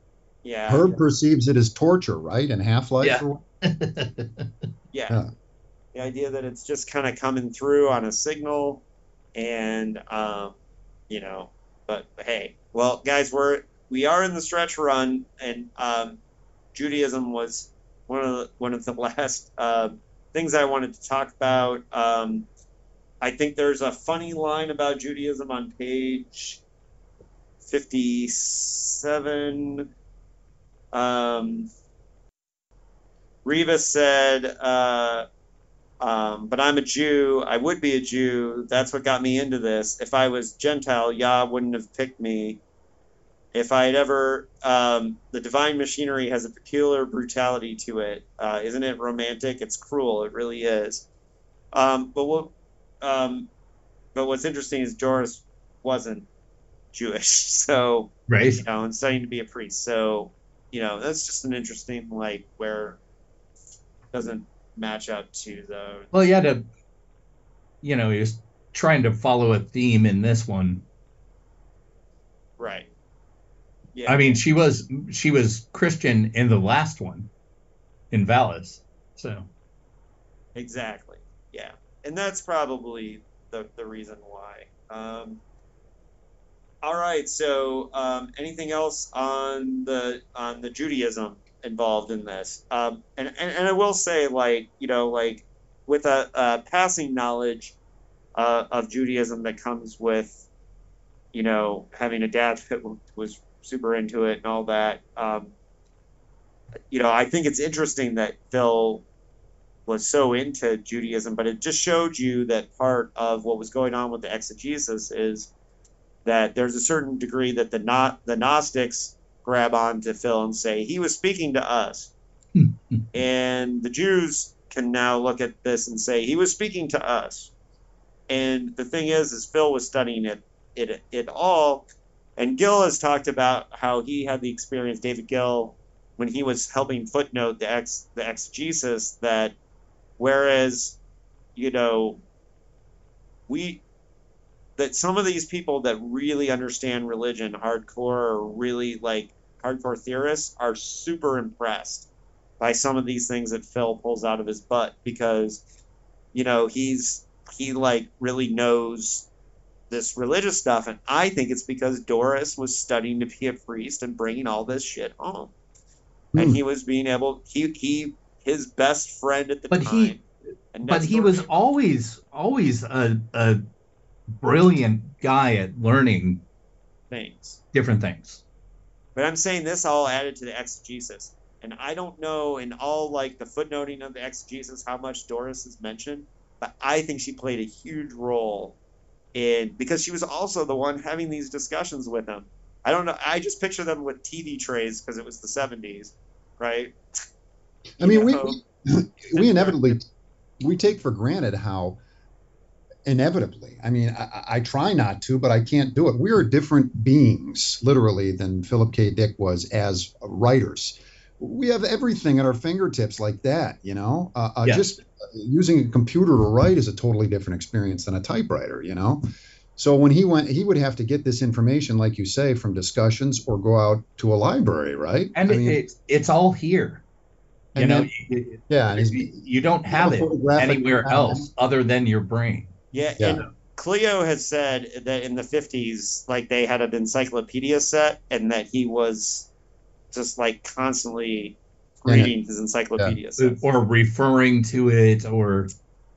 Yeah, Herb perceives it as torture, right? And Half Life. Yeah. yeah. Yeah. The idea that it's just kind of coming through on a signal, and um, you know, but hey, well, guys, we're we are in the stretch run, and um, Judaism was one of the, one of the last uh, things I wanted to talk about. Um, I think there's a funny line about Judaism on page fifty-seven. Um, Rybys said, uh, um, but I'm a Jew. I would be a Jew. That's what got me into this. If I was Gentile, Yah wouldn't have picked me. If I had ever, um, the divine machinery has a peculiar brutality to it. Uh, isn't it romantic? It's cruel. It really is. Um, but what, um, but what's interesting is Doris wasn't Jewish, so right. you know, and studying to be a priest. So, you know, that's just an interesting like where it doesn't match up to the Well, you had to, you know, he was trying to follow a theme in this one. right. Yeah. I mean, she was she was Christian in the last one, in Valis. So exactly. Yeah. And that's probably the, the reason why. Um, all right. So, um, anything else on the on the Judaism involved in this? Um, and, and and I will say, like you know, like with a, a passing knowledge uh, of Judaism that comes with, you know, having a dad that was super into it and all that. Um, you know, I think it's interesting that Phil was so into Judaism, but it just showed you that part of what was going on with the exegesis is that there's a certain degree that the not the Gnostics grab onto Phil and say he was speaking to us, and the Jews can now look at this and say he was speaking to us. And the thing is, is Phil was studying it it it all, and Gill has talked about how he had the experience. David Gill, when he was helping footnote the ex the exegesis, that whereas, you know, we that some of these people that really understand religion hardcore or really like hardcore theorists are super impressed by some of these things that Phil pulls out of his butt because you know he's he like really knows this religious stuff and I think it's because Doris was studying to be a priest and bringing all this shit home and Hmm. he was being able he he his best friend at the But time he- but he was him- always always a, a brilliant guy at learning things different things. But I'm saying this all added to the exegesis. And I don't know in all like the footnoting of the exegesis how much Doris is mentioned, but I think she played a huge role in because she was also the one having these discussions with him. I don't know. I just picture them with TV trays because it was the 70s, right? I mean, we, we we inevitably we take for granted how inevitably. I mean, I, I- try not to, but I can't do it. We are different beings, literally, than Philip K. Dick was as writers. We have everything at our fingertips like that, you know. Uh, uh, Yeah. Just using a computer to write is a totally different experience than a typewriter, you know. So when he went, he would have to get this information, like you say, from discussions or go out to a library, right? And I mean, it, it's all here. You know, then- you, yeah, you don't have it anywhere else other than your brain. Yeah, Yeah. and Cleo has said that in the 50s, like they had an encyclopedia set and that he was just like constantly In it. reading his encyclopedia set. or referring to it or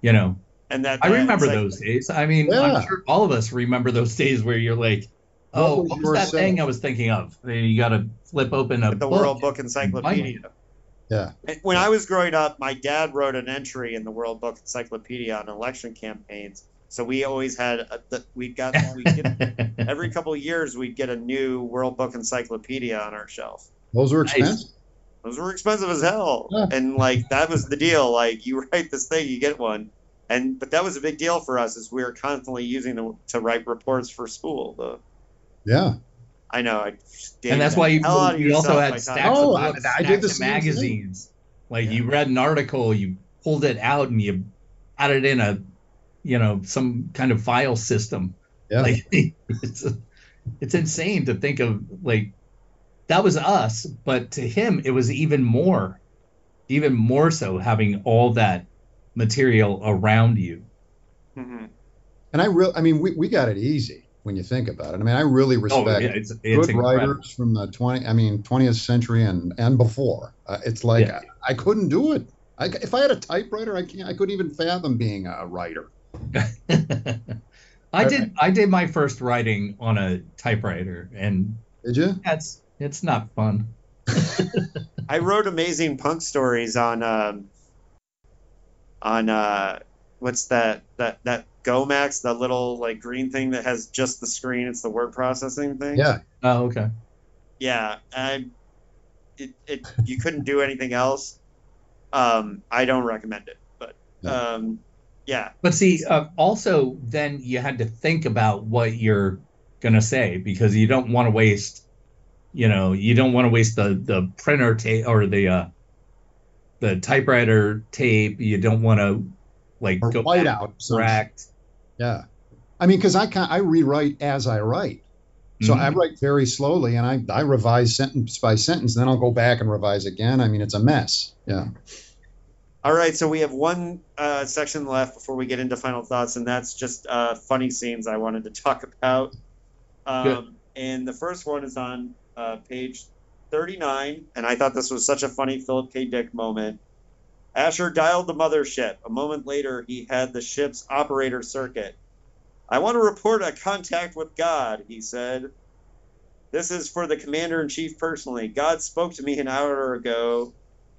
you know And that I remember like- those days. I mean, Yeah. I'm sure all of us remember those days where you're like, oh, What "Oh, was what was that set? thing I was thinking of?" Then You got to flip open a the book. World Book Encyclopedia. Yeah. When I was growing up, my dad wrote an entry in the World Book Encyclopedia on election campaigns. So we always had a, the, we got we get every couple of years we'd get a new World Book Encyclopedia on our shelf. Those were Nice. expensive. Those were expensive as hell, Yeah. and like that was the deal. Like you write this thing, you get one, and but that was a big deal for us, as we were constantly using them to write reports for school. The Yeah. I know, I and that's why you, hell you also had stacks talking Oh, of I- I did the of same thing. magazines. Like Yeah. you read an article, you pulled it out, and you added in a, you know, some kind of file system. Yeah. Like it's it's insane to think of like that was us, but to him it was even more, even more so having all that material around you. Mhm. and I real I mean we, we got it easy when you think about it. I mean I really respect oh, yeah, it's it's good incredible. writers from the 20 I mean 20th century and and before. Uh, it's like Yeah. I, I couldn't do it. I, if I had a typewriter, I can't. I couldn't even fathom being a writer. I did I did my first writing on a typewriter, and Did you? that's it's not fun. I wrote amazing punk stories on um, on uh, what's that that that Gomax, the little like green thing that has just the screen. It's the word processing thing. Yeah. Oh, okay. yeah. I it, it you couldn't do anything else. Um, I don't recommend it, but No. um, yeah, But see, uh, also then you had to think about what you're gonna say because you don't want to waste, you know, you don't want to waste the the printer tape or the uh, the typewriter tape. You don't want to like Or go white back out. and some- correct. Yeah. I mean, because I can I rewrite as I write. So I Mhm. write very slowly, and I, I revise sentence by sentence. Then I'll go back and revise again. I mean, it's a mess. Yeah. All right, so we have one uh, section left before we get into final thoughts, and that's just uh, funny scenes I wanted to talk about. Um, and the first one is on uh, page 39, and I thought this was such a funny Philip K. Dick moment. Asher dialed the mothership. A moment later, he had the ship's operator circuit. I want to report a contact with God, he said. This is for the commander in chief personally. God spoke to me an hour ago.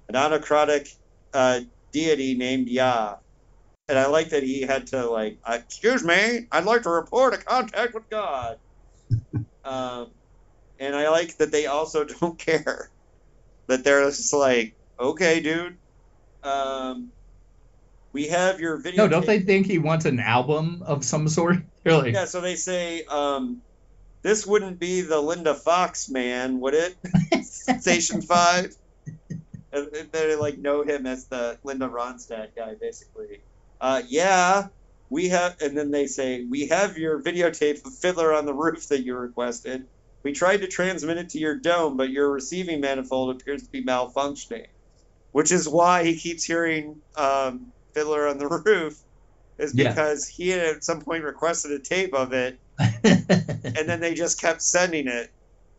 An autocratic uh, deity named Yah. And I like that he had to like, uh, excuse me, I'd like to report a contact with God. um, and I like that they also don't care. That they're just like, okay, dude. Um, we have your video. No, don't they think he wants an album of some sort? They're Yeah, so they say, um, this wouldn't be the Linda Fox man, would it? Station Five. They like know him as the Linda Ronstadt guy, basically. Uh, yeah, we have, and then they say we have your videotape of Fiddler on the Roof that you requested. We tried to transmit it to your dome, but your receiving manifold appears to be malfunctioning, which is why he keeps hearing um, Fiddler on the Roof. Is Yeah. because he had at some point requested a tape of it, and then they just kept sending it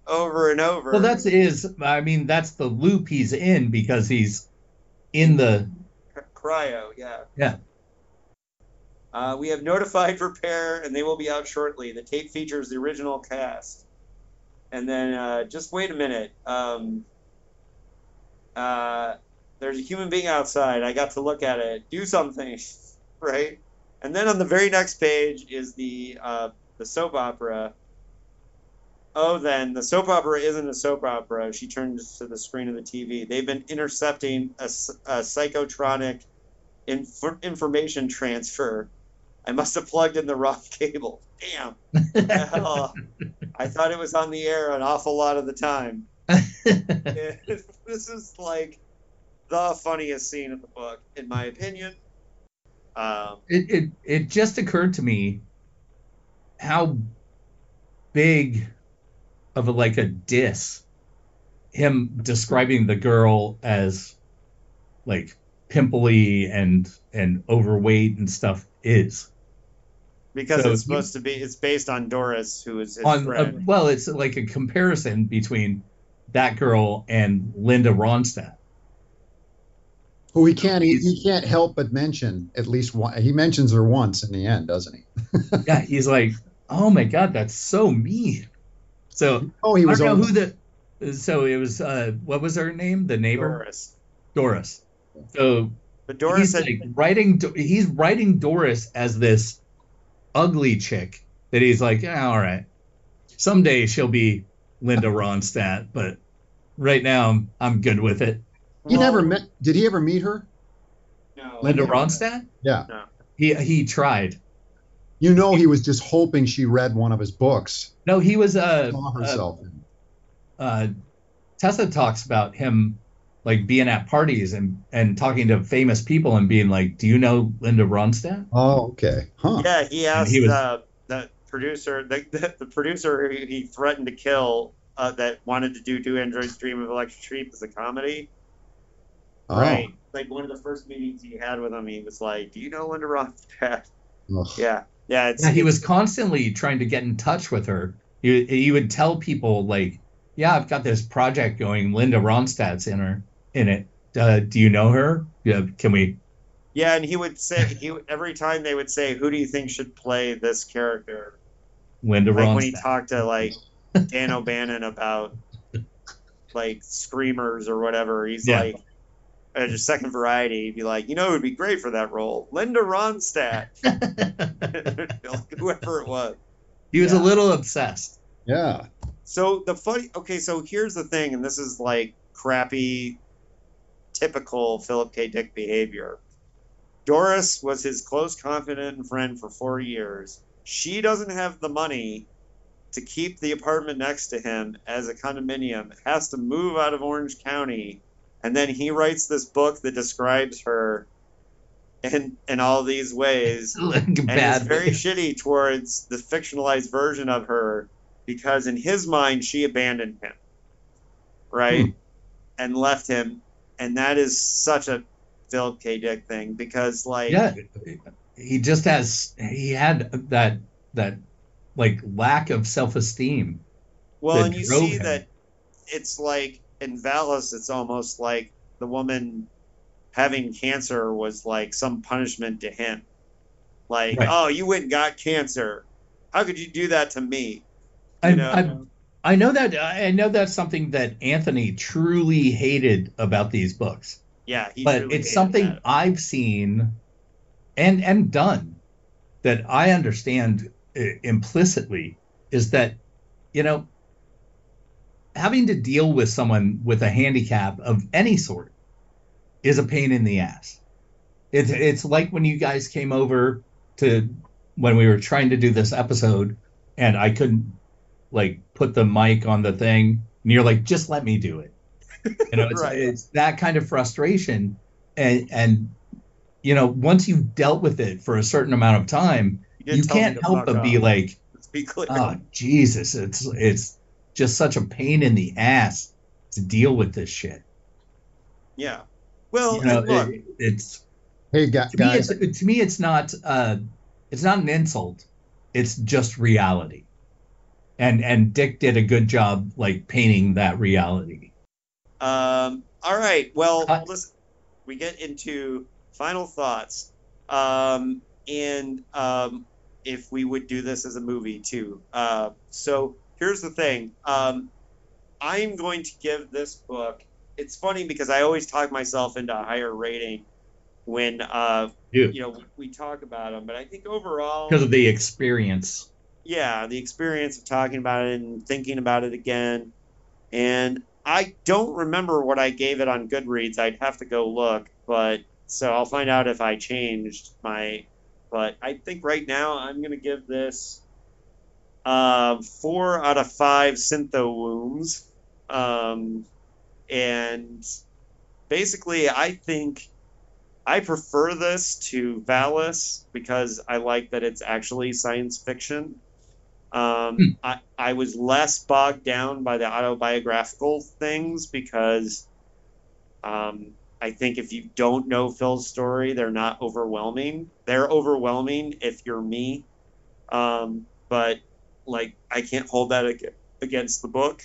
over and over. well, that's is. I mean, that's the loop he's in because he's in the. Cryo, yeah. Yeah. Uh, we have notified repair, and they will be out shortly. The tape features the original cast. And then, uh, just wait a minute. Um, uh, there's a human being outside. I got to look at it. Do something, right? And then on the very next page is the uh, the soap opera. Oh, then the soap opera isn't a soap opera. She turns to the screen of the TV. They've been intercepting a psychotronic inf- information transfer. I must have plugged in the wrong cable. Damn. I thought it was on the air an awful lot of the time. this is like the funniest scene in the book, in my opinion. Um, it, it it just occurred to me how big of a like a diss him describing the girl as like pimply and and overweight and stuff is because So it's you- supposed to be, it's based on Doris, who is his on uh, a, well it's like a comparison between that girl and Linda Ronstadt Who he can't he, he can't help but mention at least one. He mentions her once in the end, doesn't he? yeah, he's like, oh my god, that's so mean. So Oh, he I was. don't know over- who the. So it was uh, what was her name? The neighbor Doris. Doris. So But Doris he's said, like writing. He's writing Doris as this ugly chick that he's like, yeah, all right, someday she'll be Linda Ronstadt, but right now I'm, I'm good with it. He well, never met. Did he ever meet her? no, Linda Ronstadt? Yeah. No. He he tried. You know, he was just hoping she read one of his books. No, he was uh, Saw uh, herself. uh Tessa talks about him like being at parties and and talking to famous people and being like, "Do you know Linda Ronstadt?" oh, okay. Huh. Yeah, he asked he was- uh, the producer, the, the, the producer who he threatened to kill, uh, that wanted to do "Do Androids Dream of Electric Sheep" as a comedy. Oh. Right. Like one of the first meetings he had with him, he was like, "Do you know Linda Ronstadt?" Ugh. Yeah, yeah. Yeah, he was constantly trying to get in touch with her. He, he would tell people like, "Yeah, I've got this project going. Linda Ronstadt's in her in it. Uh, do you know her? Yeah, can we?" Yeah, and he would say he every time they would say, "Who do you think should play this character?" Linda Like when he talked to like Dan O'Bannon about like screamers or whatever, he's Yeah. like, at a second variety, be like, you know, it would be great for that role, Linda Ronstadt, Like, whoever it was. he was Yeah. a little obsessed. Yeah. So the funny, okay, so here's the thing, and this is like crappy, typical Philip K. Dick behavior. Doris was his close confidant and friend for four years. She doesn't have the money to keep the apartment next to him as a condominium, has to move out of Orange County, and then he writes this book that describes her in in all these ways like and is very shitty towards the fictionalized version of her because in his mind she abandoned him right Hmm. and left him and that is such a philip k dick thing because like yeah, he just has. He had that that like lack of self esteem. well and you see him. that it's like in Valis it's almost like the woman having cancer was like some punishment to him like Right. oh you went and got cancer how could you do that to me you I, know I, I know that I know that's something that Anthony truly hated about these books. yeah he but it's something that. I've seen and and done that I understand implicitly is that you know having to deal with someone with a handicap of any sort is a pain in the ass. It's it's like when you guys came over to when we were trying to do this episode and I couldn't like put the mic on the thing and you're like just let me do it. You know, it's, Right. it's that kind of frustration and and you know, once you've dealt with it for a certain amount of time, did you can't help but be like, be oh Jesus, it's it's just such a pain in the ass to deal with this shit. yeah. Well, You know, look, it- it's Hey, gu- to me it's to me it's not uh it's not an insult. It's just reality. And and Dick did a good job like painting that reality. um, all right. Well, Uh, listen, we get into final thoughts, um, and um, if we would do this as a movie too. Uh, so here's the thing. Um, I'm going to give this book. It's funny because I always talk myself into a higher rating when uh, You. you know we talk about them, but I think overall Because of the experience. yeah, the experience of talking about it and thinking about it again. And I don't remember what I gave it on Goodreads. I'd have to go look, but so I'll find out if I changed my. But I think right now I'm gonna give this uh, four out of five syntho wombs, um, and basically I think I prefer this to Valis because I like that it's actually science fiction. Um, Hmm. I, I was less bogged down by the autobiographical things because um, I think if you don't know Phil's story, they're not overwhelming. They're overwhelming if you're me, um, but like I can't hold that ag- against the book.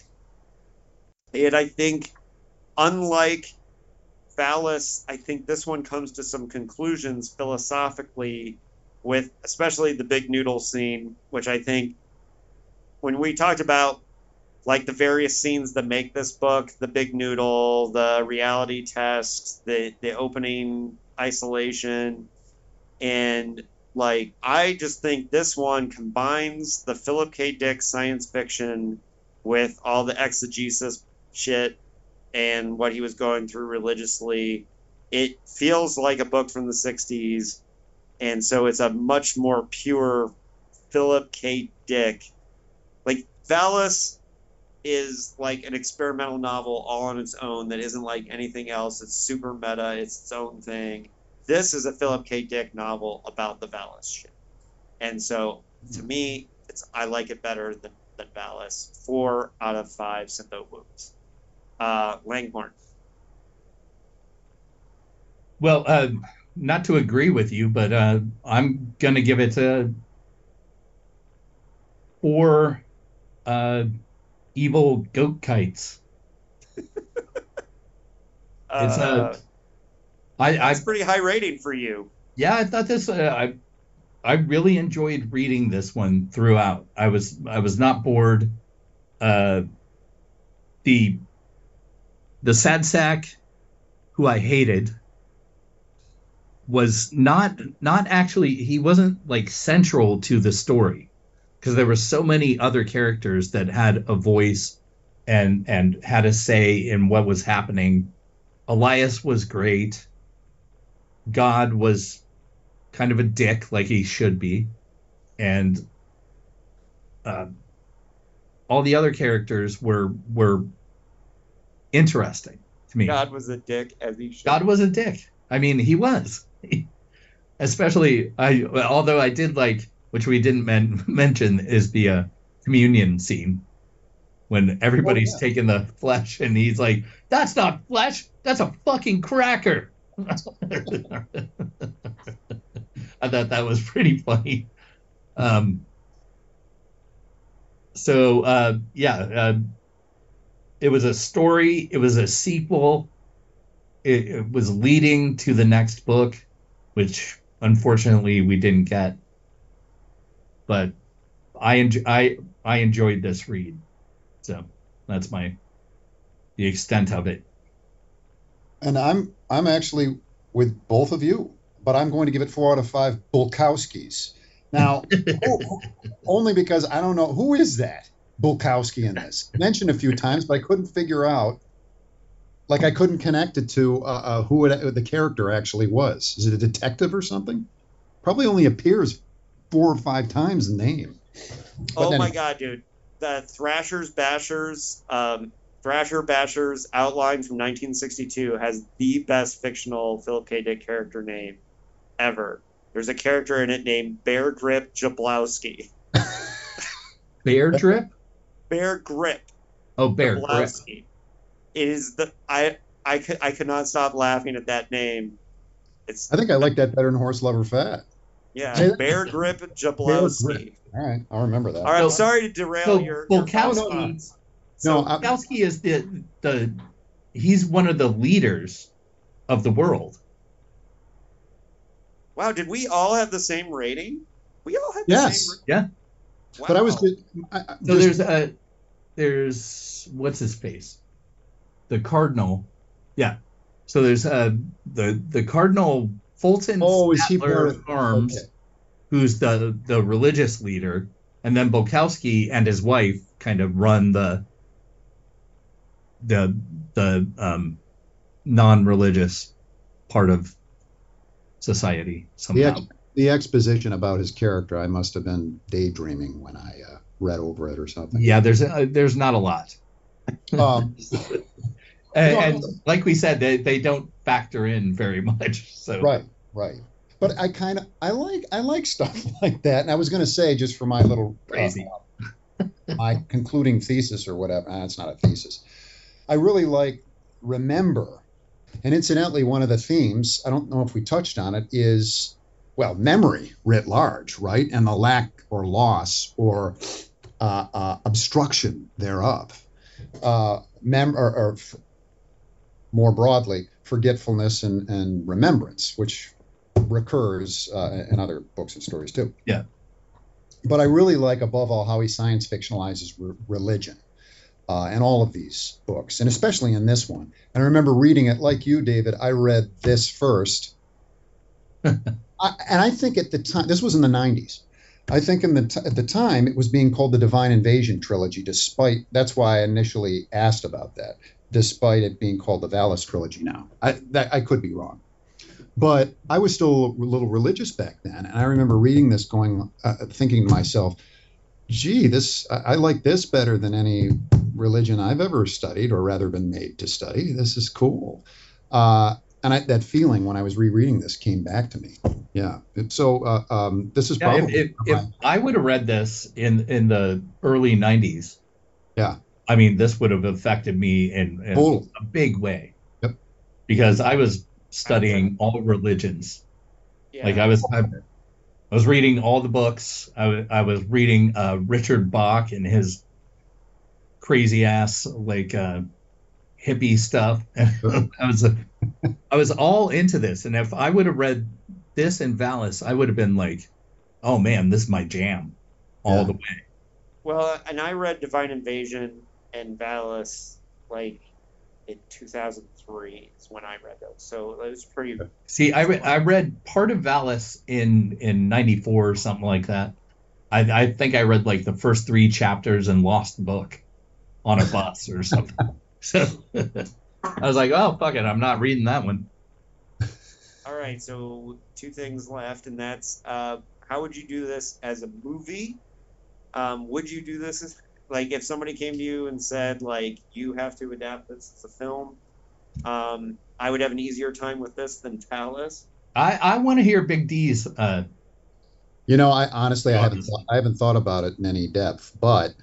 And I think, unlike Valis, I think this one comes to some conclusions philosophically with especially the big noodle scene, which I think when we talked about like the various scenes that make this book, the big noodle, the reality test, the the opening isolation, and like I just think this one combines the Philip K. Dick science fiction with all the exegesis shit and what he was going through religiously. It feels like a book from the 60s, and so it's a much more pure Philip K. Dick. Like, Valis is like an experimental novel all on its own that isn't like anything else. It's super meta, it's its own thing. This is a Philip K. Dick novel about the Valis ship. And so, to me, it's I like it better than, than Valis. Four out of five Syntho wombs uh, Langhorne. Well, uh, not to agree with you, but uh, I'm going to give it a four uh, evil goat kites. it's uh, a, I, I, that's pretty high rating for you. yeah, I thought this. Uh, I, I really enjoyed reading this one throughout. I was, I was not bored. Uh, the the sad sack who I hated was not not actually he wasn't like central to the story because there were so many other characters that had a voice and and had a say in what was happening. Elias was great. God was kind of a dick like he should be and uh, all the other characters were were interesting to me. God was a dick as he should. God was a dick. I mean, he was. Especially, I although I did like, which we didn't men- mention, is the uh, communion scene when everybody's Oh, yeah. taking the flesh and he's like, "That's not flesh. That's a fucking cracker." I thought that was pretty funny. Um, so uh, yeah, uh, it was a story. It was a sequel. It, it was leading to the next book, which unfortunately we didn't get. But I enjoy, I I enjoyed this read, so that's my the extent of it. And I'm I'm actually with both of you, but I'm going to give it four out of five Bulkowskis. Now, only because I don't know who is that Bulkowski in this. Mentioned a few times, but I couldn't figure out. Like I couldn't connect it to uh, uh, who it, the character actually was. Is it a detective or something? Probably only appears four or five times in name. But oh my god, dude! The Thrashers Bashers, um, Thrasher Bashers outline from 1962 has the best fictional Philip K. Dick character name ever. There's a character in it named Bear Grip Jablowski. Bear drip? Bear Grip Oh, bear grip. Jablowski. It is the I I could I could not stop laughing at that name. It's I think I like that better than Horselover Fat. yeah, Bear Grip Jablowski. All right, I'll remember that. All right, I'm sorry to derail so your, your Bulkowski- thoughts. No, So, I- Bukowski is the the he's one of the leaders of the world. wow, did we all have the same rating? We all had the Yes. same. Yeah. rating? But I was just, I, I- So just- there's a there's what's his face, the cardinal, yeah. So there's uh the the cardinal Fulton oh, is he Statler Harms, okay. who's the the religious leader, and then Bukowski and his wife kind of run the the the um, non-religious part of society The, somehow. ex- the exposition about his character, I must have been daydreaming when I uh, read over it or something. Yeah, there's uh, there's not a lot. Um, And, and like we said, they, they don't factor in very much. So right, right. But I kind of I like I like stuff like that. And I was going to say just for my little uh, my concluding thesis or whatever. Ah, it's not a thesis. I really like remember, and incidentally, one of the themes I don't know if we touched on it is well memory writ large, right, and the lack or loss or uh, uh, obstruction thereof. Uh, mem or, or f- more broadly, forgetfulness and, and remembrance, which recurs uh, in other books and stories too. Yeah. But I really like, above all, how he science fictionalizes re- religion uh, in all of these books, and especially in this one. And I remember reading it like you, David. I read this first. I, and I think at the time, this was in the 90s. I think in the t- at the time it was being called the Divine Invasion trilogy. Despite that's why I initially asked about that. Despite it being called the Valis trilogy now, I that I could be wrong, but I was still a little religious back then, and I remember reading this, going uh, thinking to myself, "Gee, this I, I like this better than any religion I've ever studied, or rather been made to study. This is cool." Uh, and I, that feeling when I was rereading this came back to me. Yeah. So uh, um, this is Yeah, if, probably if, if I would have read this in in the early '90s, Yeah. I mean, this would have affected me in, in Totally. a big way. Yep. Because I was studying all religions. Yeah. Like I was, I, I was reading all the books. I I was reading uh, Richard Bach and his crazy ass like uh, hippie stuff. I was, I was all into this, and if I would have read this in Valis, I would have been like, "Oh man, this is my jam, all Yeah. the way." Well, and I read Divine Invasion and Valis like in 2003 is when I read those. So it was pretty. See, I, re- I read part of Valis in in '94 or something like that. I, I think I read like the first three chapters and lost the book on a bus or something. So I was like, oh fuck it, I'm not reading that one. All right, so two things left, and that's uh, how would you do this as a movie? Um, would you do this as, like if somebody came to you and said like you have to adapt this as a film? Um, I would have an easier time with this than Valis. I, I want to hear Big D's. Uh, You know, I honestly I haven't just- thought, I haven't thought about it in any depth, but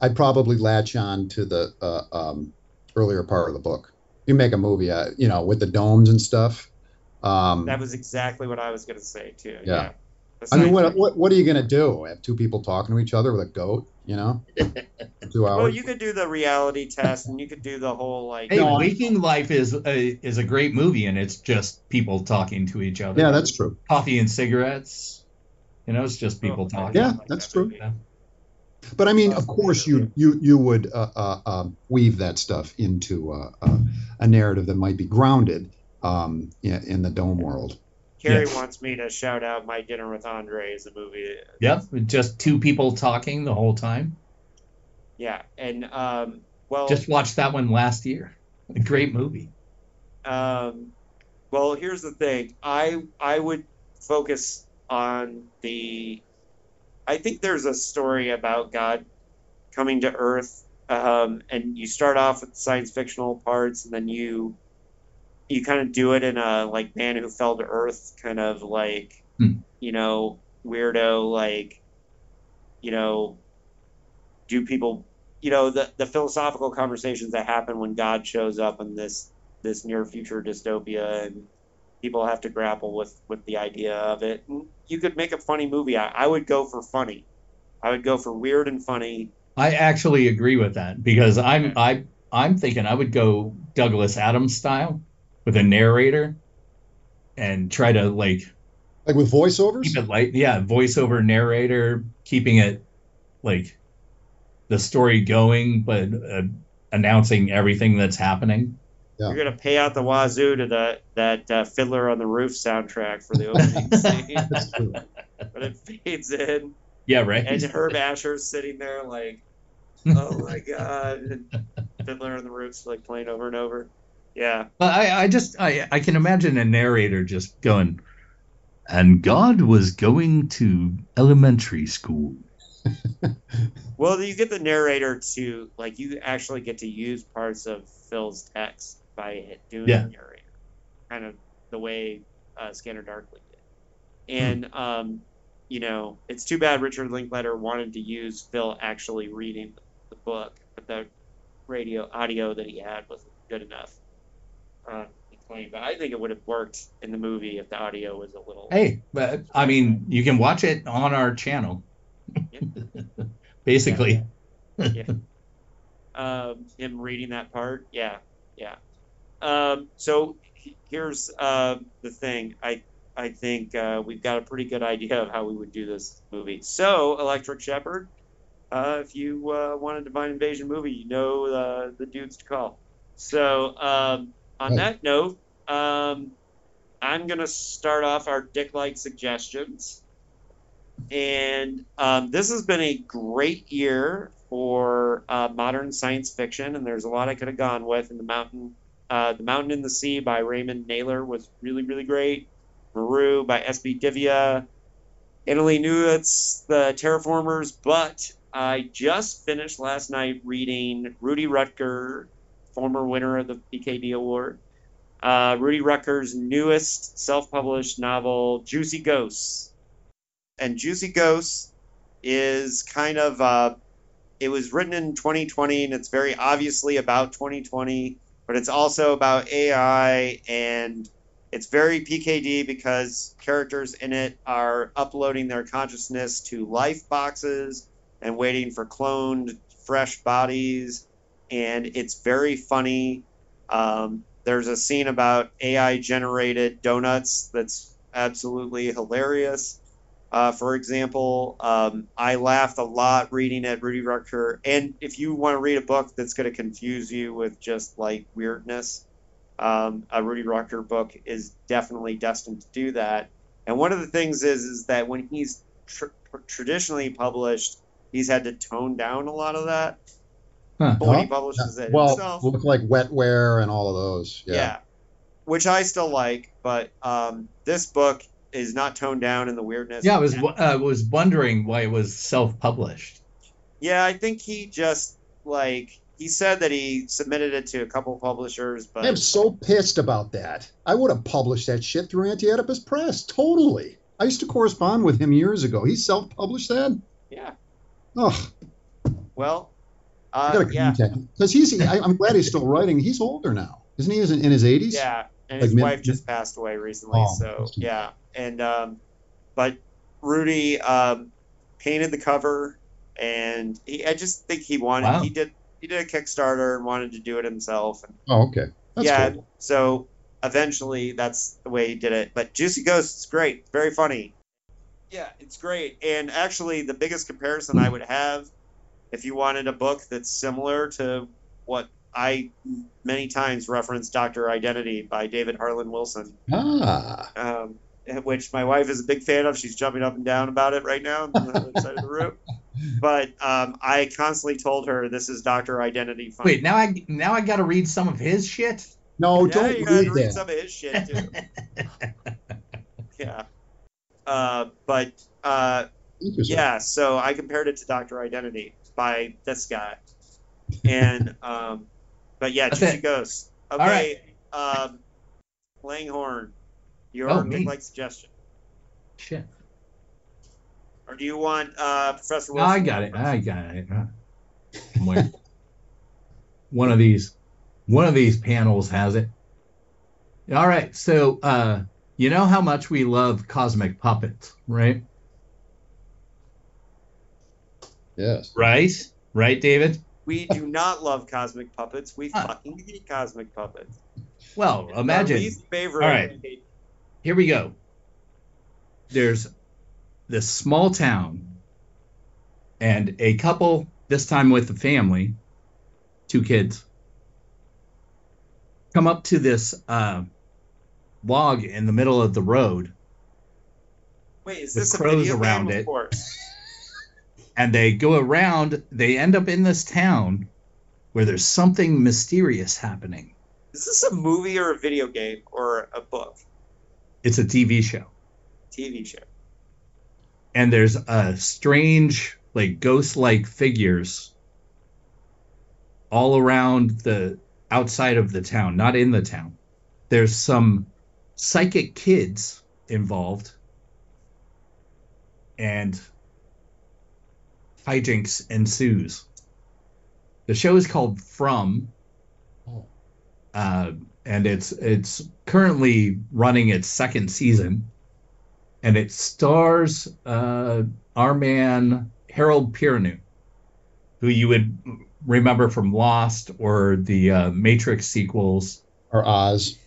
I'd probably latch on to the uh, um, earlier part of the book. You make a movie, uh, you know, with the domes and stuff. Um, That was exactly what I was gonna say too. Yeah. Yeah. I mean, what, what what are you gonna do? Have two people talking to each other with a goat? You know, two hours. Well, you could do the reality test, and you could do the whole like. hey, No, I- Waking Life is a, is a great movie, and it's just people talking to each other. yeah, that's true. coffee and cigarettes. You know, it's just people Oh, talking. Yeah, like that's that true. movie. Yeah. But I mean, of course, you you you would uh, uh, um, weave that stuff into uh, uh, a narrative that might be grounded um, in, in the dome world. Carrie Yeah. wants me to shout out My Dinner with Andre as a movie. Yep, just two people talking the whole time. Yeah, and um, well, Just watched that one last year. A great movie. um, well, here's the thing. I I would focus on the. I think there's a story about God coming to Earth, um, and you start off with science fictional parts, and then you you kind of do it in a like man who fell to Earth kind of like Hmm. you know weirdo like you know do people you know the the philosophical conversations that happen when God shows up in this this near future dystopia and people have to grapple with with the idea of it. And you could make a funny movie. I, I would go for funny. I would go for weird and funny. I actually agree with that because I'm I I'm thinking I would go Douglas Adams style with a narrator and try to like Like with voiceovers. keep it light. Yeah, voiceover narrator, keeping it like the story going, but uh, announcing everything that's happening. Yeah. You're gonna pay out the wazoo to the that uh, Fiddler on the Roof soundtrack for the opening scene, but it fades in, Yeah, right. and Herb Asher's sitting there like, "Oh my god!" And Fiddler on the Roof's like playing over and over. Yeah, But I, I just I, I can imagine a narrator just going, and God was going to elementary school. Well, you get the narrator to like you actually get to use parts of Phil's text by doing Yeah. narrator, kind of the way uh, Scanner Darkly did. And um, you know, it's too bad Richard Linklater wanted to use Phil actually reading the book, but the radio audio that he had wasn't good enough. Uh, but I think it would have worked in the movie if the audio was a little. Hey, but I mean, you can watch it on our channel. Basically, um, him reading that part. Yeah, yeah. Um, so here's uh, the thing. I I think uh, we've got a pretty good idea of how we would do this movie. So, Electric Shepherd, uh, if you uh, want a Divine Invasion movie, you know uh, the dudes to call. So, um, on Right. that note, um, I'm going to start off our Dick like suggestions. And um, this has been a great year for uh, modern science fiction, and there's a lot I could have gone with. in the mountain, uh, the Mountain in the Sea by Raymond Nayler was really, really great. Meru by S.B. Divya. Annalee Newitz the Terraformers, but I just finished last night reading Rudy Rucker, former winner of the PKD Award. Uh, Rudy Rucker's newest self-published novel, Juicy Ghosts. And Juicy Ghosts is kind of uh, it was written in 2020 and it's very obviously about 2020, but it's also about AI and it's very PKD because characters in it are uploading their consciousness to life boxes and waiting for cloned fresh bodies and it's very funny. Um, there's a scene about AI generated donuts that's absolutely hilarious. Uh, for example, um, I laughed a lot reading at Rudy Rucker. And if you want to read a book that's going to confuse you with just like weirdness, um, a Rudy Rucker book is definitely destined to do that. And one of the things is is that when he's tr- traditionally published, he's had to tone down a lot of that. Huh. But when he publishes it well, himself, look like wetware and all of those. yeah. Yeah. which I still like, but um, this book is not toned down in the weirdness. Yeah, I was uh, was wondering why it was self-published. Yeah, I think he just like he said that he submitted it to a couple publishers, but I'm so pissed about that. I would have published that shit through Anti-Oedipus Press. Totally. I used to correspond with him years ago. He self-published that. yeah. Oh, Well, Uh, yeah. Because he's I, I'm glad he's still writing. He's older now, isn't he? He's in, in his 80s. yeah, and Like his mid- wife just passed away recently, Oh, so yeah, and um, but Rudy um, painted the cover, and he, I just think he wanted Wow. he did he did a Kickstarter and wanted to do it himself, and Oh, okay. That's yeah, cool. so eventually that's the way he did it. But Juicy Ghost is great. Very funny. Yeah, it's great. And actually, the biggest comparison I would have, if you wanted a book that's similar to what I many times reference Doctor Identity by David Harlan Wilson, Ah, um, which my wife is a big fan of. She's jumping up and down about it right now on the other side of the room. But um, I constantly told her this is Doctor Identity. Funny. Wait, now I now I got to read some of his shit. no, yeah, don't you gotta read read that. some of his shit too. yeah. Uh, but uh, yeah, so I compared it to Doctor Identity by this guy, and um, but yeah, That's Juicy it. Ghost. All Okay, um, Langhorne, your Oh, me. like suggestion, Shit. or do you want uh, Professor No, I got it. I got it. Somewhere. one of these, one of these panels has it. All right. So, uh, you know how much we love cosmic puppets, right? Yes. Right. Right, David. We do not love cosmic puppets. We Huh. fucking hate cosmic puppets. Well, Our imagine. least favorite. All right. Here we go. There's this small town, and a couple, this time with the family, two kids, come up to this uh, log in the middle of the road, Wait, is this a video around game? it. Of course. and they go around. They end up in this town where there's something mysterious happening. Is this a movie or a video game or a book, It's a TV show. TV show? and there's a strange like ghost-like figures all around the outside of the town not in the town there's some psychic kids involved and hijinks ensues the show is called from Oh. uh, and it's it's currently running its second season and it stars uh, our man Harold Perrineau, who you would remember from Lost or the uh, Matrix sequels. Or Oz.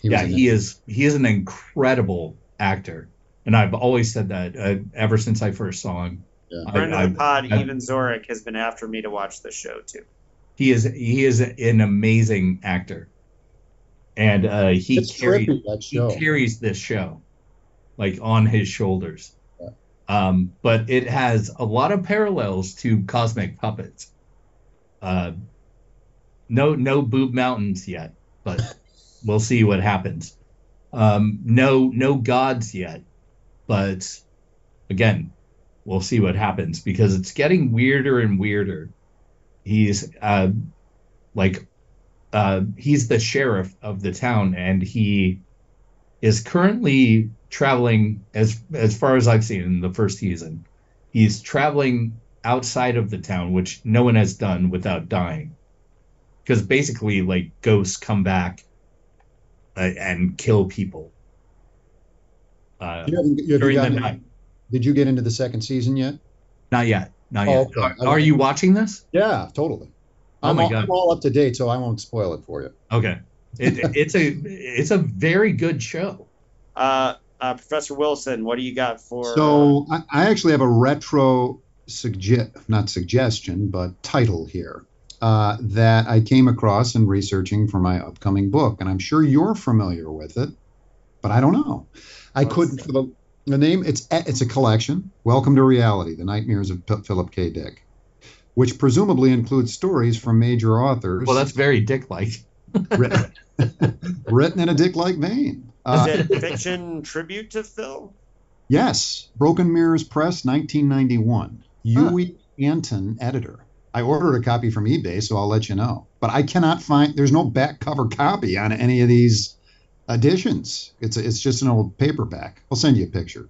He yeah, he is he is an incredible actor, and I've always said that uh, ever since I first saw him. Yeah. Friend I- of the pod, I- even Zorik, has been after me to watch this show too. He is he is an amazing actor, and uh, he It's carries trippy, he carries this show like on his shoulders. Yeah. Um, but it has a lot of parallels to Cosmic Puppets. Uh, no no boob mountains yet, but we'll see what happens. Um, no no gods yet, but again, we'll see what happens because it's getting weirder and weirder. He's uh, like uh, he's the sheriff of the town, and he is currently traveling as as far as I've seen in the first season. He's traveling outside of the town, which no one has done without dying, because basically, like ghosts come back uh, and kill people. Uh, You haven't- you- have you during the night. Did you get into the second season yet? Not yet. Not Oh, yet. okay. Are, are you watching this? Yeah, totally. Oh I'm, my all, God. I'm all up to date, so I won't spoil it for you. Okay. It, it's a it's a very good show. Uh, uh, Professor Wilson, what do you got for? So I, I actually have a retro suggest not suggestion, but title here uh, that I came across in researching for my upcoming book, and I'm sure you're familiar with it, but I don't know. I Let's couldn't for the the name. It's it's a collection. Welcome to Reality: The Nightmares of P- Philip K. Dick, which presumably includes stories from major authors. Well, that's very Dick-like. written, written in a Dick-like vein. Uh, Is it fiction tribute to Phil? Yes, Broken Mirrors Press, 1991. Huey Anton, editor. I ordered a copy from eBay, so I'll let you know. But I cannot find. There's no back cover copy on any of these editions. It's a, it's just an old paperback. I'll send you a picture.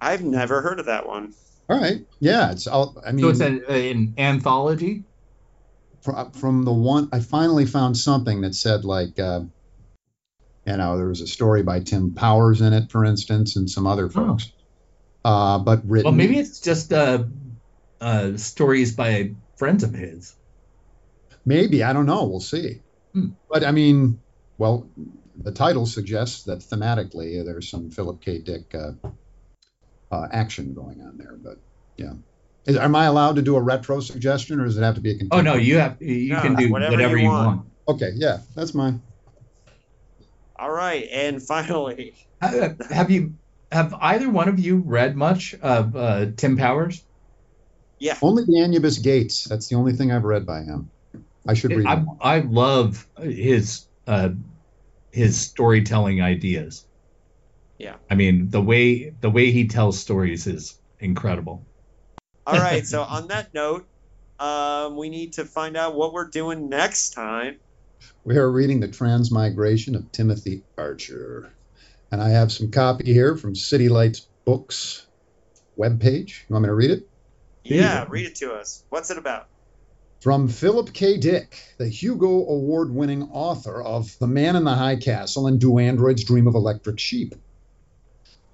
I've never heard of that one. All right. Yeah. It's. I'll, I mean, So it's an, an anthology. fr- from the one I finally found something that said like, uh, you know, there was a story by Tim Powers in it, for instance, and some other folks. Uh, but written. Well, maybe it's just uh, uh, stories by friends of his. Maybe I don't know. We'll see. Hmm. But I mean, well, the title suggests that thematically there's some Philip K. Dick uh, uh, action going on there. But yeah, Is, am I allowed to do a retro suggestion, or does it have to be a Oh no, you have you No, can do whatever whatever, you you want. want. Okay, yeah, that's mine. All right, and finally, Uh, Have you have either one of you read much of uh, Tim Powers? yeah, Only the Anubis Gates. That's the only thing I've read by him. I should read I. I love his uh, his storytelling ideas. Yeah. I mean the way the way he tells stories is incredible. All right. So on that note, um, we need to find out what we're doing next time. We are reading the Transmigration of Timothy Archer, and I have some copy here from City Lights Books webpage. You want me to read it? Yeah, Yeah. read it to us. What's it about? From Philip K. Dick, the Hugo Award winning author of The Man in the High Castle and Do Androids Dream of Electric Sheep?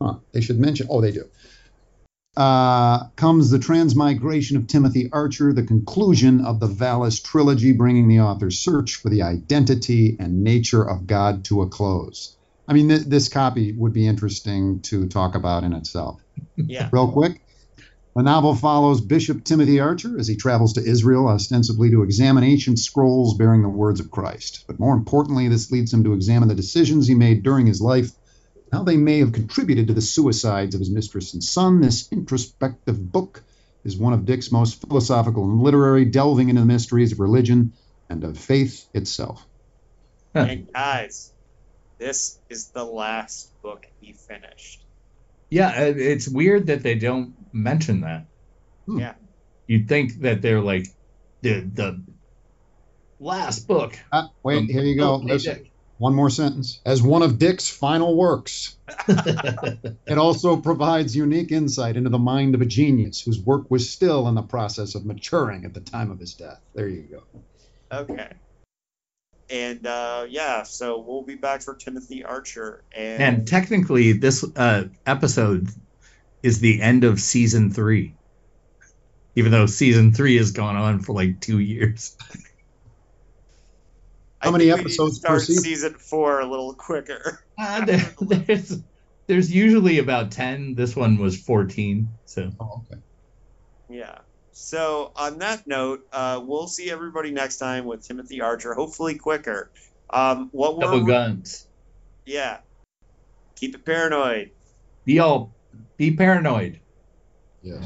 Huh, they should mention. Oh, they do. Uh, comes the transmigration of Timothy Archer, the conclusion of the Valis trilogy, bringing the author's search for the identity and nature of God to a close. I mean, th- this copy would be interesting to talk about in itself. Yeah. Real quick. The novel follows Bishop Timothy Archer as he travels to Israel, ostensibly to examine ancient scrolls bearing the words of Christ. But more importantly, this leads him to examine the decisions he made during his life, how they may have contributed to the suicides of his mistress and son. This introspective book is one of Dick's most philosophical and literary, delving into the mysteries of religion and of faith itself. And guys, this is the last book he finished. Yeah, uh, it's weird that they don't mention that. Hmm. Yeah. You'd think that they're like the the last book. Ah, wait, here you go. Listen, one more sentence. As one of Dick's final works, It also provides unique insight into the mind of a genius whose work was still in the process of maturing at the time of his death. There you go. Okay. And uh, yeah, so we'll be back for Timothy Archer. And, and technically, this uh, episode is the end of season three, even though season three has gone on for like two years. I I many think we need episodes per season? season four a little quicker. Uh, there, there's there's usually about ten. This one was fourteen. So Oh, okay. Yeah. So on that note, uh, we'll see everybody next time with Timothy Archer. Hopefully quicker. Um, what double we're guns. yeah. Keep it paranoid. Be all be paranoid. Yes.